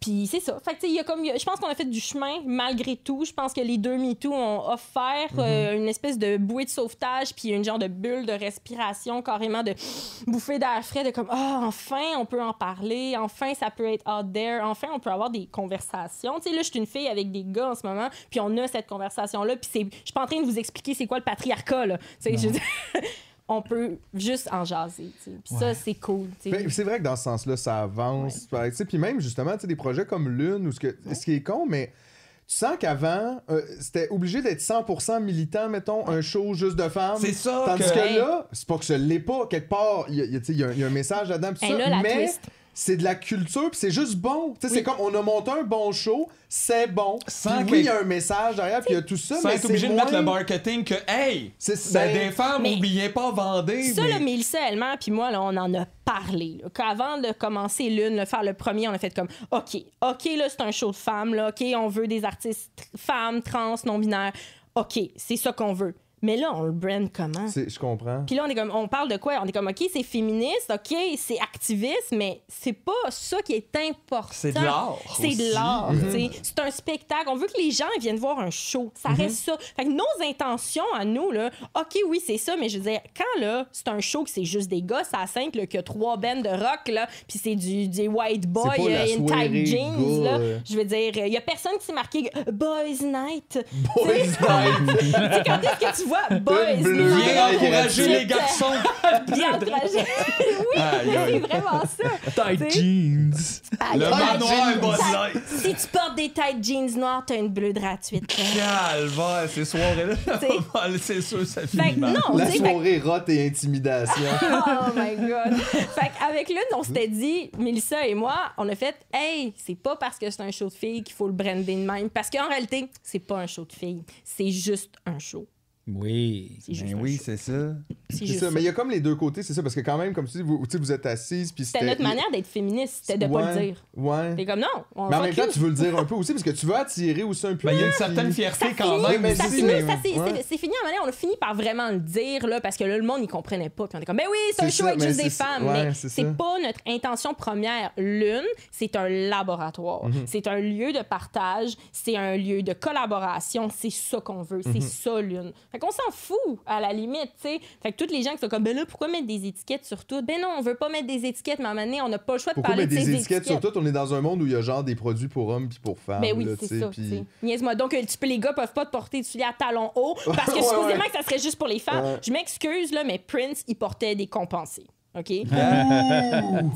D: Puis c'est ça. Fait que, tu sais, il y a comme... Je pense qu'on a fait du chemin, malgré tout. Je pense que les deux MeToo ont offert euh, une espèce de bouée de sauvetage, puis une genre de bulle de respiration, carrément de bouffée d'air frais, de comme, ah, enfin, on peut en parler, enfin, ça peut être out there, enfin, on peut avoir des conversations. Tu sais, là, je suis une fille avec des gars en ce moment, puis on a cette conversation-là, puis. Je suis pas en train de vous expliquer c'est quoi le patriarcat, là. Tu sais, je (laughs) on peut juste en jaser. Puis ça, c'est cool.
E: Ben, c'est vrai que dans ce sens-là, ça avance. Puis même, justement, tu sais, des projets comme Lune, ou ce, que, ce qui est con, mais tu sens qu'avant, euh, c'était obligé d'être 100% militant, mettons, un show juste de femmes.
C: C'est ça
E: Tandis
C: que-
E: que, là, c'est pas que ce l'est pas, quelque part, il y y a, tu sais, il y a un- il y a un message là-dedans,
D: Hey, là,
E: mais
D: twist.
E: C'est de la culture, puis c'est juste bon. Tu sais,
D: Oui.
E: C'est comme, on a monté un bon show, c'est bon.
C: Sans
E: oui, il y a un message derrière, puis il y a tout ça,
C: Sans
E: mais
C: être obligé de mettre le marketing que, hey,
E: C'est- ben,
C: des femmes,
D: mais-
C: oubliez pas, vendez.
D: Ça,
C: mais-
D: là, Mélissa elle-même, puis moi, là, on en a parlé. là. Qu'avant de commencer l'une, de faire le premier, on a fait comme OK, OK, là, c'est un show de femmes, là, OK, on veut des artistes femmes, trans, non-binaires. OK, c'est ça qu'on veut. Mais là, on le brand comment?
E: c'est- Je comprends.
D: Puis là, on est comme, on parle de quoi? On est comme, OK, c'est féministe, OK, c'est activiste, mais c'est pas ça qui est important.
C: C'est de l'art
D: C'est
C: aussi.
D: de l'art, sais. C'est un spectacle. On veut que les gens viennent voir un show. Ça reste ça. Fait que nos intentions à nous, là, OK, oui, c'est ça, mais je veux dire, quand, là, c'est un show que c'est juste des gars, ça simple, là, qu'il y a trois bands de rock, là, puis c'est du, du white boy
E: pas la
D: euh, in tight jeans, là.
E: euh.
D: Je veux dire, il y a personne qui s'est marqué euh, Boys Night.
E: Boys Night. (laughs)
D: quand est-ce que tu vois Boys?
C: Viens encourager les garçons. (laughs)
D: Bien encouragé. (laughs) oui, c'est vraiment ça.
B: Tight jeans.
C: Le manoir
D: Ça-
C: Light.
D: Si tu portes des tight jeans noirs, t'as une bleue gratuite.
C: Calvaire, ces soirées-là. C'est sûr, ça
D: Fait
C: finit mal.
D: non,
E: La soirée rote et intimidation. (laughs)
D: Oh my God. fait qu'avec l'une, on s'était dit, Mélissa et moi, on a fait, hey, c'est pas parce que c'est un show de filles qu'il faut le brander de même. Parce qu'en réalité, c'est pas un show de filles. C'est juste un show.
B: Oui.
C: Ben oui, c'est ça.
D: C'est
E: ça,
D: ça.
E: mais il y a comme les deux côtés, c'est ça, parce que quand même, comme tu dis, vous, vous êtes assises, puis
D: C'était notre manière d'être féministe, c'était de pas
E: Ouais,
D: le dire.
E: Ouais.
D: T'es comme non, on
E: Mais en même temps, tu veux le dire un peu aussi, parce que tu veux attirer aussi un peu.
C: Ben, il y a une certaine fierté
D: Ça
C: quand
D: finit,
C: même.
E: mais
D: ça
C: aussi,
D: finit,
C: mais-
D: c'est, fini à un moment donné, on a fini par vraiment le dire, là, parce que là, le monde, il comprenait pas. Puis on est comme, ben oui, c'est un show avec
E: mais
D: juste des femmes.
E: ouais,
D: mais
E: c'est
D: pas notre intention première. L'une, c'est un laboratoire.
E: Mhm.
D: C'est un lieu de partage, c'est un lieu de collaboration. C'est ça qu'on veut. C'est ça, l'une. Fait qu'on s'en fout, à la limite, tu sais. Fait que toutes les gens qui sont comme, ben là, pourquoi mettre des étiquettes sur tout? Ben non, on veut pas mettre des étiquettes, mais à un moment donné, on n'a pas le choix de
E: Pourquoi
D: parler
E: mettre
D: de ces
E: des étiquettes sur tout? On est dans un monde où il y a genre des produits pour hommes puis pour femmes.
D: Ben oui, c'est
E: tu sais,
D: ça. sais. Niaise-moi. Donc, euh, tu peux, les gars peuvent pas te porter du soulier à talons hauts (laughs) parce que
E: Ouais,
D: supposément
E: ouais.
D: que ça serait juste pour les femmes.
E: Ouais.
D: Je m'excuse, là, mais Prince, il portait des compensés. OK? (laughs) Tu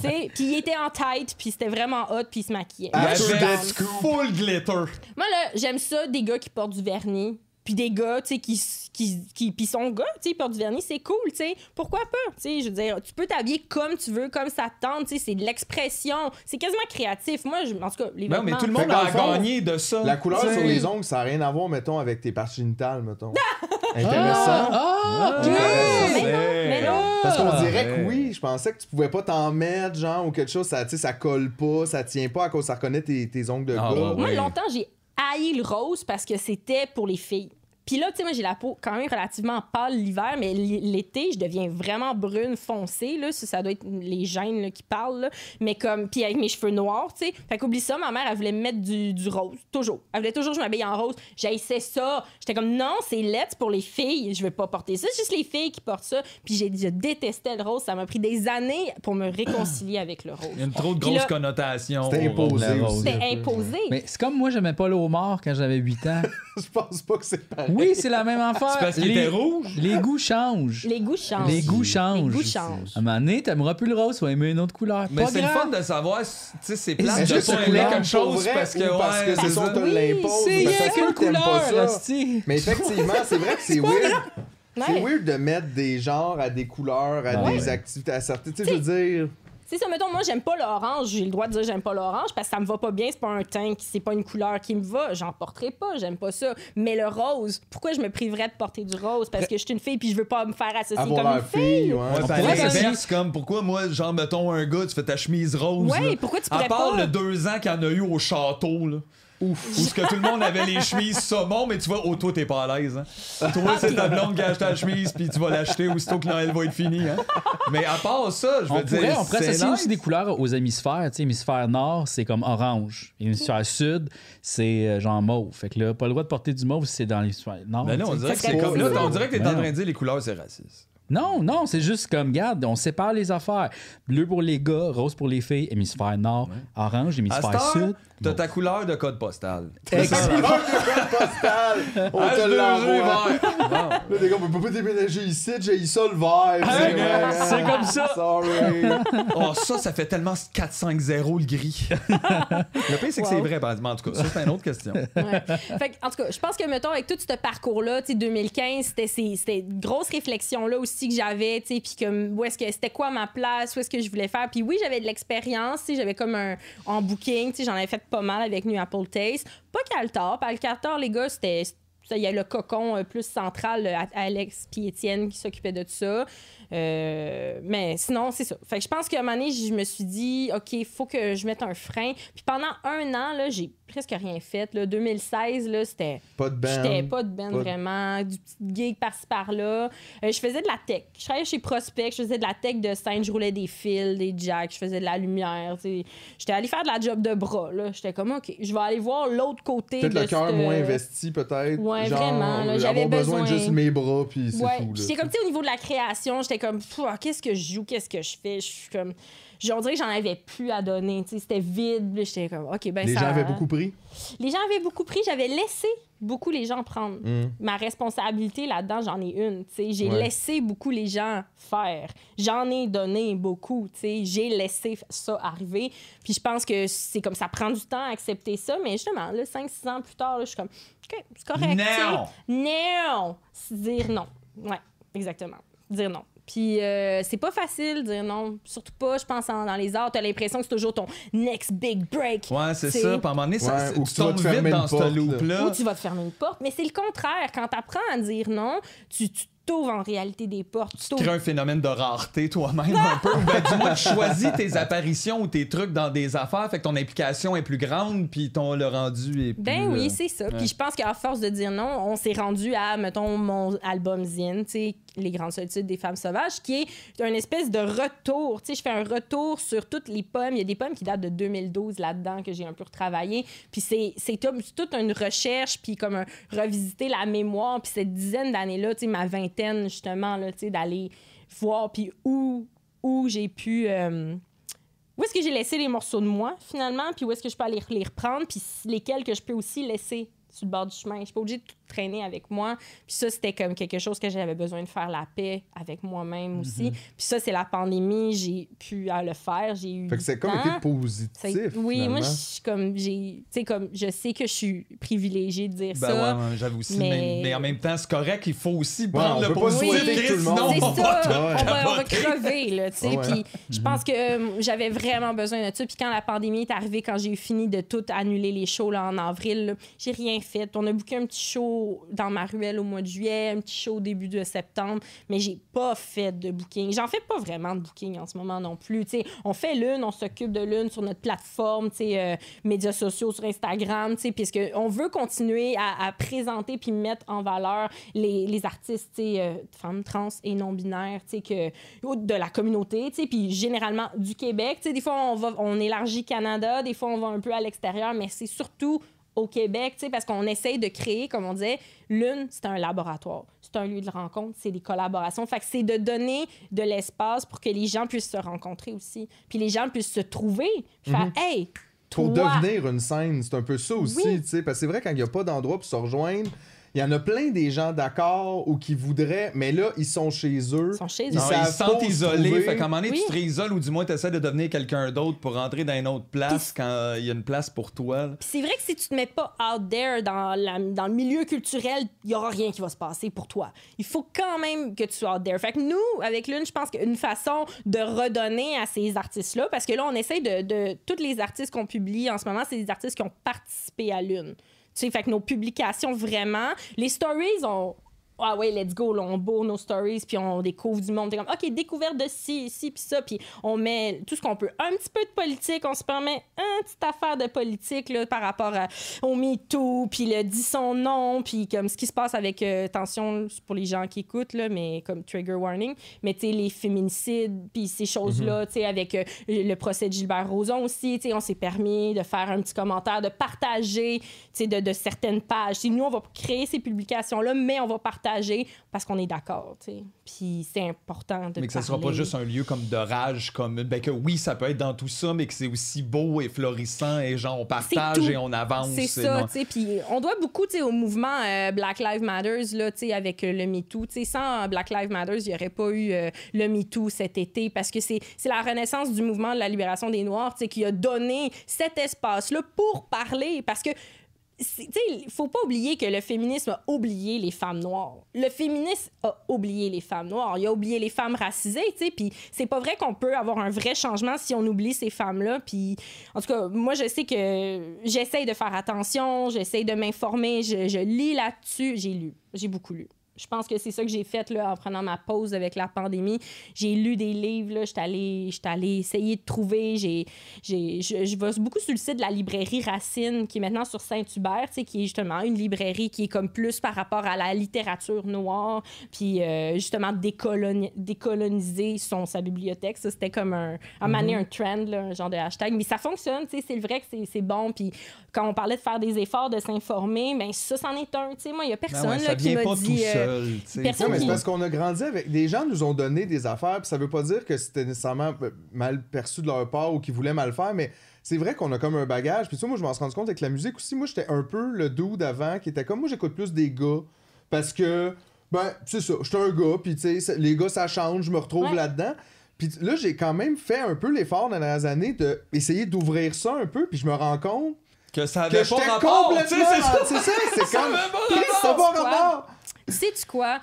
D: sais, Puis il était en tête, puis c'était vraiment hot, puis il se maquillait.
E: Cool.
C: full glitter.
D: Moi, là, j'aime ça, des gars qui portent du vernis. Puis des gars, tu sais, qui, qui, qui puis son gars, tu sais, ils portent du vernis, c'est cool, tu sais. Pourquoi pas? Tu sais, je veux dire, tu peux t'habiller comme tu veux, comme ça te tente, tu sais, c'est de l'expression. C'est quasiment créatif. Moi, je, en tout cas, les
C: Non, mais tout le monde a gagné de ça.
E: La couleur sur les ongles, ça n'a rien à voir, mettons, avec tes parties génitales, mettons. (laughs) Intéressant.
B: Ah, ok.
D: Mais non, mais non.
E: Parce qu'on
C: Ah,
E: dirait que oui, je pensais que tu pouvais pas t'en mettre, genre, ou quelque chose, ça, tu sais, ça colle pas, ça tient pas à cause ça reconnaît tes, tes ongles de
C: Ah,
E: gars.
D: Moi,
C: Oui.
D: longtemps, j'ai haï le rose parce que c'était pour les filles. Puis là, tu sais, moi, j'ai la peau quand même relativement pâle l'hiver, mais l'été, je deviens vraiment brune foncée, là. Ça, ça doit être les gènes là, qui parlent, là. Mais comme, puis avec mes cheveux noirs, tu sais. Fait qu'oublie ça, ma mère, elle voulait me mettre du, du rose, toujours. Elle voulait toujours que je m'habille en rose. J'haïssais ça. J'étais comme, non, c'est lettre pour les filles. Je vais pas porter ça. C'est juste les filles qui portent ça. Puis j'ai je détestais le rose. Ça m'a pris des années pour me réconcilier avec le rose.
C: Il y a une trop de
D: là-
C: connotations.
E: C'était imposé.
D: C'était imposé.
B: Mais c'est comme moi, j'aimais pas le homard quand j'avais 8 ans. (laughs)
E: Je pense pas que c'est pareil.
B: Oui, c'est la même affaire.
C: C'est parce qu'il
B: Les-
C: était rouge?
B: Les goûts changent.
D: Les goûts changent.
B: Les goûts changent.
D: Les goûts changent.
B: À un moment donné, t'aimeras plus le rose, tu vas aimer une autre couleur.
C: Mais c'est le fun de savoir, tu sais, c'est
B: c'est
C: de
B: juste
C: aimer quelque chose parce que,
E: parce que c'est ça, on l'impose.
B: C'est
E: mais
B: rien qu'une couleur, là.
E: Mais effectivement, c'est vrai que c'est weird. C'est weird de mettre des genres à des couleurs, à des activités, à certaines. Tu sais, je veux dire.
D: C'est ça, mettons, moi, j'aime pas l'orange. J'ai le droit de dire j'aime pas l'orange parce que ça me va pas bien. C'est pas un teint, c'est pas une couleur qui me va. J'en porterai pas, j'aime pas ça. Mais le rose, pourquoi je me priverais de porter du rose? Parce que je suis une fille puis je veux pas me faire associer
E: Avoir
D: comme une fille.
E: fille, ouais.
C: Ouais,
B: On
C: puis à
B: pourrait
C: l'inverse, comme pourquoi moi, genre, mettons un gars, tu fais ta chemise rose.
D: Ouais,
C: là.
D: pourquoi tu
C: À
D: pourrais
C: part
D: pas?
C: le deux ans qu'il y en a eu au château, là. Ouf. Où ce que tout le monde avait les chemises saumon, mais tu vois, oh, toi, t'es pas à l'aise, hein. Toi, c'est ta blonde qui a acheté la chemise, puis tu vas l'acheter aussitôt que Noël va être fini, hein. Mais à part ça, je veux
B: On
C: dire.
B: pourrait, on pourrait
C: c'est
B: associer
C: nice.
B: aussi des couleurs aux hémisphères. Tu sais, hémisphère nord, c'est comme orange. Hémisphère sud, c'est euh, genre mauve. Fait que là, pas le droit de porter du mauve si c'est dans l'hémisphère nord.
C: Mais là,
B: tu
C: on dirait que c'est comme
D: cool.
C: là, on dirait que t'es en
B: Ouais.
C: train de dire les couleurs, c'est raciste.
B: Non, non, c'est juste comme, regarde, on sépare les affaires. Bleu pour les gars, rose pour les filles, hémisphère nord, orange, hémisphère sud.
C: T'as ta couleur de code postal.
B: Excellent.
E: postal! (laughs) On te
C: H2G
E: l'envoie! Là, des gars, on peut pas déménager ici, j'ai ça le vert.
B: C'est comme ça.
E: Sorry. (laughs)
C: Oh, ça, ça fait tellement 4-5-0 le gris. (laughs) le pire, c'est que c'est vrai, par exemple. En tout cas, ça, c'est une autre question.
D: Ouais. fait que, en tout cas, je pense que, mettons, avec tout ce parcours-là, tu sais, 2015, c'était une grosse réflexion-là aussi que j'avais, tu sais, puis comme, où est-ce que c'était quoi ma place, où est-ce que je voulais faire? Puis oui, j'avais de l'expérience, tu sais, j'avais comme un en booking, tu sais, j'en avais fait pas mal avec New Apple Taste. Pas Caltar. Puis Caltar, les gars, c'était. Il y a le cocon euh, plus central, euh, Alex puis Étienne qui s'occupaient de ça. Euh, mais sinon, c'est ça. Fait que je pense qu'à un moment donné, je me suis dit, OK, il faut que je mette un frein. Puis pendant un an, là, j'ai presque rien fait. Là. 2016, là, c'était.
E: Pas de
D: J'étais
E: band.
D: pas de ben
E: Pas de-
D: vraiment, du petit gig par-ci par-là. Euh, je faisais de la tech. Je travaillais chez Prospect, je faisais de la tech de scène, je roulais des fils, des jacks, je faisais de la lumière. J'étais allée faire de la job de bras. là. J'étais comme, OK, je vais aller voir l'autre côté
E: Peut-être le cœur
D: cette-
E: moins investi, peut-être.
D: Ouais,
E: Genre,
D: vraiment, j'avais
E: besoin de juste mes bras, puis c'est
D: Ouais,
E: tout.
D: c'est comme, tu sais, au niveau de la création, j'étais comme, Pff, ah, qu'est-ce que je joue, qu'est-ce que je fais? Je suis comme, on dirait que j'en avais plus à donner, tu sais, c'était vide. J'étais comme, OK, ben
E: Les
D: ça...
E: gens avaient beaucoup pris?
D: Les gens avaient beaucoup pris, j'avais laissé beaucoup les gens prendre.
E: Mm.
D: Ma responsabilité là-dedans, j'en ai une, tu sais. J'ai
E: Ouais.
D: laissé beaucoup les gens faire. J'en ai donné beaucoup, tu sais. J'ai laissé ça arriver. Puis je pense que c'est comme ça prend du temps à accepter ça, mais justement, là, 5-6 ans plus tard, je suis comme, OK, c'est correct.
C: Non!
D: Non! C'est dire non. Ouais, exactement. Dire non. Puis euh, c'est pas facile de dire non. Surtout pas, je pense, en- dans les arts. T'as l'impression que c'est toujours ton next big break.
C: Ouais, c'est
D: C'est-
C: ça. Puis à un moment donné, ça,
E: Ouais, ou que
C: tu
E: tu vas
C: tombes
E: te
C: vite
E: fermer
C: dans
E: une
C: ce
E: porte, là.
C: loop-là.
D: Ou tu vas te fermer une porte. Mais c'est le contraire. Quand t'apprends à dire non, tu tu t'ouvres en réalité des portes. Tu
C: crées un phénomène de rareté toi-même un peu. Ben, du moins, tu (laughs) choisis tes apparitions ou tes trucs dans des affaires, fait que ton implication est plus grande, puis ton le rendu est plus...
D: Ben oui,
C: euh,
D: c'est ça. Puis je pense qu'à force de dire non, on s'est rendu à, mettons, mon album Zine, tu sais, Les Grandes Solitudes des Femmes Sauvages, qui est une espèce de retour. Tu sais, je fais un retour sur toutes les pommes. Il y a des pommes qui datent de 2012 là-dedans que j'ai un peu retravaillé. Puis c'est, c'est tout- c'est toute une recherche, puis comme un, revisiter la mémoire. Puis cette dizaine d'années-là, tu sais, ma vingtaine, justement, d'aller voir, puis où, où j'ai pu... euh, où est-ce que j'ai laissé les morceaux de moi, finalement, puis où est-ce que je peux aller les reprendre, puis lesquels que je peux aussi laisser sur le bord du chemin. Je suis pas obligée de traîner avec moi. Puis ça, c'était comme quelque chose que j'avais besoin de faire la paix avec moi-même aussi. Puis ça, c'est la pandémie, j'ai pu le faire, j'ai eu
E: Fait que c'est comme été positif.
D: Oui, moi, je suis comme, j'ai, tu sais, comme, je sais que je suis privilégiée de dire
C: Ben
D: ça.
C: ouais, ouais, j'avoue aussi.
D: mais-
C: Mais... mais en même temps, c'est correct, il faut aussi
E: on
C: prendre le positif. Chris,
E: tout le monde-
C: sinon,
D: C'est
C: on
D: ça,
C: va tout
E: Ouais.
D: on, va, on va
C: capoter.
D: crever, là, tu sais.
E: Ouais.
D: Puis je pense que euh, j'avais vraiment besoin de ça. Puis quand la pandémie est arrivée, quand j'ai eu fini de tout annuler les shows là, en avril, j'ai rien fait. On a booké un petit show dans ma ruelle au mois de juillet, un petit show au début de septembre, mais j'ai pas fait de booking. J'en fais pas vraiment de booking en ce moment non plus. Tu sais, on fait l'une, on s'occupe de l'une sur notre plateforme, euh, médias sociaux sur Instagram, puisque on veut continuer à, présenter puis mettre en valeur les, les artistes, euh, femmes trans et non binaires, de la communauté, puis généralement du Québec, tu sais, des fois on va, on élargit Canada, des fois on va un peu à l'extérieur, mais c'est surtout au Québec, parce qu'on essaye de créer, comme on disait, l'une, c'est un laboratoire, c'est un lieu de rencontre, c'est des collaborations. Fait que c'est de donner de l'espace pour que les gens puissent se rencontrer aussi, puis les gens puissent se trouver, faire, hey,
E: Pour
D: toi,
E: devenir une scène, c'est un peu ça aussi,
D: Oui.
E: tu sais. Parce que c'est vrai, quand il n'y a pas d'endroit pour se rejoindre, il y en a plein des gens d'accord ou qui voudraient, mais là, ils sont chez eux.
D: Ils sont chez eux.
E: Ils
C: Non, ils se sentent isolés.
E: trouver.
C: Fait qu'à un moment donné,
D: Oui.
C: tu te réisoles ou du moins tu essaies de devenir quelqu'un d'autre pour rentrer dans une autre place quand il y a une place pour toi.
D: c'est vrai que si tu te mets pas out there dans, la- dans le milieu culturel, il y aura rien qui va se passer pour toi. Il faut quand même que tu sois out there. Fait que nous, avec l'une, je pense qu'une façon de redonner à ces artistes-là, parce que là, on essaye de, de tous les artistes qu'on publie en ce moment, c'est des artistes qui ont participé à l'une. Tu sais, fait que nos publications vraiment, les stories, on ah ouais, let's go, là, on bourre nos stories, puis on découvre du monde. T'es comme, OK, découverte de ci, ci, puis ça, puis on met tout ce qu'on peut. Un petit peu de politique, on se permet une petite affaire de politique là, par rapport à, au MeToo, puis le dit son nom, puis comme ce qui se passe avec, euh, attention pour les gens qui écoutent, là, mais comme trigger warning, mais tu les féminicides, puis ces choses-là, tu sais, avec euh, le procès de Gilbert Rozon aussi, tu sais, on s'est permis de faire un petit commentaire, de partager, tu sais, de, de certaines pages. Nous, on va créer ces publications-là, mais on va partager parce qu'on est d'accord, tu sais. Puis c'est important de
C: Mais que ça sera pas juste un lieu comme de rage, comme ben que oui, ça peut être dans tout ça, mais que c'est aussi beau et florissant et genre on partage et on avance.
D: C'est ça, tu sais. Puis on doit beaucoup, tu sais, au mouvement euh, Black Lives Matters, là, tu sais, avec euh, le MeToo. Tu sais, sans Black Lives Matters, il n'y aurait pas eu euh, le MeToo cet été parce que c'est la renaissance du mouvement de la libération des Noirs, tu sais, qui a donné cet espace-là pour parler parce que il faut pas oublier que le féminisme a oublié les femmes noires. Le féminisme a oublié les femmes noires. Il a oublié les femmes racisées, tu sais. Puis c'est pas vrai qu'on peut avoir un vrai changement si on oublie ces femmes-là. Puis en tout cas, moi, je sais que j'essaye de faire attention, j'essaye de m'informer, je, je lis là-dessus. J'ai lu, j'ai beaucoup lu. Je pense que c'est ça que j'ai fait là, en prenant ma pause avec la pandémie. J'ai lu des livres, j'étais allée, allée essayer de trouver. J'ai, j'ai, je, je vais beaucoup sur le site de la librairie Racine, qui est maintenant sur Saint-Hubert, qui est justement une librairie qui est comme plus par rapport à la littérature noire, puis euh, justement décoloni- décoloniser son, sa bibliothèque. Ça, c'était comme un, un donné, un trend, là, un genre de hashtag. Mais ça fonctionne, c'est vrai que c'est, bon. Puis quand on parlait de faire des efforts, de s'informer, ben ça, c'en est un. Moi, il y a
C: Ben
D: personne
C: ouais,
D: là, qui m'a
C: pas
D: dit... euh,
C: seul.
D: personne
E: Non, mais c'est
D: qui-
E: parce qu'on a grandi avec. Des gens nous ont donné des affaires, puis ça veut pas dire que c'était nécessairement euh, mal perçu de leur part ou qu'ils voulaient mal faire, mais c'est vrai qu'on a comme un bagage. Puis ça, moi, je m'en suis rendu compte avec la musique aussi. Moi, j'étais un peu le dude d'avant qui était comme moi, j'écoute plus des gars parce que, ben, c'est ça, j'étais un gars, puis tu sais, ça- les gars, ça change, je me retrouve
D: Ouais.
E: là-dedans. Puis là, j'ai quand même fait un peu l'effort dans les dernières années d'essayer d'ouvrir ça un peu, puis je me rends compte
C: Que ça
E: que
C: avait
E: j'étais
C: pas rapport. tu
E: complètement.
C: sais, c'est ça.
E: C'est ça, c'est comme.
C: avait pas
E: Chris, (laughs) ça rapport.
D: Sais-tu quoi?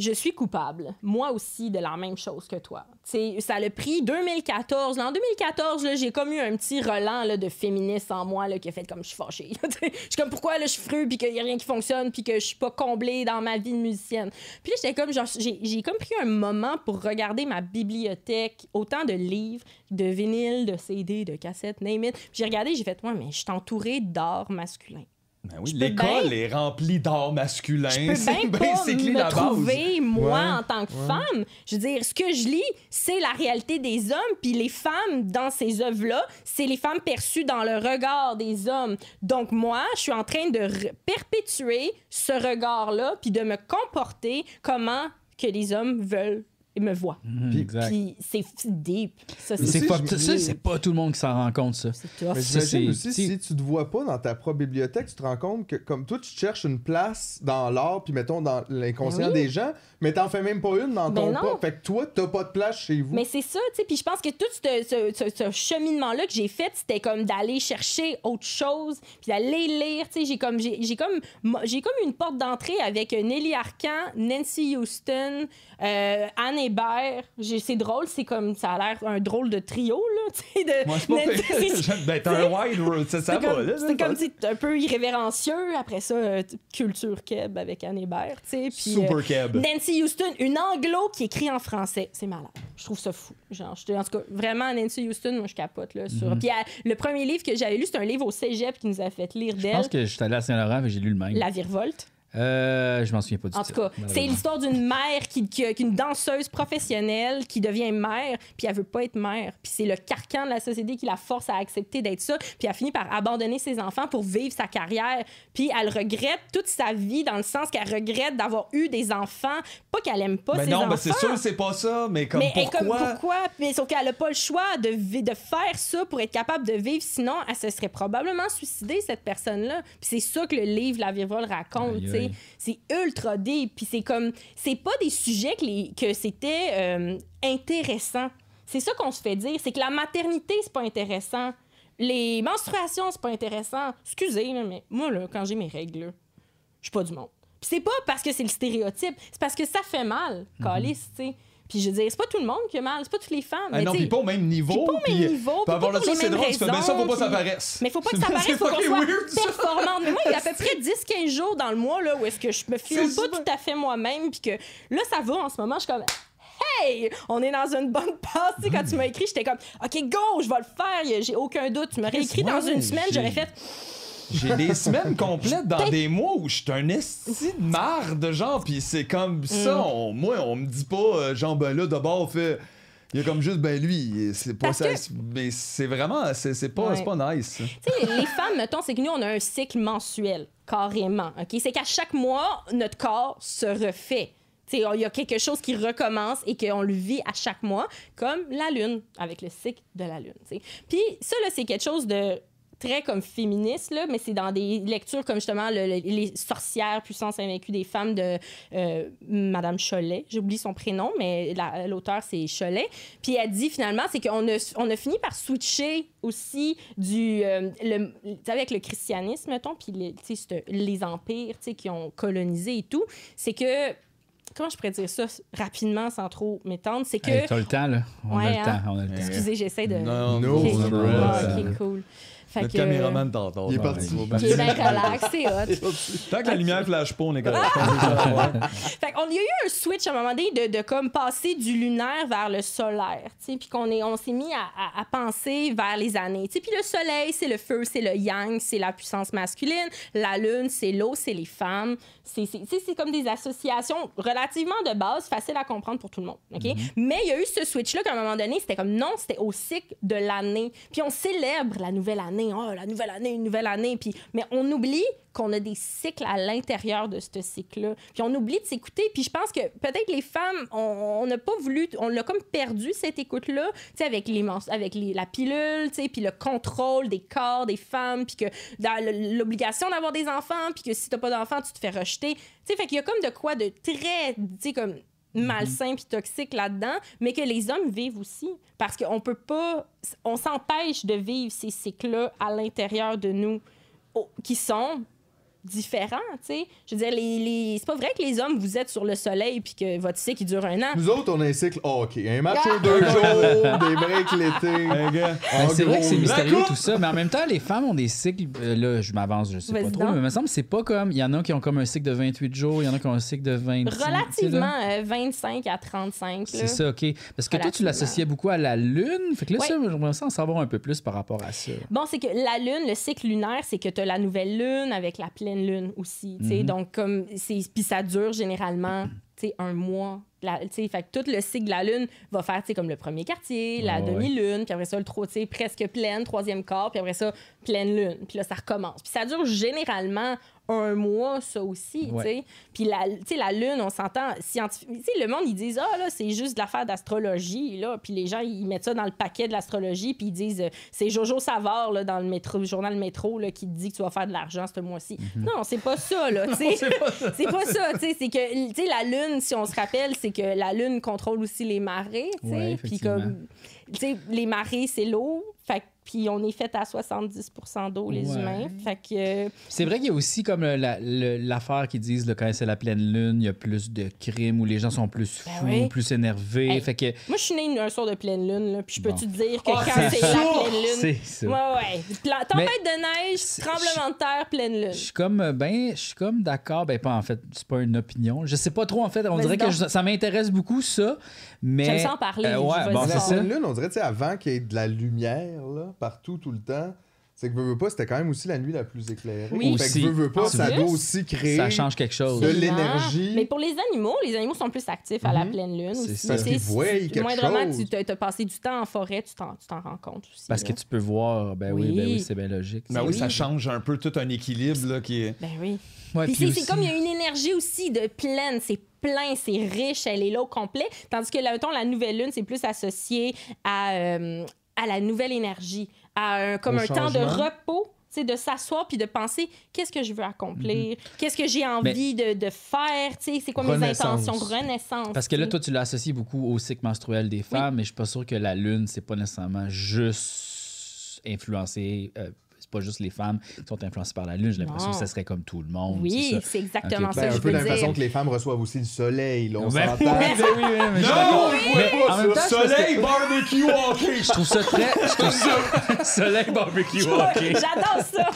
D: Je suis coupable, moi aussi, de la même chose que toi. Tu sais, ça a pris 2014. Là, en 2014, là, j'ai comme eu un petit relent là, de féministe en moi là, qui a fait comme je suis fâchée. (laughs) Je suis comme pourquoi là, je suis puis qu'il n'y a rien qui fonctionne puis que je suis pas comblée dans ma vie de musicienne. Puis j'étais comme, j'ai, comme pris un moment pour regarder ma bibliothèque, autant de livres, de vinyles, de CD, de cassettes, name it. J'ai regardé, j'ai fait, ouais, mais je suis entourée d'art masculin.
C: Ben oui, l'école est remplie d'art masculin.
D: je peux (laughs)
C: C'est
D: bien pas
C: la
D: me
C: base.
D: trouver, moi,
E: Ouais,
D: en tant que femme. Je veux dire, ce que je lis, c'est la réalité des hommes, puis les femmes dans ces œuvres-là, c'est les femmes perçues dans le regard des hommes. Donc, moi, je suis en train de perpétuer ce regard-là, puis de me comporter comment que les hommes veulent me voient.
E: Puis-
B: exact.
D: Puis c'est deep. Ça, c'est
B: pas, c'est tout le monde qui s'en rend compte, ça.
D: c'est
E: aussi, si tu te vois pas dans ta propre bibliothèque, tu te rends compte que, comme toi, tu cherches une place dans l'art, puis mettons dans l'inconscient
D: Ben oui.
E: des gens, mais t'en fais même pas une dans
D: Ben
E: ton
D: non.
E: pas. Fait que toi, t'as pas de place chez vous.
D: Mais c'est ça, tu sais. Puis je pense que tout ce, ce- ce- ce cheminement-là que j'ai fait, c'était comme d'aller chercher autre chose, puis d'aller lire. Tu sais, j'ai comme, j'ai, comme, j'ai comme une porte d'entrée avec Nelly Arcan, Nancy Houston, euh, Anne Hébert. C'est drôle, c'est comme, ça a l'air un drôle de trio, là, (laughs) tu sais. De,
C: Moi, c'est pas
D: Nancy-
C: pire.
D: c'est- (laughs)
C: Ben, t'as un wide world, ça, ça
D: c'est
C: va,
D: c'est comme, un peu irrévérencieux. Après ça, euh, culture keb avec Anne Hébert, tu sais. Puis, euh,
C: Super keb.
D: Nancy Houston, une anglo qui écrit en français. C'est malade. Je trouve ça fou. Genre, j'étais- en tout cas, vraiment, Nancy Houston, moi, je capote. Là, sur... Puis euh, le premier livre que j'avais lu, c'est un livre au cégep qui nous a fait lire
B: Je
D: d'elle,
B: pense que je suis allé à Saint-Laurent et j'ai lu le même.
D: La Virevolte.
B: Euh, je m'en souviens pas du
D: En
B: titre,
D: tout cas, c'est l'histoire d'une mère qui, qui- qu'une danseuse professionnelle qui devient mère, puis elle veut pas être mère. Puis c'est le carcan de la société qui la force à accepter d'être ça. Puis elle finit par abandonner ses enfants pour vivre sa carrière. Puis elle regrette toute sa vie dans le sens qu'elle regrette d'avoir eu des enfants. Pas qu'elle aime pas
C: Ben
D: ses
C: non, ben
D: enfants.
C: c'est sûr, c'est pas ça, mais comme
D: mais elle est
C: pourquoi?
D: comme pourquoi? Mais sauf qu'elle n'a pas le choix de faire ça pour être capable de vivre. Sinon, elle se serait probablement suicidée, cette personne-là. Puis c'est ça que le livre La Virvole raconte. C'est ultra deep. Puis c'est comme. C'est pas des sujets que, les- que c'était euh, intéressant. C'est ça qu'on se fait dire. C'est que la maternité, c'est pas intéressant. Les menstruations, c'est pas intéressant. Excusez, mais moi, là, quand j'ai mes règles, je suis pas du monde. Puis c'est pas parce que c'est le stéréotype, c'est parce que ça fait mal, calice, tu sais. Puis je veux dire, c'est pas tout le monde qui a mal, c'est pas toutes les femmes.
C: Ah
D: mais
C: non, puis pas au même niveau.
D: puis pas au même niveau,
C: puis
D: puis
C: avoir ça, c'est drôle, fais, ben ça, faut pas que ça
D: raisons,
C: paraisse.
D: Mais faut pas que ça
C: C'est
D: paraisse, faut qu'on
C: fucking
D: soit
C: weird, ça.
D: performante. Mais moi, il y a à peu (laughs) près 10-15 jours dans le mois là, où est-ce que je me file
C: C'est
D: pas tout à fait moi-même, puis que là, ça va en ce moment, je suis comme. Hey, on est dans une bonne passe. Quand tu m'as écrit, j'étais comme, OK, go, je vais le faire. J'ai aucun doute. Tu m'aurais écrit dans une semaine, j'aurais fait,
C: J'ai des semaines complètes dans des mois où je suis un esti de marde, genre, pis c'est comme ça.
D: Mm.
C: on- moi, on me dit pas, euh, genre, ben là, d'abord, fait. Il y a comme juste, ben lui, c'est pas
D: Parce
C: ça.
D: que-
C: Mais c'est vraiment, c'est c'est pas,
D: Ouais.
C: c'est pas nice.
D: Tu sais, les, femmes, mettons, c'est que nous, on a un cycle mensuel, carrément. OK? C'est qu'à chaque mois, notre corps se refait. Il y a quelque chose qui recommence et qu'on le vit à chaque mois, comme la lune, avec le cycle de la lune. tu sais. Puis ça, là, c'est quelque chose de très comme féministe, là, mais c'est dans des lectures comme justement le- le- les sorcières, puissance invaincue des femmes de euh, Madame Cholet. J'oublie son prénom, mais la- l'auteur, c'est Cholet. Puis elle dit finalement, c'est qu'on a, on a fini par switcher aussi du. euh, le- tu sais, avec le christianisme, mettons, puis les, tu sais, c'est- les empires tu sais, qui ont colonisé et tout. C'est que. Comment je pourrais dire ça rapidement sans trop m'étendre? C'est que.
B: Hey, T'as le temps, là. On a
D: Ouais,
B: le
D: hein?
B: temps. On a le temps.
D: Excusez, j'essaie de.
C: Non,
E: No
D: Ok,
C: no
E: stress.
D: ah,
C: stress.
D: ok, cool. Fait
C: Notre
D: que-
C: caméraman t'entend.
E: Il est parti.
C: il
D: est
C: bien.
D: relax, c'est hot.
C: Tant que la lumière flash pas, on est correct. Ouais.
D: Fait qu'on il y a eu un switch à un moment donné de, de comme passer du lunaire vers le solaire, tu sais, puis qu'on est on s'est mis à, à- à penser vers les années. Tu sais, puis le soleil, c'est le feu, c'est le yang, c'est la puissance masculine, la lune, c'est l'eau, c'est les femmes. C'est comme des associations relativement de base, faciles à comprendre pour tout le monde, OK? Mais il y a eu ce switch là qu'à un moment donné, c'était comme non, c'était au cycle de l'année. Puis on célèbre la nouvelle année, oh, la nouvelle année, une nouvelle année, puis mais on oublie qu'on a des cycles à l'intérieur de ce cycle-là. Puis on oublie de s'écouter. Puis je pense que peut-être les femmes, on n'a pas voulu, on l'a comme perdu cette écoute-là, tu sais, avec, les, avec les, la pilule, tu sais, puis le contrôle des corps des femmes, puis que l'obligation d'avoir des enfants, puis que si t'as pas d'enfants, tu te fais rejeter. Tu sais, fait qu'il y a comme de quoi de très, tu sais, comme malsain puis toxique là-dedans, mais que les hommes vivent aussi. Parce qu'on peut pas... On s'empêche de vivre ces cycles-là à l'intérieur de nous, qui sont différent, tu sais. Je veux dire, les, les... c'est pas vrai que les hommes, vous êtes sur le soleil puis que votre cycle, il dure un an.
E: Nous autres, on a un cycle hockey. Un match
D: Ah!
E: aux deux jours, des breaks l'été.
B: Ben,
E: En
B: c'est vrai que c'est mystérieux tout ça, mais en même temps, les femmes ont des cycles. euh, là, je m'avance, je sais pas trop, mais il me semble que c'est pas comme. Il y en a qui ont comme un cycle de 28 jours, il y en a qui ont un cycle de 20.
D: Relativement euh, 25 à 35. là.
B: C'est ça, OK. Parce que toi, tu l'associais beaucoup à la Lune. Fait que là,
D: Ouais.
B: ça, j'aimerais ça en savoir un peu plus par rapport à ça.
D: Bon, c'est que la lune, le cycle lunaire, c'est que tu as la nouvelle lune avec la pleine lune aussi. sais. Donc, comme c'est puis ça dure généralement un mois. La, fait que tout le cycle de la lune va faire comme le premier quartier, la demi-lune, puis après ça, le sais, presque pleine, troisième quart, puis après ça, pleine lune. Puis là, ça recommence. Puis ça dure généralement un mois, ça aussi. tu
B: Ouais.
D: sais. Puis la, tu sais, la lune, on s'entend scientifique. Tu sais, le monde, ils disent, ah là, c'est juste de l'affaire d'astrologie. là. Puis les gens, ils mettent ça dans le paquet de l'astrologie, puis ils disent, euh, c'est Jojo Savard là, dans le, métro, le journal Métro là, qui te dit que tu vas faire de l'argent ce mois-ci. Non, c'est pas ça, là. (laughs) (laughs) c'est pas ça. tu sais, C'est que, tu sais, la lune, si on se rappelle, c'est que la lune contrôle aussi les marées. tu sais.
B: Ouais,
D: puis comme, tu sais, les marées, c'est l'eau. Fait que- puis on est fait à 70% d'eau, les
B: Ouais.
D: humains. Fait que. euh,
B: C'est vrai qu'il y a aussi comme la- l'affaire qui disent là, quand c'est la pleine lune, il y a plus de crimes où les gens sont plus fous,
D: Ben oui.
B: plus énervés.
D: Hey.
B: Fait que
D: Moi, je suis née un soir de pleine lune, là, puis je peux-tu te dire que
C: Ah,
D: quand
C: c'est
D: la pleine lune.
B: c'est ça.
D: Ouais, ouais. Pla- tempête de neige, tremblement de terre, pleine lune.
B: Je suis comme euh, ben, je suis comme d'accord, ben pas en fait, c'est pas une opinion. Je sais pas trop en fait, on dirait que je- ça m'intéresse beaucoup ça, mais
D: J'aime ça en parler,
B: Euh, ouais, bon, c'est
E: La
B: ça.
E: pleine lune, on dirait, tu sais, avant qu'il y ait de la lumière, là, partout, tout le temps, c'est que veux, veux pas, c'était quand même aussi la nuit la plus éclairée.
D: Oui.
E: Fait
B: Aussi.
E: que veux, veux pas,
D: En
E: ça
D: plus,
E: doit aussi créer.
B: ça change quelque chose.
E: de l'énergie.
D: Mais pour les animaux, les animaux sont plus actifs à la
E: Mhm.
D: pleine lune
B: C'est
D: aussi.
B: ça.
E: Parce qu'ils voient quelque
D: moindrement
E: chose.
D: tu as passé du temps en forêt, tu t'en tu t'en rends compte aussi.
B: Parce que tu peux voir, ben oui,
D: Oui.
B: ben oui, c'est bien logique.
C: Ben oui,
D: Oui.
C: ça change un peu tout un équilibre là, qui est.
D: Ben oui.
B: Ouais,
D: Puis
B: puis
D: c'est- comme il y a une énergie aussi de pleine, c'est plein, c'est riche, elle est là au complet. Tandis que, là, mettons, la nouvelle lune, c'est plus associé à, euh, à la nouvelle énergie, à un, comme
E: Au
D: un temps de repos. c'est de s'asseoir puis de penser qu'est-ce que je veux accomplir,
B: Mhm.
D: qu'est-ce que j'ai envie de, de faire, c'est quoi mes intentions, renaissance.
B: Parce que là, toi, tu l'associes beaucoup au cycle menstruel des femmes, mais je suis pas sûr que la lune, c'est pas nécessairement juste influencé. euh, c'est pas juste les femmes qui sont influencées par la lune. J'ai l'impression que ça serait comme tout le monde.
D: Oui,
B: c'est
D: exactement
B: Ok.
D: ça
E: Ben,
D: que
E: un
D: je
E: peu
D: veux
E: de la même façon que les femmes reçoivent aussi le soleil, là, on
B: Ben
E: s'entend.
B: oui, ben oui, oui, mais
C: Non,
B: en
C: pas Soleil, barbecue, hockey.
B: Je trouve ça très. Je trouve ça. (laughs) Soleil barbecue, ok. (laughs)
D: J'adore ça.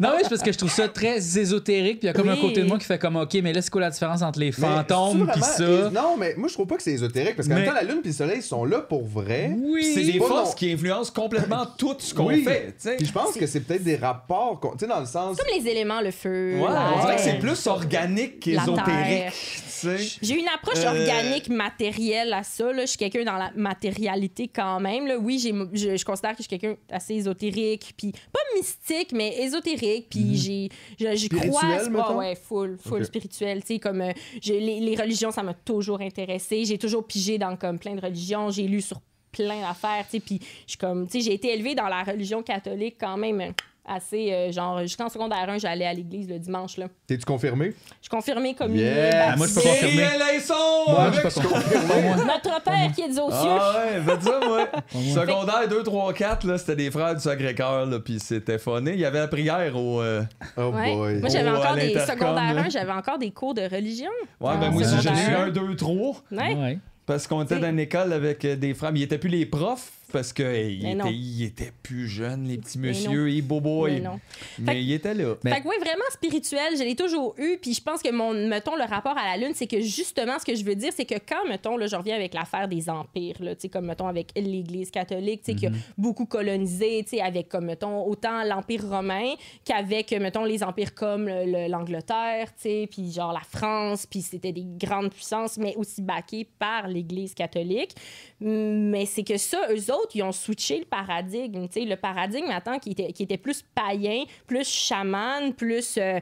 B: Non, oui, c'est parce que je trouve ça très ésotérique. Puis il y a comme un
D: Oui.
B: côté de moi qui fait comme, OK, mais là, c'est quoi la différence entre les fantômes puis ça?
E: Non, mais moi, je trouve pas que c'est ésotérique, parce qu'en même temps, la lune et le soleil sont là pour vrai.
B: Oui.
C: C'est des forces qui influencent complètement tout ce qu'on
E: Oui.
C: fait.
E: Puis je pense que c'est peut-être des rapports, tu sais, dans le sens...
D: Comme les éléments, le feu.
C: Ouais, on dirait que c'est plus organique qu'ésotérique.
D: terre.
C: tu sais.
D: J'ai une approche
C: Euh,
D: organique, matérielle à ça. Là. Je suis quelqu'un dans la matérialité quand même. Là. Oui, j'ai, je, je considère que je suis quelqu'un assez ésotérique, puis pas mystique, mais ésotérique. Puis j'ai, je- j'y crois. Pas, ouais, full, full spirituel. Tu sais, comme euh, les, les religions, ça m'a toujours intéressé. J'ai toujours pigé dans comme plein de religions. J'ai lu sur plein d'affaires. Tu sais, puis je suis comme, tu sais, j'ai été élevée dans la religion catholique quand même. Assez, euh, genre, jusqu'en secondaire 1, j'allais à l'église le dimanche. Là.
E: T'es-tu confirmé?
D: Je suis confirmée communiée,
E: Yeah!
B: Ah, moi, je peux confirmer. Moi,
C: avec-
B: je. (laughs)
D: Notre Père qui est aux cieux.
C: Ah ouais, faites ça, moi. Secondaire 2, 3, 4, là, c'était des frères du Sacré-Cœur, là, puis c'était funné. Il y avait la prière au... euh,
E: Oh
D: Ouais.
E: boy.
D: Moi, j'avais
C: Oh,
D: encore des
C: là.
D: 1, j'avais encore des cours de religion.
C: Ouais, ben moi aussi, j'en ai eu
D: secondaire.
C: un, deux, trois.
D: Ouais.
B: Ouais.
C: Parce qu'on était dans une école avec euh, des mais ils étaient plus les profs, parce
D: Mais
C: étaient, ils étaient plus jeunes, les petits
D: Mais
C: messieurs, les bobos,
D: Mais
C: mais,
D: non.
C: mais ils étaient là.
B: Mais-
D: Fait que oui, vraiment spirituel, je l'ai toujours eu. Puis je pense que mon, mettons, le rapport à la Lune, c'est que justement, ce que je veux dire, c'est que quand, mettons, là, je reviens avec l'affaire des empires, là, tu sais, comme, mettons, avec l'Église catholique, tu sais, qui a beaucoup colonisé, tu sais, avec, comme, mettons, autant l'Empire romain qu'avec, mettons, les empires comme le- le- l'Angleterre, tu sais, puis genre la France, puis c'était des grandes puissances, mais aussi backées par l'Église catholique. Mais c'est que ça, eux autres, ils ont switché le paradigme. tu sais, Le paradigme, attends, qui était, qui était plus païen, plus chaman, plus. euh,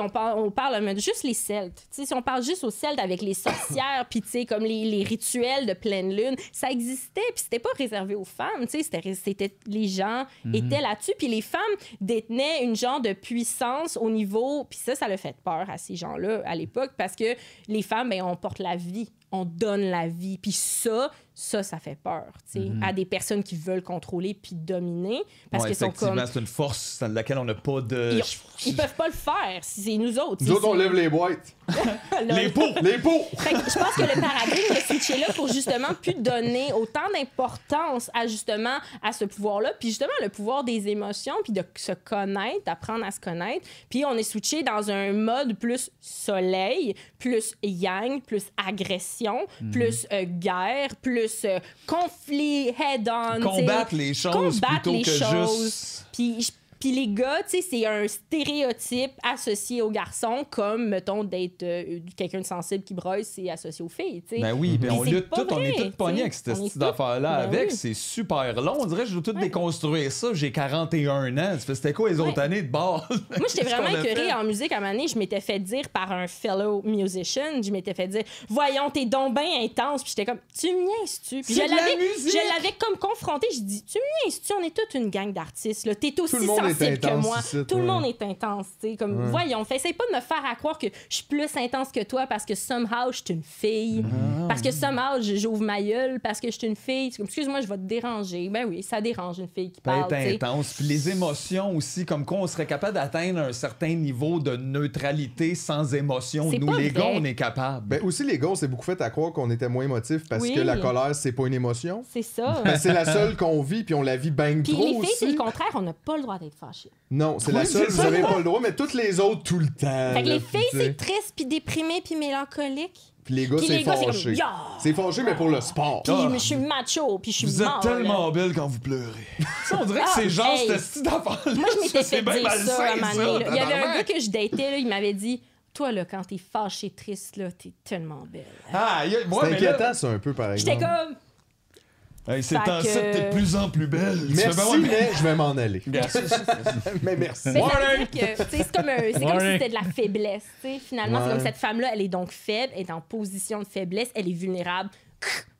D: on parle, on parle juste les Celtes. Tu sais, si on parle juste aux Celtes avec les sorcières, (coughs) puis comme les, les rituels de pleine lune, ça existait, puis c'était pas réservé aux femmes. C'était, c'était- les gens étaient là-dessus, puis les femmes détenaient une genre de puissance au niveau. Puis ça, ça l'a fait peur à ces gens-là à l'époque, parce que les femmes, ben, on porte la vie on donne la vie. Puis ça, ça, ça fait peur, tu sais, à des personnes qui veulent contrôler puis dominer. Parce
C: Ouais,
D: qu'ils sont
C: effectivement,
D: comme.
C: c'est une force dans laquelle on n'a pas de.
D: Ils, ils peuvent pas le faire, c'est nous autres.
E: Nous autres, on lève les boîtes. (laughs)
C: Les pots! (laughs)
E: Les pots!
D: je pense que le paradigme est switché là pour justement plus donner autant d'importance à justement à ce pouvoir-là, puis justement le pouvoir des émotions, puis de se connaître, d'apprendre à se connaître. Puis on est switché dans un mode plus soleil, plus yang, plus agression,
C: Mhm.
D: plus euh, guerre, plus euh, conflit head-on.
C: Combattre les choses
D: Combattre
C: plutôt
D: les
C: que
D: choses.
C: juste.
D: Puis, je- puis les gars, tu sais, c'est un stéréotype associé aux garçons, comme, mettons, d'être euh, quelqu'un de sensible qui broye, c'est associé aux filles, tu sais.
C: Ben oui, ben
D: Mais
C: on lutte tout, on est tous pognés avec cette petite affaire-là
D: Ben
C: avec.
D: oui.
C: C'est super long. On dirait que je dois tout déconstruire ça. J'ai 41 ans. C'était quoi les autres
D: Ouais.
C: années de base? (laughs)
D: Moi, j'étais vraiment écœurée en musique à un moment donné. Je m'étais fait dire par un fellow musician, je m'étais fait dire Voyons, t'es donc bien intense. Puis j'étais comme Tu niaises-tu Puis je l'avais,
C: musique!
D: je l'avais comme confronté. Je dis Tu niaises-tu? On est toute une gang d'artistes. là. T'es aussi
E: Tout le monde est
D: sensible que
E: intense
D: moi.
E: ici,
D: Tout le
E: ouais.
D: monde est intense. tu sais. Comme, Voyons, fais, essaye pas de me faire à croire que je suis plus intense que toi parce que somehow je suis une fille.
C: Ah.
D: Parce que somehow j'ouvre ma gueule parce que je suis une fille. C'est comme, Excuse-moi, je vais te déranger. Ben oui, ça dérange une fille qui
C: Ben,
D: parle. sais.
C: intense. Puis les émotions aussi, comme quoi on serait capable d'atteindre un certain niveau de neutralité sans émotion.
D: C'est
C: Nous,
D: pas
C: les
D: vrai.
C: gars, on est capable.
E: Ben aussi, les gars, on s'est beaucoup fait à croire qu'on était moins émotifs parce
D: Oui.
E: que la colère, c'est pas une émotion.
D: C'est ça.
E: Ben, c'est la seule qu'on vit, puis on la vit bang
D: Puis
E: trop
D: les filles, c'est le contraire, on n'a pas le droit d'être
E: Non, c'est la seule, vous
C: ça.
E: avez pas le droit, mais toutes les autres, tout le temps.
D: Fait que
E: là,
D: les filles,
E: tu sais.
D: c'est triste, puis déprimé, puis mélancolique.
E: Puis les gars,
D: Puis
E: c'est
D: les gars, c'est comme,
E: fâché. C'est fâché, mais pour le sport.
D: Puis
C: Ah.
D: je suis macho, puis je suis
C: Vous êtes
D: mort,
C: tellement
D: là.
C: belle quand vous pleurez. (laughs) Ça, on dirait que
D: Ah,
C: c'est genre
D: hey.
C: cette style d'affaire.
D: Moi, je m'étais fait dire
C: malsain,
D: ça à un moment
C: ça,
D: donné, là. Il y avait un
C: tabarnak.
D: gars que je datais, là, il m'avait dit Toi, là, quand t'es fâché, triste, là, t'es tellement belle.
C: Ah, y a- ouais,
E: C'est
C: mais là-
E: inquiétant, ça, un peu, par
D: J'étais
E: exemple.
D: comme
C: Hey, c'est
D: que-
C: t'es de plus en plus belle.
E: Merci,
C: ben mais-
E: je vais m'en aller.
C: Merci. (laughs)
E: mais merci.
D: Mais c'est comme, un- c'est comme si c'était de la faiblesse. Finalement, c'est comme cette femme-là, elle est donc faible, elle est en position de faiblesse, elle est vulnérable.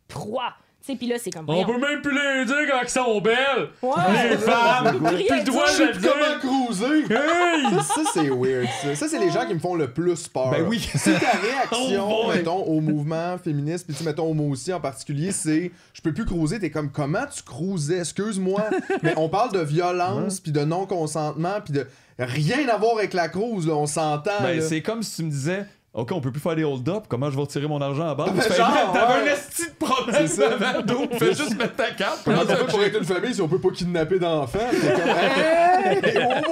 D: Proie. Sais, Puis là, c'est comme.
B: On
D: voyons.
B: peut même plus les dire quand elles sont belles!
D: Ouais.
B: Les femmes! Le droit de le
E: Comment
B: dire!
E: cruiser? (laughs)
B: Hey!
E: Ça, ça, c'est weird. Ça, Ça, c'est les gens qui me font le plus peur.
C: Ben oui. (laughs)
E: C'est ta réaction, (laughs)
C: Oh boy.
E: mettons, au mouvement féministe, puis tu mettons, au mot aussi en particulier, c'est je peux plus cruiser. T'es comme, comment tu cruisais? Excuse-moi. Mais on parle de violence, puis de non-consentement, puis de rien à voir avec la cruise, là. On s'entend.
C: Ben,
E: là.
C: c'est comme si tu me disais. OK, on peut plus faire des hold-up. Comment je vais retirer mon argent à banque?
E: Ben,
C: Tu fais,
E: genre,
C: T'avais
E: ouais.
C: un esti de problème
E: C'est ça.
C: avant d'où? Fais juste mettre ta carte.
E: Comment on fait pour être une famille si on peut pas kidnapper d'enfants? T'es comme, hey! Là!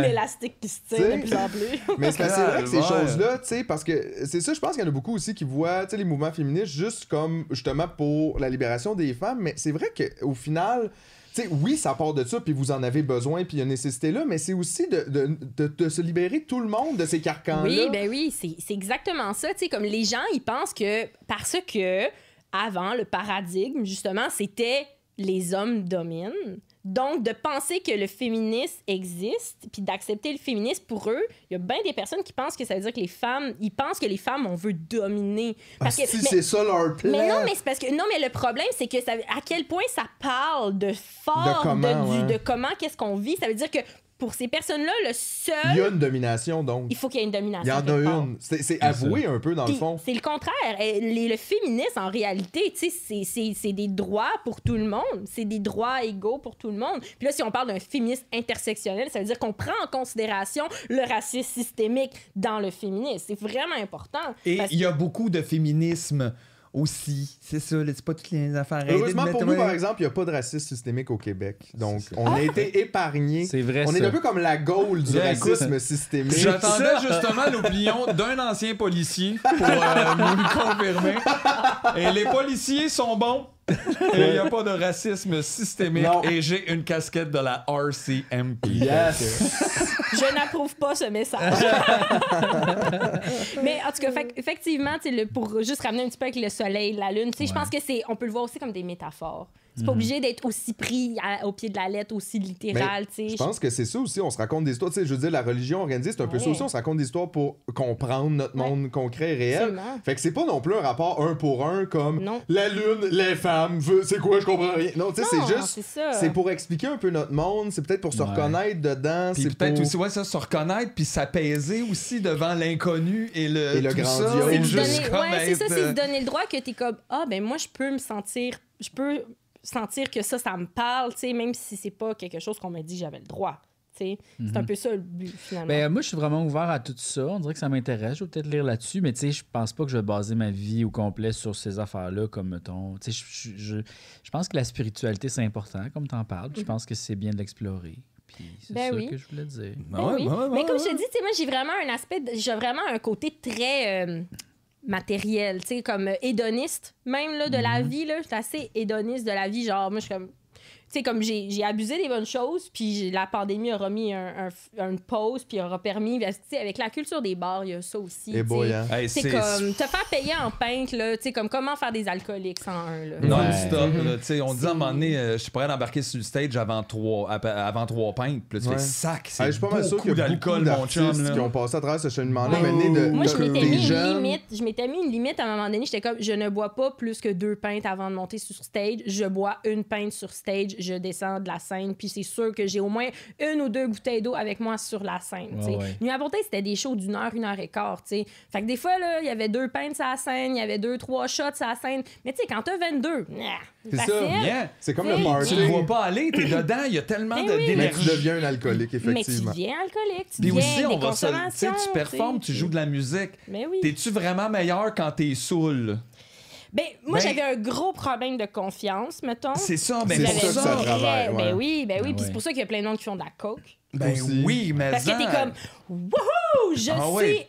D: L'élastique qui se tire de plus en plus. (laughs)
E: Mais c'est c'est vrai que ces choses-là, tu sais, parce que c'est ça, je pense qu'il y en a beaucoup aussi qui voient, tu sais, les mouvements féministes juste comme, justement, pour la libération des femmes, mais c'est vrai qu'au final, tu sais, oui, ça part de ça, puis vous en avez besoin, puis il y a une nécessité là, mais c'est aussi de, de, de- se libérer tout le monde de ces carcans-là.
D: Oui, ben oui, c'est exactement ça. Comme les gens, ils pensent que parce que avant, le paradigme, justement, c'était les hommes dominent. Donc, de penser que le féminisme existe, puis d'accepter le féminisme pour eux, il y a bien des personnes qui pensent que ça veut dire que les femmes, ils pensent que les femmes, on veut dominer. Parce
E: Ah,
D: que,
E: si,
D: mais-
E: c'est ça leur plan.
D: mais non, mais c'est parce que non, mais le problème c'est que ça, à quel point ça parle de fort
E: De comment,
D: du-
E: ouais.
D: de comment qu'est-ce qu'on vit. Ça veut dire que pour ces personnes-là, le seul,
E: Il y a une domination, donc.
D: il faut qu'il y ait une domination.
E: Il y en a
D: part.
E: une. C'est c'est avoué un peu, dans le fond.
D: C'est le contraire. Eh, les- le féminisme, en réalité, tu sais, c'est- c'est c'est des droits pour tout le monde. C'est des droits égaux pour tout le monde. Puis là, si on parle d'un féminisme intersectionnel, ça veut dire qu'on prend en considération le racisme systémique dans le féminisme. C'est vraiment important.
C: Et il y a beaucoup de féminisme aussi. C'est ça, c'est pas toutes les affaires.
E: Heureusement pour nous, par exemple, il n'y a pas de racisme systémique au Québec. Donc, on a été épargnés.
B: C'est vrai,
E: On est un peu comme la gaule du racisme systémique.
C: J'attendais justement (laughs) l'opinion d'un ancien policier pour euh, nous le confirmer. Et les policiers sont bons. Et il n'y a pas de racisme systémique.
E: Non.
C: Et j'ai une casquette de la RCMP.
E: Yes.
D: Je n'approuve pas ce message. (laughs) Mais en tout cas, fait- effectivement, le- pour juste ramener un petit peu avec le soleil, la lune, tu sais, je pense que c'est, on peut le voir aussi comme des métaphores. C'est pas obligé d'être aussi pris à- au pied de la lettre, aussi littéral, tu sais.
E: Je pense que c'est ça aussi, on se raconte des histoires. Tu sais, je veux dire, la religion organisée, c'est un peu ça
D: Ouais.
E: aussi. On se raconte des histoires pour comprendre notre
D: Ouais.
E: monde concret et réel.
D: Absolument.
E: Fait que c'est pas non plus un rapport un pour un comme
D: Non.
E: la lune, les femmes, c'est quoi, je comprends rien. Non, tu sais, c'est juste.
D: c'est
E: pour expliquer un peu notre monde, c'est peut-être pour se
B: Ouais.
E: reconnaître dedans.
C: Puis
E: c'est
C: peut-être
E: pour...
C: aussi vois ça, se reconnaître puis s'apaiser aussi devant l'inconnu et le,
E: Et le
C: tout ça,
E: grandiose.
C: et
D: C'est se
C: juste
D: donner-
C: comme
D: ouais, c'est ça, c'est
C: euh,
D: se donner le droit que t'es comme ah ben moi je peux me sentir, je peux sentir que ça ça me parle, tu sais même si c'est pas quelque chose qu'on m'a dit j'avais le droit, tu sais. C'est un peu ça le but finalement.
B: Ben, moi, je suis vraiment ouvert à tout ça. On dirait que ça m'intéresse. Je vais peut-être lire là-dessus, mais tu sais, je pense pas que je vais baser ma vie au complet sur ces affaires-là, comme mettons. Tu sais, je, je, je- je pense que la spiritualité, c'est important, comme tu en parles. Je pense que c'est bien de l'explorer. Puis c'est
D: Ben
B: ça
D: oui.
B: que je voulais dire.
D: Ben
C: Ah ouais,
D: oui.
C: ouais,
D: Mais comme je te dis, tu sais, moi, j'ai vraiment un aspect, j'ai vraiment un côté très euh, matériel, tu sais, comme euh, hédoniste, même là, de la
C: Mhm.
D: vie, là. J'étais assez hédoniste de la vie. Genre, moi, je suis comme. Tu sais, comme j'ai j'ai abusé des bonnes choses, puis j'ai- la pandémie aura mis un, un- une pause, puis aura permis. Tu sais, avec la culture des bars, il y a ça aussi.
E: Boy, hein.
C: Hey,
D: C'est comme te faire payer en pinte, là, tu sais, comme comment faire des alcooliques sans un, là.
C: Non-stop.
E: Ouais.
C: là, tu sais, On dit à un moment donné, euh, je suis prêt d'embarquer sur le stage avant trois, avant trois pintes. Puis là, tu
E: Ouais.
C: fais sac. C'est
E: Hey, je suis pas mal sûr qu'il y a
C: d'alcool,
E: beaucoup
C: mon chum. là.
E: qui ont passé à travers ce cheminement-là.
D: Ouais.
E: mais né de,
D: Moi, je
E: de-
D: m'étais
E: des
D: mis une limite. Je m'étais mis une limite à un moment donné. J'étais comme, je ne bois pas plus que deux pintes avant de monter sur stage. Je bois une pinte sur stage. Je descends de la scène. Puis c'est sûr que j'ai au moins une ou deux bouteilles d'eau avec moi sur la scène. tu sais.
B: Ouais, ouais.
D: Nuit à c'était des shows d'une heure, une heure et quart. tu sais. Fait que des fois, là, il y avait deux pintes sur la scène. Il y avait deux, trois shots sur la scène. Mais tu sais, quand t'as 22, nah,
E: C'est ça. C'est comme le
C: Tu
E: party.
C: ne vois pas aller, t'es dedans, il y a tellement
D: Ben
C: de-
D: oui.
E: Mais tu
C: d'énergie.
E: deviens un alcoolique,
D: Mais tu
E: effectivement.
D: deviens alcoolique. Tu
C: Puis
D: deviens
C: aussi, on
D: des
C: va se. Tu tu performes, tu joues de la musique.
D: Mais oui.
C: T'es-tu vraiment meilleur quand t'es saoul?
D: Ben, moi,
C: Ben-
D: j'avais un gros problème de confiance, mettons.
C: C'est ça, mais
E: C'est
C: pour
E: pour ça que
C: ça.
E: ça travaille, ouais.
D: Ben oui, ben oui. Puis c'est pour ça qu'il y a plein de monde qui font de la coke.
C: Ben
E: Aussi.
C: oui, mais
D: Parce que t'es comme, wouhou, je
C: Ah
D: suis.
C: ouais.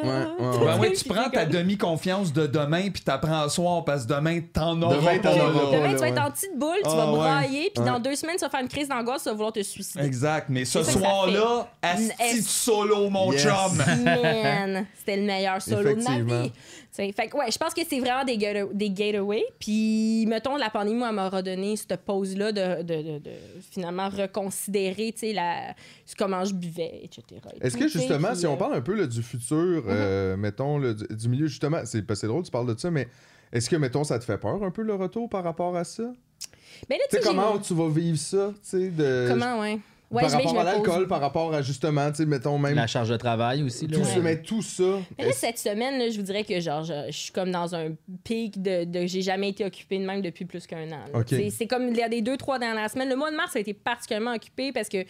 E: Ouais, ouais,
C: Ben oui, tu prends ta demi-confiance de demain puis t'apprends à soir parce que demain, t'en auras
E: Demain,
C: pas.
E: t'en auras.
D: Demain, tu vas
E: ouais.
D: être en petite boule, tu
C: Ah,
D: vas brailler, puis dans deux semaines, tu vas faire une crise d'angoisse, tu vas vouloir te suicider.
C: Exact, mais ce
D: ça ça
C: soir-là, asti de solo, mon
E: Yes.
C: chum.
D: Man, c'était le meilleur solo de ma vie. Fait que, ouais, je pense que c'est vraiment des, geta- des getaways. Puis, mettons, la pandémie, moi, elle m'a redonné cette pause-là de, de, de- de finalement reconsidérer, tu sais, la- comment je buvais, etc. et
E: Est-ce que justement, si on
D: euh,
E: parle un peu là, du futur, euh, mettons, du, milieu, justement, c'est c'est drôle, tu parles de ça, mais est-ce que, mettons, ça te fait peur un peu le retour par rapport à ça?
D: Ben là,
E: Tu sais, comment tu vas vivre ça, tu sais, de...
D: Comment, ouais. Ouais,
E: par
D: je vais-
E: rapport à l'alcool, par rapport à justement, tu sais, mettons même
B: La charge de travail aussi. Là.
E: tout ça,
D: Ouais.
E: mais tout ça.
D: Mais là, cette semaine, là, je vous dirais que genre, je, je suis comme dans un pic de, de j'ai jamais été occupée de même depuis plus qu'un an. C'est- comme il y a des deux, trois dernières semaines. Le mois de mars a été particulièrement occupé parce que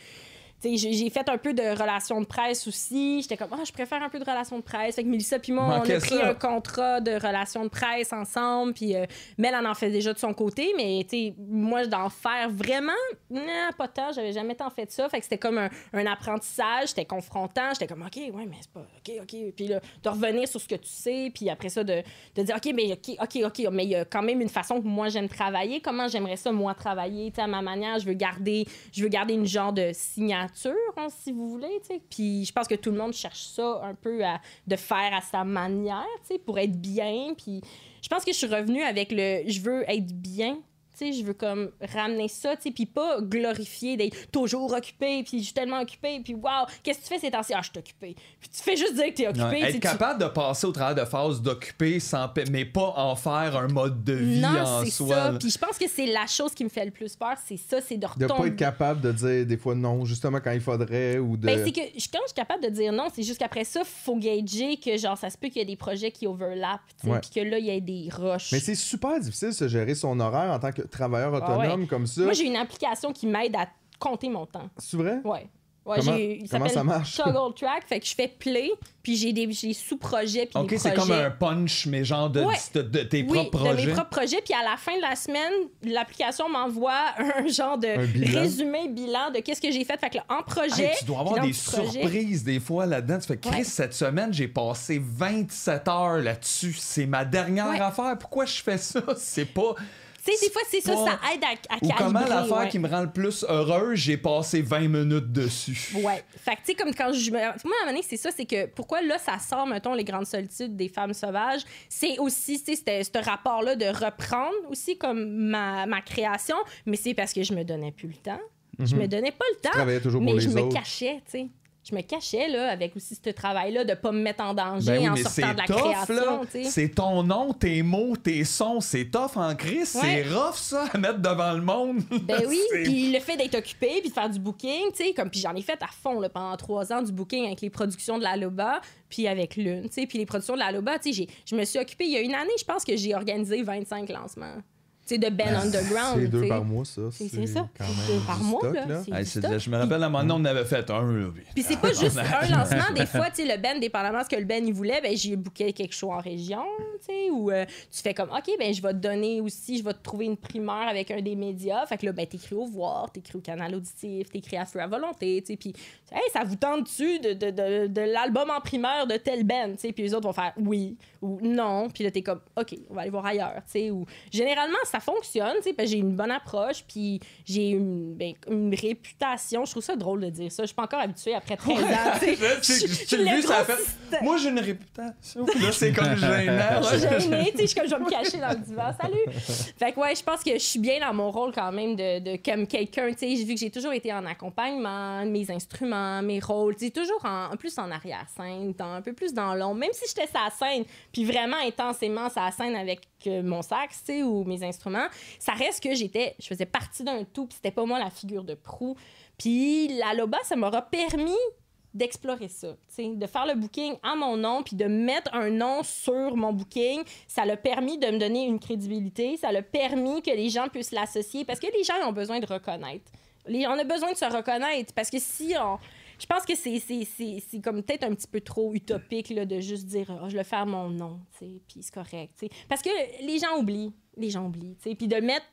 D: j'ai fait un peu de relations de presse aussi. J'étais comme, ah, je préfère un peu de relations de presse. Fait que Mélissa puis moi, on a pris
C: ça.
D: un contrat de relations de presse ensemble. Puis euh, Mel en en fait déjà de son côté. Mais moi, d'en faire vraiment, non, pas tant. J'avais jamais tant fait de ça. Fait que c'était comme un, un apprentissage. C'était confrontant. J'étais comme, OK, ouais, mais c'est pas. OK, OK. Puis là, de revenir sur ce que tu sais. Puis après ça, de, de dire, OK, mais OK, OK, OK. Mais il y a quand même une façon que moi, j'aime travailler. Comment j'aimerais ça, moi, travailler, tu à ma manière. Je veux garder, je veux garder une genre de signature, hein, si vous voulez. Puis je pense que tout le monde cherche ça un peu à, de faire à sa manière, pour être bien. Puis je pense que je suis revenue avec le je veux être bien. Tu sais, je veux comme ramener ça, tu sais, puis pas glorifier d'être toujours occupé, puis je suis tellement occupé, puis waouh, qu'est-ce que tu fais ces temps-ci? Ah, je suis occupé. Puis tu fais juste dire que t'es occupé.
C: Ouais, être
D: tu-
C: capable de passer au travers de phases d'occuper sans mais pas en faire un mode de vie
D: Non,
C: en
D: c'est
C: soi.
D: ça. Puis je pense que c'est la chose qui me fait le plus peur, c'est ça, c'est de
E: De
D: retomber.
E: pas être capable de dire des fois non, justement quand il faudrait, ou de...
D: Ben, c'est que je- quand je suis capable de dire non, c'est juste qu'après ça, faut gager que genre ça se peut qu'il y ait des projets qui overlappent, tu sais,
E: Ouais.
D: puis que là il y ait des rushs.
E: Mais c'est super difficile de se gérer son horaire en tant que travailleur
D: Ah
E: autonome
D: ouais.
E: comme ça.
D: Moi j'ai une application qui m'aide à compter mon temps.
E: C'est vrai?
D: Ouais. Ouais,
E: Comment-
D: il
E: comment
D: s'appelle
E: ça marche? (laughs)
D: Toggle Track, fait que je fais play, puis j'ai des sous-projets puis
C: Ok,
D: des
C: c'est comme un punch, mais genre de,
D: Ouais.
C: de, de tes
D: oui,
C: propres
D: de
C: projets.
D: mes propres projets. Puis à la fin de la semaine, l'application m'envoie (laughs) un genre de
E: Un bilan?
D: résumé bilan de qu'est-ce que j'ai fait. Fait que là, en projet.
C: Hey, tu dois avoir des surprises des fois là-dedans. Tu fais, Chris,
D: Ouais.
C: cette semaine, j'ai passé 27 heures là-dessus. C'est ma dernière
D: Ouais.
C: affaire. Pourquoi je fais ça? (laughs) C'est pas.
D: Tu sais, des fois, c'est ça,
C: pas-
D: ça aide à, à
C: Ou comment
D: calibrer,
C: l'affaire
D: ouais.
C: qui me rend le plus heureux, j'ai passé 20 minutes dessus.
D: Ouais. Fait que, tu sais, comme quand je. me- Moi, à un moment donné, c'est ça, c'est que pourquoi là, ça sort, mettons, les grandes solitudes des femmes sauvages, c'est aussi, tu sais, c'était- ce rapport-là de reprendre aussi comme ma, ma création, mais c'est parce que je me donnais plus le temps. Je me donnais pas le temps.
E: travaillais toujours pour
D: mais
E: les
D: je me
E: autres.
D: cachais, tu sais. Je me cachais là, avec aussi ce travail-là de pas me mettre en danger
C: Ben oui,
D: en sortant de la
C: tough,
D: création.
C: C'est ton nom, tes mots, tes sons, c'est tough en crise.
D: Ouais.
C: C'est rough, ça, à mettre devant le monde. (laughs)
D: Ben oui, puis le fait d'être occupé, puis de faire du booking, tu sais, comme puis j'en ai fait à fond là, pendant trois ans du booking avec les productions de la Loba, puis avec Lune, tu sais, puis les productions de la Loba, tu sais, je me suis occupée il y a une année, je pense que j'ai organisé 25 lancements, de Ben Underground.
E: C'est deux par mois, ça.
D: C'est ça,
E: quand
D: c'est
E: même
D: deux par mois
E: stock,
D: là.
C: Hey, je me rappelle, à un moment donné, on en avait fait un. Là, puis-
D: Puis c'est pas (laughs) juste un lancement. Des fois, tu sais, le Ben, dépendamment de ce que le Ben il voulait, ben j'ai booké quelque chose en région, tu sais, ou euh, tu fais comme, OK, ben je vais te donner aussi, je vais te trouver une primeur avec un des médias. Fait que là, ben t'écris au Voir, t'écris au Canal Auditif, t'écris à Feu à volonté, tu sais, puis, hey, ça vous tente-tu de, de, de, de l'album en primeur de tel Ben, tu sais, puis les autres vont faire oui ou non, puis là, t'es comme, OK, on va aller voir ailleurs, tu sais, ou généralement, ça fonctionne, tu sais, j'ai une bonne approche, puis j'ai une, ben, une réputation. Je trouve ça drôle de dire ça. Je suis pas encore habituée après 13 ans, tu sais.
C: Ça fait. Moi, j'ai une réputation. Là, c'est comme gênant.
D: Je suis gênée, tu sais, je suis comme je vais me cacher dans le divan. Salut! Fait que ouais, je pense que je suis bien dans mon rôle quand même de, de comme quelqu'un, tu sais, vu que j'ai toujours été en accompagnement, mes instruments, mes rôles, tu sais, toujours en, plus en arrière-scène, un peu plus dans l'ombre, même si j'étais la scène, puis vraiment intensément la scène avec euh, mon sax, tu sais, ou mes instruments, ça reste que j'étais, je faisais partie d'un tout, puis c'était pas moi la figure de proue. Puis la Loba, ça m'aura permis d'explorer ça, de faire le booking à mon nom, puis de mettre un nom sur mon booking. Ça l'a permis de me donner une crédibilité, ça l'a permis que les gens puissent l'associer, parce que les gens ont besoin de reconnaître. Les- on a besoin de se reconnaître, parce que si on... Je pense que c'est, comme peut-être un petit peu trop utopique là, de juste dire oh, je le fais mon nom, puis c'est correct. Parce que les gens oublient, les gens oublient. Puis de mettre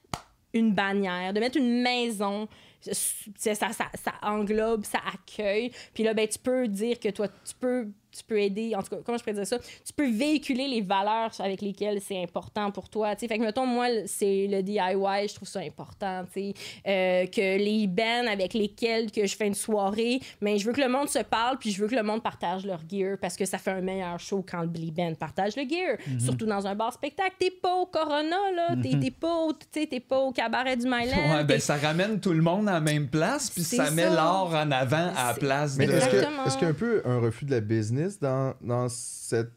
D: une bannière, de mettre une maison, ça, ça, ça englobe, ça accueille. Puis là, ben, tu peux dire que toi, tu peux, tu peux aider, en tout cas, comment je pourrais dire ça? Tu peux véhiculer les valeurs avec lesquelles c'est important pour toi. tu sais. Fait que, mettons, moi, c'est le DIY, je trouve ça important. tu sais. Euh, que les bands avec lesquels que je fais une soirée, mais je veux que le monde se parle, puis je veux que le monde partage leur gear parce que ça fait un meilleur show quand les bands partagent le gear. Surtout dans un bar spectacle. T'es pas au Corona, là. T'es- T'es pas, t'es pas au cabaret du Myland.
C: Ouais, ben ça ramène tout le monde à la même place, puis ça met l'art en avant à la place
E: Mais
C: de.
E: est-ce est-ce qu'il y a un peu un refus de la business dans, dans cette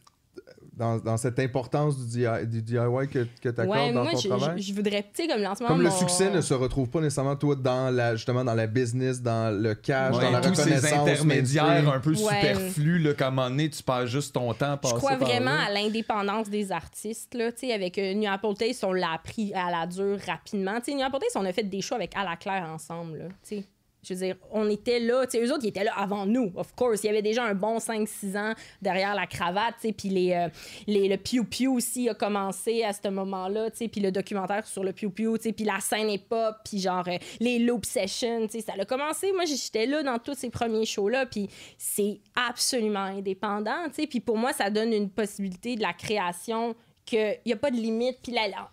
E: dans, dans cette importance du, DI du DIY que, que tu accordes
D: Ouais,
E: dans
D: moi,
E: ton
D: je,
E: travail?
D: je- je voudrais, tu sais, comme lancement.
E: Comme le succès ne se retrouve pas nécessairement toi dans la justement dans la business, dans le cash,
C: Ouais,
E: dans la
C: tous ces
E: reconnaissance
C: intermédiaires
E: mainstream.
C: un peu
D: Ouais.
C: superflus, là, un moment donné, tu passes juste ton temps à
D: Je crois
C: par
D: vraiment
C: là.
D: à l'indépendance des artistes. Là, Tu sais, avec euh, New Apple Taste, on l'a appris à la dure rapidement. Tu sais, New Apple Taste, on a fait des shows avec À la Claire ensemble. Là, tu sais. Je veux dire, on était là. tu sais, Eux autres, ils étaient là avant nous, of course. Il y avait déjà un bon 5-6 ans derrière la cravate. tu sais, Puis les, euh, les, le Pew aussi a commencé à ce moment-là. tu sais, Puis le documentaire sur le Pew. tu sais, Puis la scène hip-hop. Puis genre euh, les Loop Sessions. tu sais, Ça a commencé. Moi, j'étais là dans tous ces premiers shows-là. Puis c'est absolument indépendant. tu sais, Puis pour moi, ça donne une possibilité de la création qu'il n'y a pas de limite. Puis la-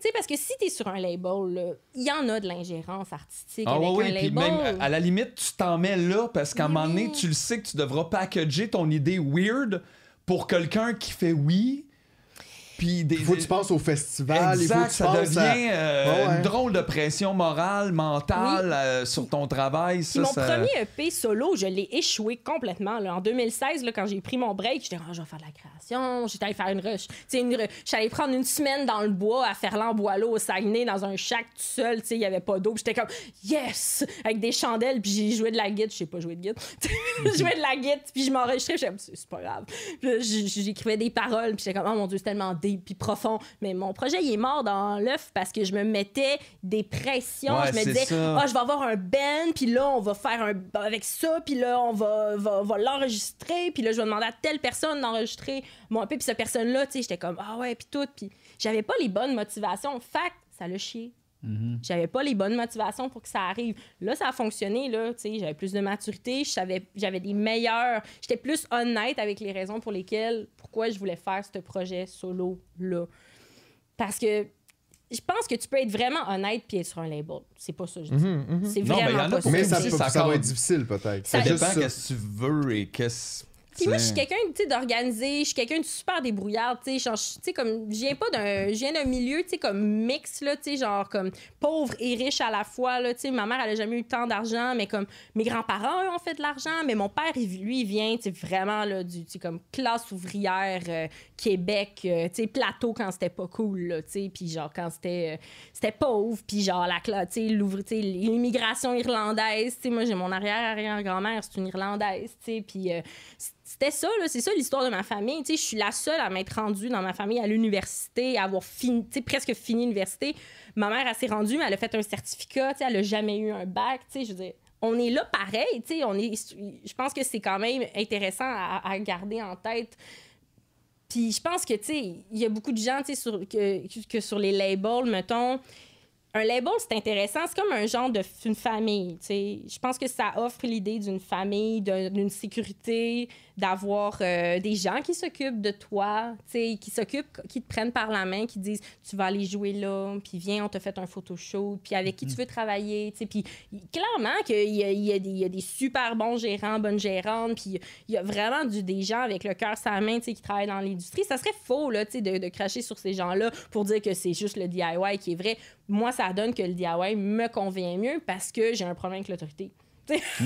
D: tu sais, parce que si tu es sur un label, il y en a de l'ingérence artistique
C: Ah
D: avec
C: oui,
D: un
C: puis
D: label.
C: même à la limite, tu t'en mets là parce qu'à un
D: Oui,
C: moment donné,
D: oui.
C: tu le sais que tu devras packager ton idée weird pour quelqu'un qui fait oui. Puis des.
E: Il faut que tu penses au festival, il faut
C: Exact,
E: que tu
C: ça
E: à-
C: devient euh,
E: Ouais,
C: une drôle de pression morale, mentale euh, sur ton travail.
D: Puis
C: Ça,
D: mon
C: ça-
D: premier EP solo, je l'ai échoué complètement. Là. En 2016, là, quand j'ai pris mon break, j'étais ah, je vais faire de la création. J'étais allée faire une rush. Tu sais, une allée prendre une semaine dans le bois à faire l'emboileau au Saguenay, dans un shack tout seul. Tu sais, Il n'y avait pas d'eau. J'étais comme yes! Avec des chandelles. Puis j'ai joué de la guitare. Je sais pas jouer de guitare. (laughs) (laughs) je jouais de la guitare. Puis je m'enregistrais. J'étais comme c'est pas grave. J'écrivais des paroles. Puis j'étais comme oh mon Dieu, c'est tellement deep puis profond. Mais mon projet, il est mort dans l'œuf parce que je me mettais des pressions.
C: Ouais,
D: je me disais ah, je vais avoir un band, puis là, on va faire un avec ça, puis là, on va, va, va l'enregistrer, puis là, je vais demander à telle personne d'enregistrer mon EP, puis cette personne-là, tu sais, j'étais comme, ah ouais, puis tout, puis j'avais pas les bonnes motivations. Fact, ça chié. J'avais pas les bonnes motivations pour que ça arrive. Là, ça a fonctionné, là, tu sais, j'avais plus de maturité, je savais, j'avais des meilleurs... J'étais plus honnête avec les raisons pour lesquelles, pourquoi je voulais faire ce projet solo-là. Parce que je pense que tu peux être vraiment honnête puis être sur un label. C'est pas ça, je dis. C'est
C: Non, ben,
D: vraiment
C: y en a
D: pas ça.
E: Mais ça, peut-
C: ça
E: ça va être difficile peut-être.
C: Ça
E: C'est
C: dépend qu'est-ce que tu veux et qu'est-ce.
D: Puis moi, je suis quelqu'un, d'organisé, je suis quelqu'un de super débrouillard, tu sais, comme, je viens pas d'un, je viens d'un milieu, tu sais, comme mix, là, tu sais, genre, comme pauvre et riche à la fois, là, tu sais, ma mère, elle a jamais eu tant d'argent, mais comme, mes grands-parents, eux, ont fait de l'argent, mais mon père, lui, il vient, tu sais, vraiment, là, du, tu comme classe ouvrière, euh, Québec, euh, tu sais, plateau quand c'était pas cool, là, tu sais, puis genre, quand c'était, euh, c'était pauvre, puis genre, la, tu sais, l'ouvri- tu sais, l'immigration irlandaise, tu sais, moi, j'ai mon arrière-arrière-grand-mère, c'est une irlandaise, tu sais, puis euh, c'était ça, c'est ça l'histoire de ma famille. Je suis la seule à m'être rendue dans ma famille à l'université, à avoir fini, presque fini l'université. Ma mère, elle s'est rendue, mais elle a fait un certificat, elle a jamais eu un bac, je veux. On est là pareil, on est... Je pense que c'est quand même intéressant à, garder en tête. Puis je pense que, tu sais, il y a beaucoup de gens, tu sais, que, que sur les labels, mettons, un label, c'est intéressant. C'est comme un genre de une famille, tu sais. Je pense que ça offre l'idée d'une famille, d'un- d'une sécurité, d'avoir euh, des gens qui s'occupent de toi, qui s'occupent, qui te prennent par la main, qui disent tu vas aller jouer là, puis viens, on te fait un photoshoot, puis avec qui tu veux travailler. Puis clairement qu'il y y, a des- il y a des super bons gérants, bonnes gérantes, puis il y a vraiment du, des gens avec le cœur la main, qui travaillent dans l'industrie. Ça serait faux, là, de, de cracher sur ces gens-là pour dire que c'est juste le DIY qui est vrai. Moi, ça donne que le DIY me convient mieux parce que j'ai un problème avec l'autorité. (laughs)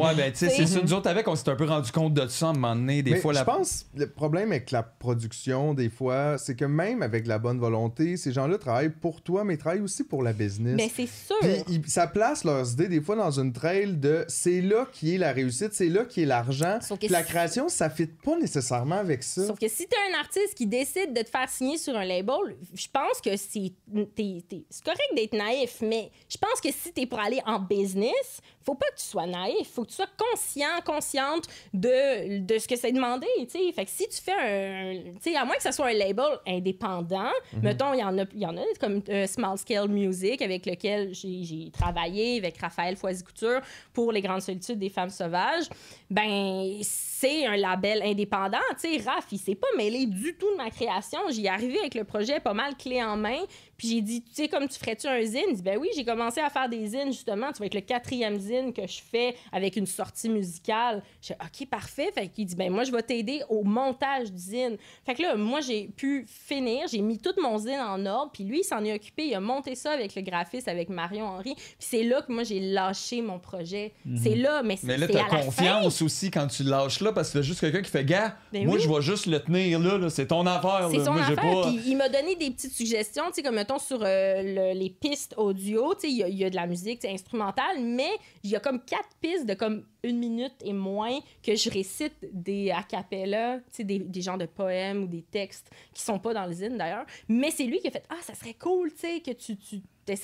C: Ouais, ben, tu sais, c'est ça. Nous autres, avec, on s'est un peu rendu compte de ça à un moment donné. Des
E: Mais
C: fois,
E: je
C: la.
E: pense le problème avec la production, des fois, c'est que même avec la bonne volonté, ces gens-là travaillent pour toi, mais ils travaillent aussi pour la business.
D: Mais c'est sûr.
E: Puis ils- ça place leurs idées des fois dans une trail de c'est là qui est la réussite, c'est là qui est l'argent. La
D: si-
E: création, ça fit pas nécessairement avec ça.
D: Sauf que si t'es un artiste qui décide de te faire signer sur un label, je pense que c'est t'es- t'es- c'est correct d'être naïf, mais je pense que si t'es pour aller en business, faut pas que tu sois naïf, faut que tu sois conscient, consciente de, de ce que c'est demandé, tu sais. Fait que si tu fais un... Tu sais, à moins que ce soit un label indépendant, mettons, il y en a, il y en a comme euh, Small Scale Music, avec lequel j'ai travaillé avec Raphaël Foisy-Couture pour Les Grandes Solitudes des Femmes Sauvages, ben c'est un label indépendant. Tu sais, Raph, il s'est pas mêlé du tout de ma création. J'y arrivé avec le projet pas mal clé en main. Puis j'ai dit, tu sais, comme tu ferais-tu un zine? Il dit, ben oui, j'ai commencé à faire des zines, justement. Tu vas être le quatrième zine que je fais avec une sortie musicale. J'ai dit, OK, parfait. Fait qu'il dit, ben moi, je vais t'aider au montage du zine. Fait que là, moi, j'ai pu finir. J'ai mis tout mon zine en ordre. Puis lui, il s'en est occupé. Il a monté ça avec le graphiste, avec Marion Henry. Puis c'est là que moi, j'ai lâché mon projet. C'est là, mais c'est
C: Mais là, t'as confiance aussi quand tu lâches là, parce que t'as juste quelqu'un qui fait gars.
D: Ben
C: moi,
D: oui.
C: je vais juste le tenir là, là, c'est ton affaire.
D: C'est
C: là.
D: son
C: moi, j'ai
D: affaire.
C: pas.
D: Puis il m'a donné des petites suggestions, tu sais, comme sur euh, le- les pistes audio, il y, a- de la musique instrumentale, mais il y a comme quatre pistes de comme une minute et moins que je récite des a cappella, des, des genres de poèmes ou des textes qui sont pas dans le zine d'ailleurs. Mais c'est lui qui a fait Ah, ça serait cool, tu que tu, tu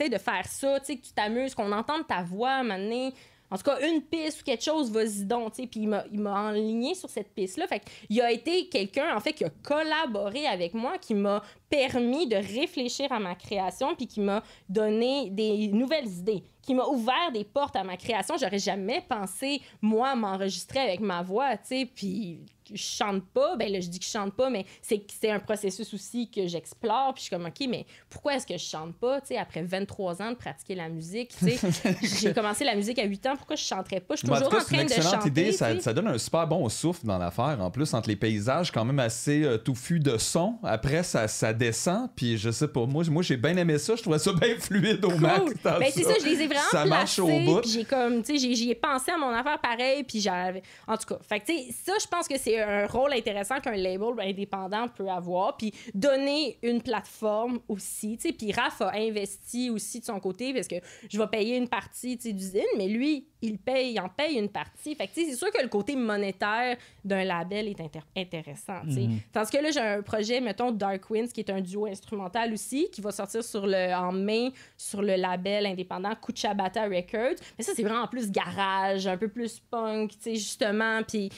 D: de faire ça, tu que tu t'amuses, qu'on entende ta voix donné. En tout cas, une piste ou quelque chose, vas-y donc. Puis il m'a, il m'a enligné sur cette piste-là. Fait il a été quelqu'un, en fait, qui a collaboré avec moi, qui m'a permis de réfléchir à ma création, puis qui m'a donné des nouvelles idées, qui m'a ouvert des portes à ma création. J'aurais jamais pensé, moi, m'enregistrer avec ma voix, tu sais. Puis je chante pas, ben là, je dis que je chante pas, mais c'est, c'est un processus aussi que j'explore. Puis je suis comme, OK, mais pourquoi est-ce que je chante pas, tu sais, après 23 ans de pratiquer la musique, tu sais? (laughs) J'ai commencé la musique à 8 ans, pourquoi je chanterais pas? Je suis
C: Mais en
D: toujours
C: tout cas,
D: en
C: c'est une
D: train de
C: excellente
D: chanter.
C: idée. Ça, donne un super bon souffle dans l'affaire. En plus, entre les paysages quand même assez euh, touffus de son. Après, ça, ça descend. Puis je sais pas, moi, moi j'ai bien aimé ça. Je trouvais ça bien (laughs) fluide au max.
D: Cool.
C: dans
D: Ben, c'est ça, je les ai vraiment
C: Ça marche au bout.
D: j'ai comme, tu sais, j'y ai pensé à mon affaire pareil, puis j'avais... En tout cas, fait que, tu sais, ça, je pense que c'est un rôle intéressant qu'un label indépendant peut avoir, puis donner une plateforme aussi, tu sais, puis Raph a investi aussi de son côté, parce que je vais payer une partie, tu sais, d'usine, mais lui, il paye, il en paye une partie. Fait que, tu sais, c'est sûr que le côté monétaire d'un label est intéressant, tu sais. Tandis que là, j'ai un projet, mettons, Dark Winds, qui est un duo instrumental aussi, qui va sortir sur le, en mai sur le label indépendant Kuchabata Records. Mais ça, c'est vraiment plus garage, un peu plus punk, tu sais, justement. Puis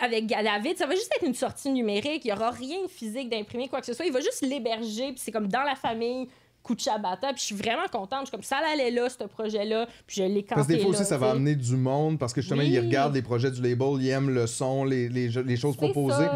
D: avec David, ça va juste être une sortie numérique. Il n'y aura rien de physique d'imprimé, quoi que ce soit. Il va juste l'héberger, puis c'est comme dans la famille. Kuchabata, puis je suis vraiment contente. Je suis comme ça allait là, ce projet-là, puis je l'ai campé
E: Parce que des fois
D: là,
E: aussi, ça va amener du monde parce que justement,
D: Oui.
E: ils regardent les projets du label, ils aiment le son, les, les, les choses proposées.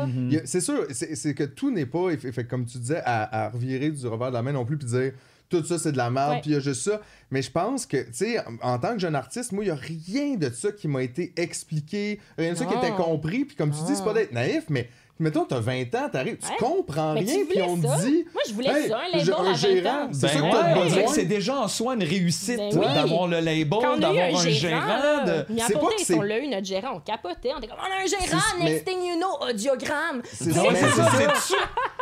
E: C'est sûr, c'est que tout n'est pas, fait, comme tu disais, à, à revirer du revers de la main non plus puis dire tout ça, c'est de la merde, puis il y a juste ça. Mais je pense que, tu sais, en, tant que jeune artiste, moi, il y a rien de ça qui m'a été expliqué, rien de ça qui était compris. Puis comme tu dis, c'est pas
D: Non.
E: d'être naïf, mais mettons, t'as 20 ans, t'arrives, tu
D: Ouais.
E: comprends
D: Mais
E: rien,
D: tu
E: puis
D: voulais
E: on
D: ça?
E: te dit.
D: Moi, je voulais
E: Hey,
D: ça, un
E: j'ai
D: label à 20
E: gérant,
D: ans.
E: c'est
C: Ben
E: ça que
C: ouais,
E: besoin.
C: c'est déjà en soi une réussite
D: Ben oui.
C: d'avoir le label, d'avoir
D: un,
C: un
D: gérant, là,
C: de-
D: mais
E: C'est
D: à
E: pas que c'est-
D: on l'a eu, notre gérant, on capotait. On était comme, on a un gérant,
E: C'est-
D: next
E: mais-
D: thing you know, audiogramme.
E: C'est ça,
C: c'est ça, c'est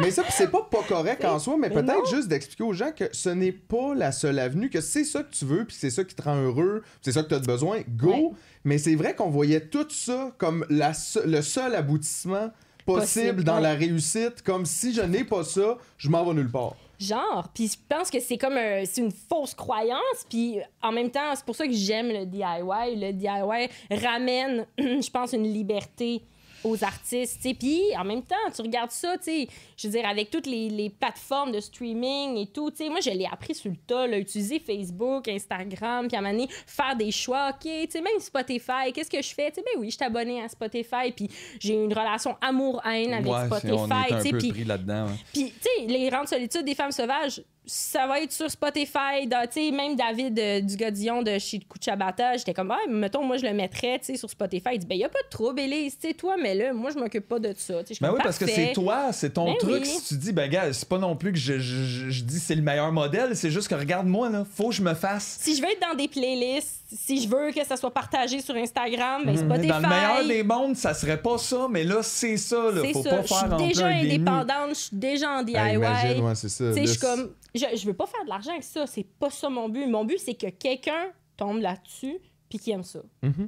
E: Mais ça, puis c'est pas pas correct en soi, mais,
D: Mais
E: peut-être juste d'expliquer aux gens que ce n'est pas la seule avenue, que c'est ça que tu veux, puis c'est ça qui te rend heureux, puis c'est ça que tu as besoin, go.
D: Ouais.
E: Mais c'est vrai qu'on voyait tout ça comme la se- le seul aboutissement possible, dans
D: ouais.
E: la réussite, comme si je n'ai pas ça, je m'en vais nulle part.
D: Genre, puis je pense que c'est comme un- c'est une fausse croyance, puis en même temps, c'est pour ça que j'aime le DIY. Le DIY ramène, (clears throat) je pense, une liberté aux artistes. Puis en même temps, tu regardes ça, tu sais, je veux dire, avec toutes les, les plateformes de streaming et tout, tu sais, moi, je l'ai appris sur le tas, là, utiliser Facebook, Instagram, puis à un moment donné, faire des choix, OK, tu sais, même Spotify, qu'est-ce que je fais? Tu sais, ben oui, je suis abonné à Spotify, puis j'ai une relation amour-haine avec
C: Ouais,
D: Spotify, puis
C: ouais.
D: puis, tu sais, les rangs de solitude des femmes sauvages, ça va être sur Spotify. dans- même David euh, Dugodillon de chez Kuchabata, j'étais comme, ah, mettons, moi, je le mettrais, sur Spotify. Il dit, ben, il a pas de trouble, sais, toi, mais là, moi, je m'occupe pas de ça. Tu sais, je suis
C: Ben oui, parce que c'est toi, c'est ton
D: Ben
C: truc.
D: oui.
C: Si tu dis, ben gars, c'est pas non plus que je, je, je- je dis c'est le meilleur modèle, c'est juste que regarde-moi, là, faut que je me fasse.
D: Si je veux être dans des playlists, si je veux que ça soit partagé sur Instagram, ben, Spotify.
C: Mhm. Dans le meilleur des mondes, ça serait pas ça, mais là, c'est ça, là.
D: c'est
C: Faut
D: ça.
C: pas
D: Je
C: faire
D: suis
C: en
D: déjà indépendante, je suis déjà en DIY.
E: Imagine, ouais, c'est ça.
D: Tu sais,
E: Là,
D: je suis comme. Je, je veux pas faire de l'argent avec ça. C'est pas ça mon but. Mon but, c'est que quelqu'un tombe là-dessus puis qui aime ça.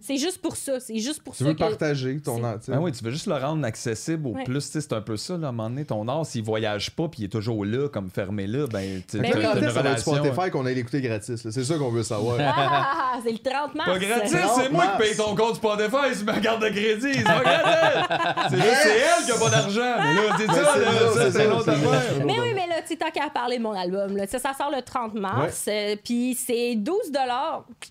D: C'est juste pour ça. C'est juste pour
E: Tu
D: ça
E: veux
D: que.
E: partager ton art, tu.
C: Ben oui, tu veux juste le rendre accessible au
D: Ouais.
C: plus. tu sais, C'est un peu ça, là, à un moment donné. Ton art, s'il voyage pas puis il est toujours là, comme fermé là, ben, tu sais,
D: Ben oui.
E: ça va être. Spotify qu'on aille l'écouter gratis? C'est ça qu'on veut savoir.
D: Ah, c'est le 30 mars.
C: Pas gratis, c'est moi qui paye ton compte Spotify sur ma carte de crédit. C'est pas (laughs) gratis. C'est juste- c'est elle qui a pas d'argent. Mais là, c'est
E: Ben,
C: ça,
E: c'est ça, c'est
C: l'autre affaire.
D: Mais oui, mais là, tu sais, tant qu'à parler de mon album, tu ça sort le 30 mars. euh, Puis c'est 12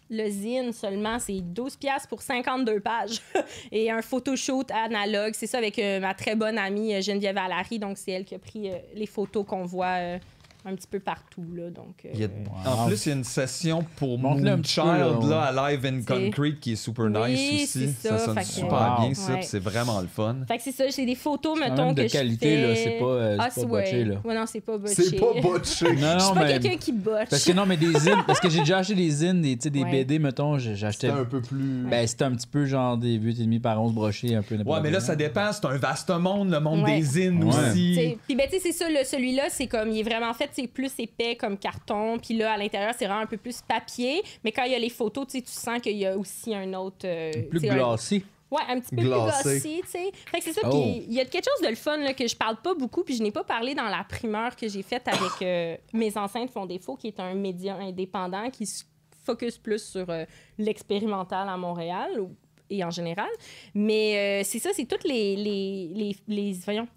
D: Le zine seulement, c'est 12 piastres pour 52 pages. (laughs) Et un photoshoot analogue. C'est ça avec euh, ma très bonne amie euh, Geneviève Allary. Donc, c'est elle qui a pris euh, les photos qu'on voit un petit peu partout. Là, donc, euh,
C: Il y a- En plus, il y a une session pour Moonchild
B: là,
C: là, à Live in Concrete qui est super
D: Oui,
C: nice aussi.
D: c'est
C: Ça,
D: ça,
C: sonne
D: fait que-
C: super
B: Wow.
C: bien, ça,
D: Ouais.
C: c'est vraiment le fun.
D: Fait que c'est ça, c'est des photos, mettons,
B: de
D: que
B: qualité,
D: je fais...
B: là, c'est pas, euh, c'est
D: ah,
B: pas botché,
D: ouais.
B: là.
D: Ouais, non, c'est pas botché.
E: C'est pas botché. (laughs)
B: Non,
D: Je
B: non,
D: suis pas
B: mais.
D: quelqu'un qui botche.
B: Parce que non, mais des zines, parce que j'ai déjà acheté des zines, des, tu sais, des
D: Ouais.
B: BD, mettons, j'ai j'ai acheté.
E: C'était un peu plus.
B: Ben, c'était un petit peu genre des 8,5 par 11 brochés, un peu n'importe
C: Ouais, mais là, ça dépend. C'est un vaste monde, le monde des zines aussi.
D: Puis ben tu sais c'est ça le- celui-là c'est comme il est vraiment fait c'est plus épais comme carton puis là à l'intérieur c'est vraiment un peu plus papier mais quand il y a les photos tu sais, tu sens qu'il y a aussi un autre euh,
B: Plus
D: sais, un-
B: glacé.
D: Ouais, un petit peu
E: Glacé.
D: plus glossy, tu sais. Fait que c'est ça.
B: Oh.
D: Puis il y a quelque chose de le fun là, que je parle pas beaucoup, puis je n'ai pas parlé dans la primeur que j'ai faite avec euh, Mes enceintes font défaut, qui est un média indépendant qui se focus plus sur euh, l'expérimental à Montréal ou- et en général. Mais euh, c'est ça, c'est toutes les. les, les, les- voyons.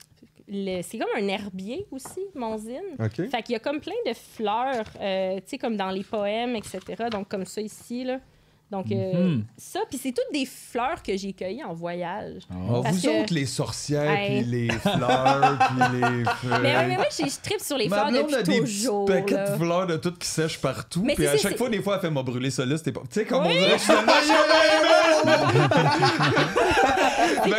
D: Le- c'est comme un herbier aussi, mon zine.
E: OK.
D: Fait qu'il y a comme plein de fleurs, euh, tu sais, comme dans les poèmes, etc. Donc, comme ça ici, là. Donc, euh,
B: Mhm.
D: ça, puis c'est toutes des fleurs que j'ai cueillies en voyage.
C: Ah,
D: Parce
C: vous
D: que-
C: autres, les sorcières,
D: Hey.
C: puis les fleurs, puis les (laughs) feuilles.
D: Mais, ouais, mais moi, je tripe sur les
C: Ma
D: fleurs depuis
C: a des
D: toujours.
C: petits paquets de fleurs de toutes qui sèchent partout.
D: Mais
C: Puis à chaque
D: c'est-
C: fois, des fois, elle fait m'a brûler ça là. c'était pas. Tu sais, comme on
D: Oui.
C: dirait que je Ben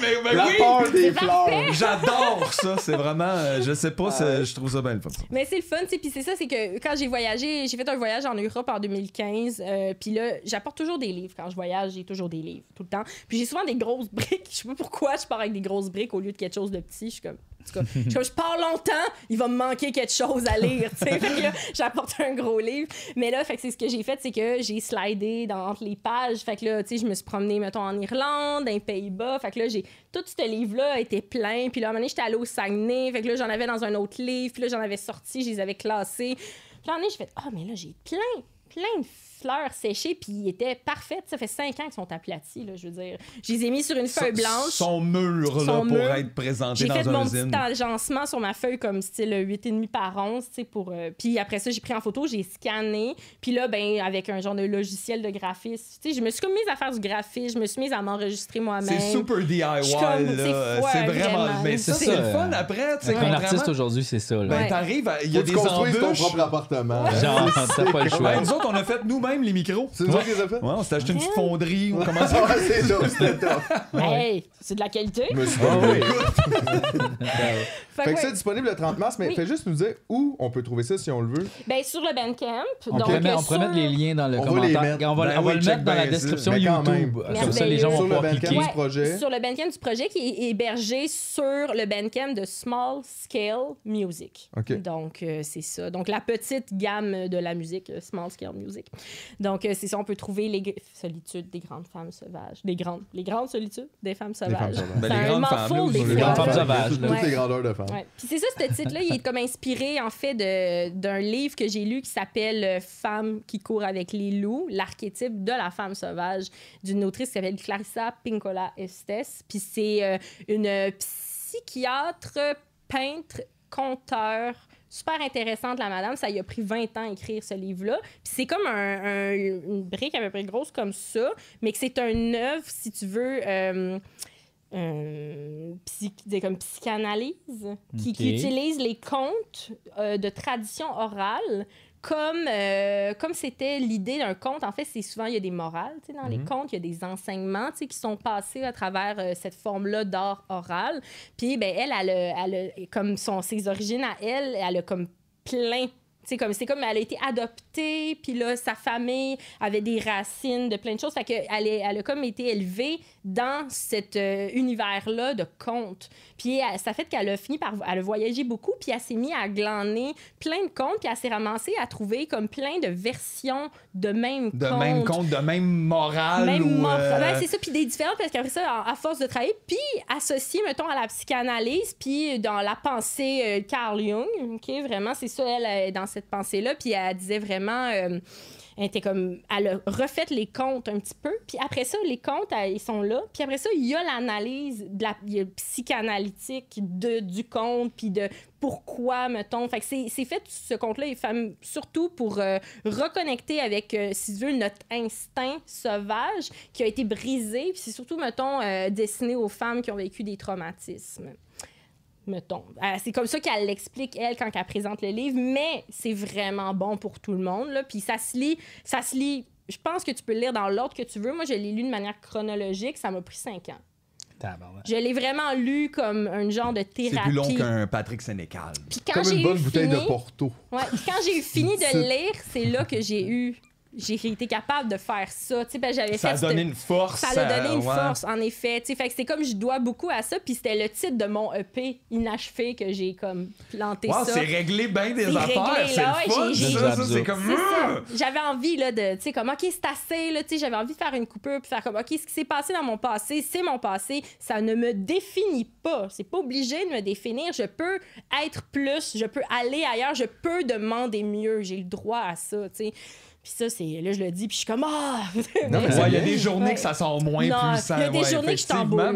C: mais- mais
E: La peur des fleurs. (laughs)
C: J'adore ça. C'est vraiment. euh, je sais pas, c'est- je trouve ça bien le fun.
D: Mais c'est le fun, tu sais. Puis c'est ça, c'est que quand j'ai voyagé, j'ai fait un voyage en Europe en 2015. euh, puis là, j'apporte toujours des livres. Quand je voyage, j'ai toujours des livres, tout le temps. Puis j'ai souvent des grosses (laughs) briques. Je sais pas pourquoi je pars avec des grosses briques au lieu de quelque chose de petit. Je suis comme. en tout cas, je pars longtemps, il va me manquer quelque chose à lire, j'apporte un gros livre. Mais là, fait c'est ce que j'ai fait, c'est que j'ai slidé dans, entre les pages. Fait que là, je me suis promenée, mettons, en Irlande, dans les Pays-Bas. Fait que là, j'ai. Tout ce livre-là était plein. Puis là, à un moment donné, j'étais allée au Saguenay. Fait que là, j'en avais dans un autre livre. Puis là, j'en avais sorti, je les avais classés. Puis là, un j'ai fait Ah, mais là, j'ai plein, plein de fleurs séchées, puis ils étaient parfaites. Ça fait cinq ans qu'ils sont aplatis, là, je veux dire. Je les ai mis sur une feuille blanche.
C: Son mur, là,
D: Son
C: pour
D: mur.
C: être présenté
D: J'ai
C: dans
D: fait
C: un
D: mon
C: zine.
D: petit agencement sur ma feuille comme style 8,5 par 11, tu sais, pour... euh, puis après ça, j'ai pris en photo, j'ai scanné. Puis là, ben avec un genre de logiciel de graphisme, tu sais, je me suis comme mise à faire du graphisme, je me suis mise à m'enregistrer moi-même.
C: C'est super DIY,
D: comme,
C: là.
D: c'est
C: vraiment.
D: vraiment.
C: Mais ça,
B: C'est
C: c'est
B: ça,
C: le fun après, tu sais,
B: un artiste aujourd'hui, c'est ça. Là.
C: Ben, t'arrives, à- il y a des
E: construises ton
C: embûches.
E: propre appartement.
B: Genre, t'as pas le choix.
C: Ben, nous autres, on a fait nous-mêmes les micros.
E: C'est ça qu'ils ont fait?
C: Ouais, on s'est acheté une petite fonderie, on commence à...
E: Ouais, c'est ça, c'était top.
D: Hey, c'est de la qualité.
E: Je me suis
B: Ah
E: donné. (laughs)
D: Fait que
E: ça,
D: ouais.
E: disponible le 30 mars, mais
D: Oui.
E: fais juste nous dire où on peut trouver ça si on le veut.
D: Ben, sur le Bandcamp.
B: On
D: donc,
B: pourrait, mettre-
D: euh,
B: on pourrait
D: sur-
B: mettre les liens dans le
E: On va les
B: commentaire.
E: mettre.
B: On va,
C: Ben
B: on va
C: oui,
B: le
C: check
B: mettre dans la
C: ça.
B: description
E: Mais quand
B: YouTube.
E: même.
B: Comme ça, les gens vont
E: le
B: pouvoir
E: Bandcamp
B: cliquer.
E: du projet.
D: Sur le Bandcamp du projet qui est hébergé sur le Bandcamp de Small Scale Music.
E: OK.
D: Donc, euh, c'est ça. Donc, la petite gamme de la musique, euh, Small Scale Music. Donc, euh, c'est ça, on peut trouver les solitudes des grandes femmes sauvages. Les grandes, les grandes solitudes des femmes sauvages.
E: femmes sauvages.
C: Ben,
D: C'est
C: les
D: un
C: femmes, là,
D: des
B: femmes sauvages, là.
E: Toutes
D: Ouais.
E: les grandeurs de femmes.
D: Ouais. Puis c'est ça, ce titre-là, il est comme inspiré, en fait, de- d'un livre que j'ai lu qui s'appelle euh, Femme qui court avec les loups, l'archétype de la femme sauvage, d'une autrice qui s'appelle Clarissa Pinkola Estes. Puis c'est euh, une psychiatre, peintre, conteur, super intéressante, la madame. Ça lui a pris 20 ans à écrire ce livre-là. Puis c'est comme un- un- une brique à peu près grosse comme ça, mais que c'est un œuvre, si tu veux... euh, euh, psy- des- comme psychanalyse, qui, utilise les contes euh, de tradition orale comme euh, comme c'était l'idée d'un conte. En fait, c'est souvent, il y a des morales dans les contes, il y a des enseignements qui sont passés à travers euh, cette forme-là d'art oral. Puis, ben, elle, elle, a- elle comme son, ses origines à elle, elle a comme plein c'est comme comme elle a été adoptée puis là sa famille avait des racines de plein de choses fait elle, est- elle a comme été élevée dans cet euh, univers là de contes puis elle- ça fait qu'elle a fini par elle a voyagé beaucoup puis elle s'est mise à glaner plein de contes puis elle s'est ramassée à trouver comme plein de versions de même
C: De même compte, de même morale.
D: même
C: ou, euh,
D: Ouais, c'est ça, puis des différentes, parce qu'après ça, à, force de travailler, puis associé, mettons, à la psychanalyse, puis dans la pensée euh, Carl Jung, OK, vraiment, c'est ça, elle, est dans cette pensée-là, puis elle disait vraiment... euh, elle était comme elle a refait les comptes un petit peu. Puis après ça les comptes ils sont là. Puis après ça il y a l'analyse de la psychanalytique de du compte puis de pourquoi mettons. Fait que c'est fait ce compte là est fam- surtout pour euh, reconnecter avec euh, si tu veux notre instinct sauvage qui a été brisé. Puis c'est surtout mettons euh, destiné aux femmes qui ont vécu des traumatismes mettons. Euh, c'est comme ça qu'elle l'explique, elle, quand elle présente le livre, mais c'est vraiment bon pour tout le monde. Là. Puis ça se lit, ça se lit, je pense que tu peux le lire dans l'ordre que tu veux. Moi, je l'ai lu de manière chronologique, ça m'a pris cinq ans. Je l'ai vraiment lu comme un genre de
C: C'est
D: thérapie.
C: plus long qu'un Patrick Sénécal.
D: Puis quand
E: Comme
D: j'ai
E: une bonne
D: eu
E: bouteille
D: fini,
E: de Porto.
D: Ouais, puis quand j'ai eu fini (laughs) de
E: C'est-
D: le lire, c'est là que j'ai eu j'ai été capable de faire ça. Tu sais, ben, j'avais
C: Ça
D: fait
C: a donné une force.
D: ça a donné une
C: euh, ouais.
D: force, en effet. Tu sais, fait que c'est comme je dois beaucoup à ça. Puis c'était le titre de mon EP inachevé que j'ai comme planté
C: Wow,
D: ça.
C: c'est réglé bien des affaires. C'est
D: ouais,
C: c'est comme...
D: J'avais envie là, de, tu sais, comme, OK, c'est assez, là, tu sais, j'avais envie de faire une coupure puis faire comme, OK, ce qui s'est passé dans mon passé, c'est mon passé, ça ne me définit pas. C'est pas obligé de me définir. Je peux être plus, je peux aller ailleurs, je peux demander mieux. J'ai le droit à ça, tu sais. Puis ça, c'est, là, je le dis, puis je suis comme, ah! (laughs)
E: Non, mais
C: Ouais, il y a des journées
D: Ouais.
C: que ça sort moins
D: Non,
C: puissant.
D: il y a des
C: ouais,
D: journées que je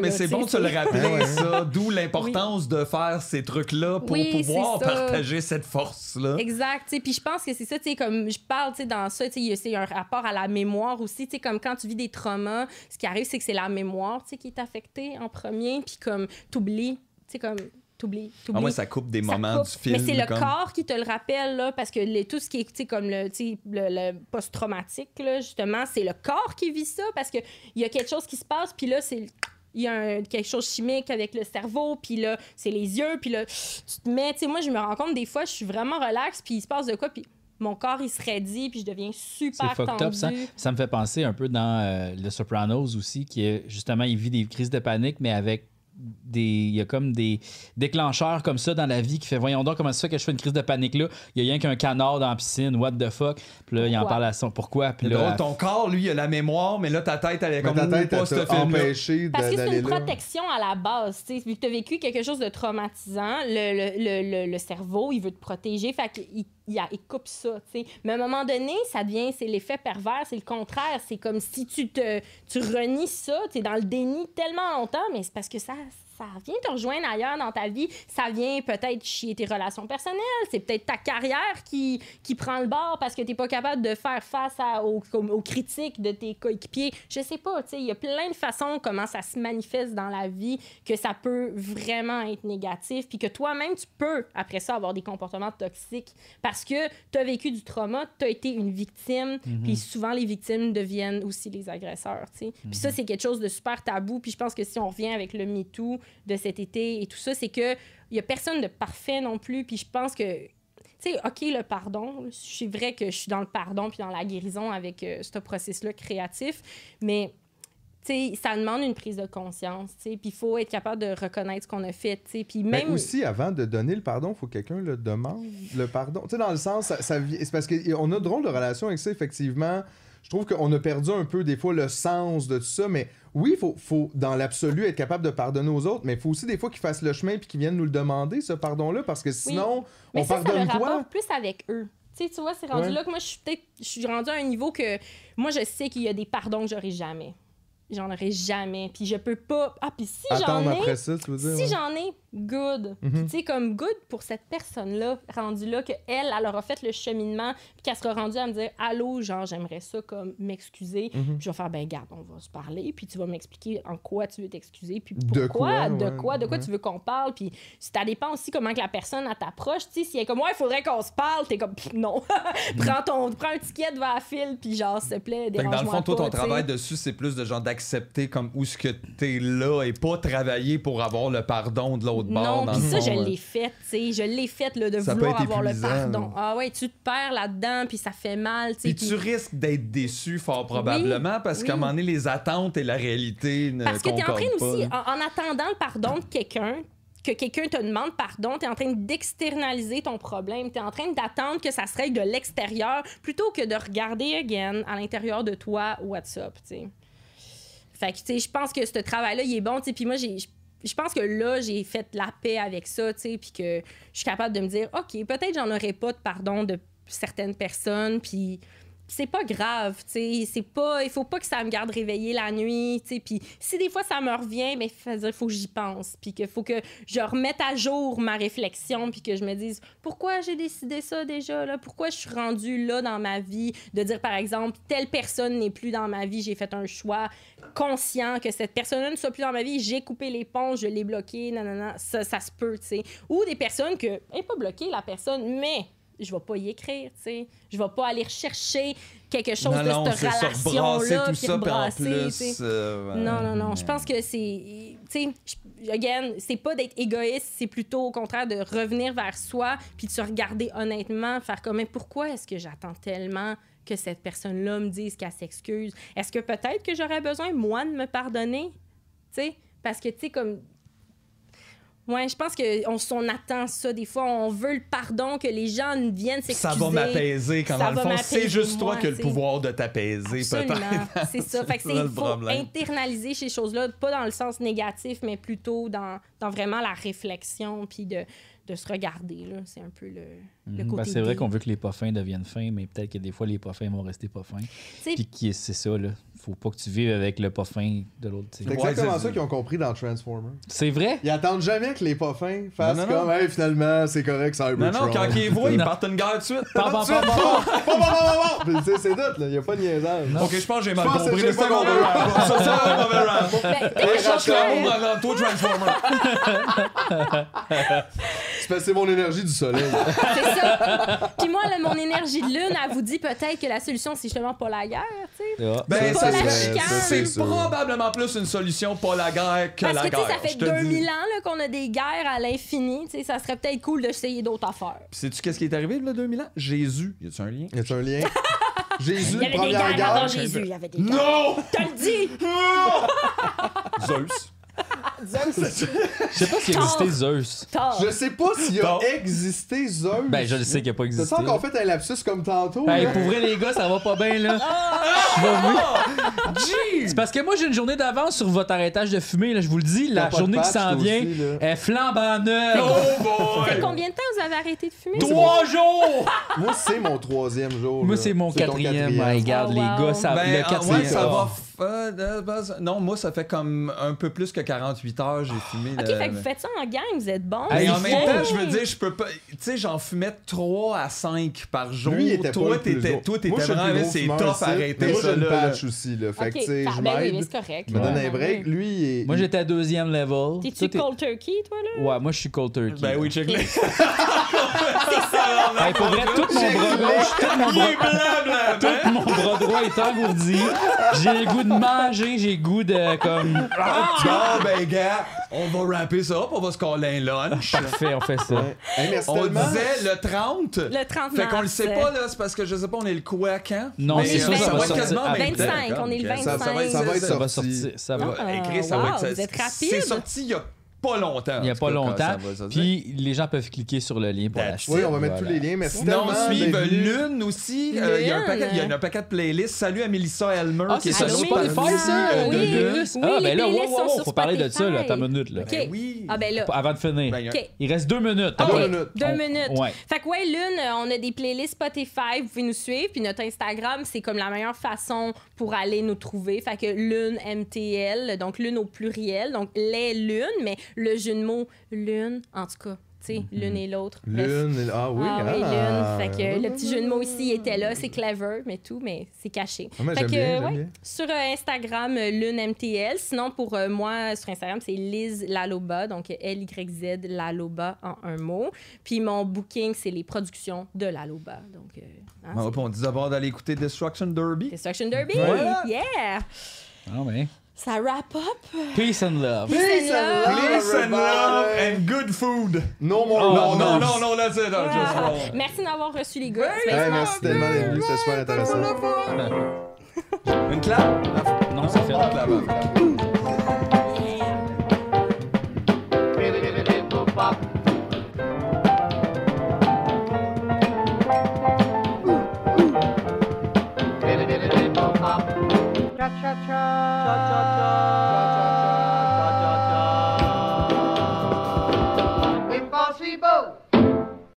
C: Mais
D: là,
C: c'est bon de se le rappeler, ça. D'où l'importance de faire ces trucs-là pour
D: Oui,
C: pouvoir partager cette force-là.
D: Exact, tu sais, puis je pense que c'est ça, tu sais, comme je parle, tu sais, dans ça, tu sais, il y a- c'est un rapport à la mémoire aussi, tu sais, comme quand tu vis des traumas, ce qui arrive, c'est que c'est la mémoire, tu sais, qui est affectée en premier, puis comme t'oublies, tu sais, comme t'oublies,
C: Ah, moi, ça coupe des
D: Ça
C: moments
D: coupe.
C: du film.
D: Mais c'est le
C: comme-
D: corps qui te le rappelle, là, parce que les- tout ce qui est, tu sais, comme le, le, le post-traumatique, là, justement, c'est le corps qui vit ça, parce qu'il y a quelque chose qui se passe, puis là, c'est il y a un- quelque chose chimique avec le cerveau, puis là, c'est les yeux, puis là, tu te mets, tu sais, moi, je me rends compte, des fois, je suis vraiment relax, puis il se passe de quoi, puis mon corps, il se raidit, puis je deviens
B: C'est
D: super
B: fucked
D: tendu.
B: up, ça. Ça me fait penser un peu dans euh, Le Sopranos aussi, qui est justement, il vit des crises de panique, mais avec des. Il y a comme des déclencheurs comme ça dans la vie qui fait Voyons donc comment ça fait que je fais une crise de panique là. Il y a rien qu'un canard dans la piscine, what the fuck. Puis là, il en parle à son pourquoi. Puis là,
C: drôle, ton corps, lui, il a la mémoire, mais là, ta tête, elle est comme
E: ta tête,
C: pas
E: elle
C: ce
E: empêché
D: Parce que c'est une
E: là.
D: protection à la base. tu sais. Vu que tu as vécu quelque chose de traumatisant, le, le, le, le- le cerveau, il veut te protéger. Fait qu'il il coupe ça. Mais à un moment donné, ça devient, c'est l'effet pervers, c'est le contraire. C'est comme si tu te, tu renies ça, tu dans le déni tellement longtemps, mais c'est parce que ça, ça vient te rejoindre ailleurs dans ta vie. Ça vient peut-être chier tes relations personnelles. C'est peut-être ta carrière qui, qui prend le bord parce que tu n'es pas capable de faire face à- aux, critiques de tes coéquipiers. Je sais pas, tu sais, il y a plein de façons comment ça se manifeste dans la vie que ça peut vraiment être négatif puis que toi-même, tu peux, après ça, avoir des comportements toxiques parce que tu as vécu du trauma, tu as été une victime, puis souvent, les victimes deviennent aussi les agresseurs, tu sais. Puis ça, c'est quelque chose de super tabou, puis je pense que si on revient avec le MeToo de cet été et tout ça, c'est que il y a personne de parfait non plus, puis je pense que tu sais, OK, le pardon, c'est vrai que je suis dans le pardon puis dans la guérison avec euh, ce processus-là créatif, mais tu sais, ça demande une prise de conscience, tu sais, puis il faut être capable de reconnaître ce qu'on a fait, tu sais, puis
E: Mais
D: même...
E: aussi, avant de donner le pardon, il faut que quelqu'un le demande, le pardon. Tu sais, dans le sens, ça, ça c'est parce qu'on a de drôle de relation avec ça, effectivement. Je trouve qu'on a perdu un peu, des fois, le sens de tout ça. Mais oui, il faut, faut, dans l'absolu, être capable de pardonner aux autres. Mais il faut aussi, des fois, qu'ils fassent le chemin puis qu'ils viennent nous le demander, ce pardon-là. Parce que sinon,
D: Mais
E: on
D: ça, ça
E: pardonne
D: le
E: quoi?
D: plus avec eux. Tu vois, c'est rendu
E: Ouais.
D: là que moi, je suis peut-être... Je suis rendu à un niveau que... Moi, je sais qu'il y a des pardons que j'aurai jamais. J'en aurai jamais. Puis je peux pas... Ah, puis si j'en
E: Attendre
D: ai...
E: après ça, tu veux dire?
D: Si
E: ouais.
D: j'en ai, good. Puis
E: Mhm.
D: Tu sais, comme good pour cette personne-là, rendue là, qu'elle, elle aura fait le cheminement, puis qu'elle sera rendue à me dire Allô, genre, j'aimerais ça, comme, m'excuser.
E: Mhm.
D: Puis je vais faire Ben, garde, on va se parler, puis tu vas m'expliquer en quoi tu veux t'excuser, puis
E: De
D: pourquoi,
E: quoi,
D: de
E: ouais,
D: quoi, de quoi
E: ouais.
D: tu veux qu'on parle, puis ça dépend aussi comment que la personne elle t'approche. Tu sais, si elle est comme Ouais, il faudrait qu'on se parle, t'es comme Non. (laughs) prends, ton, prends un ticket devant la file, puis genre, s'il te plaît,
C: Fait que dans le
D: dérange-moi
C: fond, toi, ton travail dessus, c'est plus de genre d'accepter comme où ce que t'es là et pas travailler pour avoir le pardon de l'autre bord.
D: Non,
C: le
D: ça,
C: fond,
D: je l'ai fait, tu sais. Je l'ai fait, là, de
E: Ça
D: vouloir avoir le pardon.
E: là.
D: Ah ouais, tu te perds là-dedans, puis ça fait mal, tu sais.
C: Puis tu risques d'être déçu fort probablement parce
D: oui.
C: qu'à un moment donné, les attentes et la réalité ne
D: Parce que tu es en train aussi, en, en attendant le pardon de quelqu'un, que quelqu'un te demande pardon, tu es en train d'externaliser ton problème, tu es en train d'attendre que ça se règle de l'extérieur plutôt que de regarder again à l'intérieur de toi, what's up, tu sais. Fait tu sais, je pense que ce travail-là, il est bon, tu sais, puis moi. Je pense que là, j'ai fait la paix avec ça, tu sais, puis que je suis capable de me dire, OK, peut-être j'en aurais pas de pardon de certaines personnes, puis c'est pas grave, tu c'est pas il faut pas que ça me garde réveillée la nuit, tu puis si des fois ça me revient, mais il faut que j'y pense, puis qu'il faut que je remette à jour ma réflexion, puis que je me dise pourquoi j'ai décidé ça déjà là, pourquoi je suis rendue là dans ma vie? De dire par exemple telle personne n'est plus dans ma vie, j'ai fait un choix conscient que cette personne ne soit plus dans ma vie, j'ai coupé les ponts, je l'ai bloqué, nanana, ça ça se peut, tu sais, ou des personnes que elle est pas bloquée la personne, mais je vais pas y écrire, tu sais. Je vais pas aller rechercher quelque chose
C: non,
D: de
C: non,
D: cette relation-là, puis rebrasser,
C: plus... euh,
D: Non, non, non. Je pense que c'est. Tu sais, again, c'est pas d'être égoïste, c'est plutôt au contraire de revenir vers soi puis de se regarder honnêtement, faire comme, mais pourquoi est-ce que j'attends tellement que cette personne-là me dise qu'elle s'excuse? Est-ce que peut-être que j'aurais besoin, moi, de me pardonner? Tu sais, parce que, tu sais, comme. Ouais, je pense qu'on on attend ça. Des fois, on veut le pardon, que les gens viennent s'excuser.
C: Ça va m'apaiser quand
D: Ça
C: dans le fond, c'est juste toi qui as le pouvoir de t'apaiser peut-être. (laughs)
D: c'est ça. Fait que
C: C'est
D: faut internaliser ces choses-là, pas dans le sens négatif, mais plutôt dans, dans vraiment la réflexion, puis de, de se regarder. là. C'est un peu le, le
B: Mhm.
D: côté.
B: Ben, c'est vrai qu'on veut que les pas fins deviennent fins, mais peut-être que des fois, les pas fins vont rester pas fins.
D: sais-
B: Puis qui- c'est ça, là. Faut pas que tu vives avec le pas fin de l'autre.
E: C'est
C: Ouais,
E: exactement
C: c'est-
E: ça qu'ils ont compris dans Transformers.
B: C'est vrai?
E: Ils attendent jamais que les pas fins fassent
C: Non, non,
E: comme, hey, finalement, c'est correct,
C: Non,
E: Cybertron.
C: non, quand ils voient, ils partent une guerre tout de suite.
E: Bon. (laughs) Puis, tu sais, c'est tout, là. Y a pas de niaisage.
C: Ok, je pense que j'ai mal
E: Je pense que
C: compris. C'est un
E: pas
C: mauvais rap. Ça, c'est un mauvais rap.
D: Ben,
C: Hey,
D: au
C: Rachel,
D: contraire,
C: dans toi, Transformer. (laughs)
E: C'est mon énergie du soleil.
D: c'est ça. Puis moi, là, mon énergie de lune, elle vous dit peut-être que la solution, c'est justement pas la guerre, tu sais.
B: Ah.
C: Ben,
D: pas
C: ça, c'est- probablement plus une solution, pas la guerre, que
D: Parce
C: la
D: que, tu sais,
C: guerre.
D: ça fait
C: je te dis.
D: 2000 ans qu'on a des guerres à l'infini. Tu sais, ça serait peut-être cool d'essayer d'autres affaires.
C: Puis sais-tu qu'est-ce qui est arrivé, là, 2000 ans? Jésus. Y a-tu un lien?
E: Y a-tu un lien? (laughs) Jésus,
D: Il y avait des
E: première
D: guerres avant
E: guerre.
D: Jésus. Il y avait des guerres.
C: Non!
D: T'as le dit! (laughs) (laughs)
C: Zeus. (laughs)
D: Zeus.
B: Je sais pas s'il existait Zeus.
D: Thor.
E: Je sais pas s'il a existé Zeus.
B: Ben, je le sais qu'il a pas existé.
E: T'as encore fait un lapsus comme tantôt?
B: Ben,
E: là?
B: pour vrai, les gars, ça va pas bien, là. Je vais vous- C'est parce que moi, j'ai une journée d'avance sur votre arrêtage de fumer, là, je vous le dis. La
E: T'as pas de
B: journée qui
E: patch,
B: s'en
E: toi
B: vient
E: aussi, là.
B: est flambant neuve.
C: Oh boy!
D: Ça fait combien de temps vous avez arrêté de fumer?
B: Trois jours! (laughs)
E: Moi, c'est mon troisième jour.
B: Moi,
E: là.
B: c'est mon
E: ton
B: quatrième. My God,
D: Oh,
B: les
D: wow.
B: gars, ça,
C: Ben,
B: le
C: ah,
B: quatrième.
C: ouais, ça
B: Oh.
C: va. Bah, non, moi, ça fait comme un peu plus que 48 heures j'ai fumé.
D: Ok,
C: là,
D: fait que vous faites ça en gang, vous êtes bons.
B: Hey,
C: Mais en même temps, je veux dire, je peux pas. Tu sais, j'en fumais 3 à 5 par jour.
E: Lui, il était
C: toi,
E: pas le plus
C: t'étais, toi, t'étais
E: Moi, je suis le
C: vraiment. C'est arrêter
E: mais moi,
C: ça.
E: j'ai une
C: là,
E: patch aussi, là. Fait
D: Ok,
E: que, tu sais,
D: bah,
E: je
D: ben oui,
E: m'aide.
D: mais c'est correct.
E: Je me donne
D: Ouais.
E: un break. Lui, il est-
B: Moi, j'étais à deuxième level.
D: T'es-tu cold turkey, toi, là?
B: Ouais, moi, je suis cold turkey.
C: Ben oui, check le. (laughs)
B: Hey, pour vrai, tout mon bras gauche, tout mon bras, tout mon bras droit est engourdi. J'ai le goût de manger, j'ai goût de comme.
C: Bon, ben, gars, on va rapper ça up, on va se coller un lunch.
B: Parfait, on fait ça.
E: Ouais. Hey, merci
C: On
E: tellement.
C: disait le 30.
D: Le 30
C: Fait qu'on le
D: mars.
C: sait pas, là, c'est parce que je sais pas, on est le quoi quand?
B: Non,
C: Mais,
B: c'est ça,
C: ça
B: ça
C: va
B: va
C: être quasiment
B: sortir.
C: en même temps.
D: 25, on est le
C: Ok.
E: Ça, ça va,
D: 25.
E: ça va être
B: Ça va
E: sorti.
B: sortir. Ça va.
D: Ah,
C: Écrit, ça va être ça-
D: vous êtes rapide.
C: C'est sorti il y a pas longtemps.
B: Il n'y a pas longtemps. Puis les gens peuvent cliquer sur le lien pour
C: That's
B: l'acheter.
E: Oui, on va mettre tous les liens. Merci
C: Sinon,
E: venu.
C: Lune aussi. Euh, Il y a un paquet, il y a un paquet de playlists. Salut à Melissa Elmer.
B: Ah,
C: qui
B: c'est
C: sur
B: Spotify, ça?
C: euh,
B: Ah, ben là, wow, faut parler de ça, là. Une minute, là.
D: OK.
C: Ben oui.
D: Ah, ben là.
B: Avant de finir.
C: Ben, il
B: reste deux minutes.
D: OK,
E: Deux minutes.
D: deux minutes.
B: ouais.
D: Fait que ouais, Lune, euh, on a des playlists Spotify, vous pouvez nous suivre. Puis notre Instagram, c'est comme la meilleure façon pour aller nous trouver. Fait que Lune MTL, donc Lune au pluriel, donc les lunes, mais le jeu de mots Lune, en tout cas, tu sais, l'une et l'autre.
E: Lune. Ah oui,
D: ah oui,
E: ah.
D: Lune. Fait que le petit jeu de mots ici était là, c'est clever, mais tout, mais c'est caché.
E: Ah, mais
D: fait que,
E: bien, j'aime
D: ouais,
E: bien.
D: sur euh, Instagram, euh, Lune MTL. Sinon, pour euh, moi, sur Instagram, c'est Liz Laloba, donc L-Y-Z Laloba en un mot. Puis mon booking, c'est les productions de Laloba. Donc, euh, hein,
C: Bon, on dit d'abord d'aller écouter Destruction Derby.
D: Destruction Derby?
C: Voilà.
D: Yeah!
B: Ah, ouais.
D: Ça wrap up?
B: Peace and love.
D: Peace and love.
C: Peace and love and good food.
E: No more
C: oh,
E: Non,
C: non, non, non, that's it. Ah. Just roll.
D: Merci d'avoir reçu les gars.
E: Hey, hey, merci tellement d'être venu. C'était super intéressant.
C: Une clap?
B: Non, ça fait
C: une clap. Cha-cha-cha.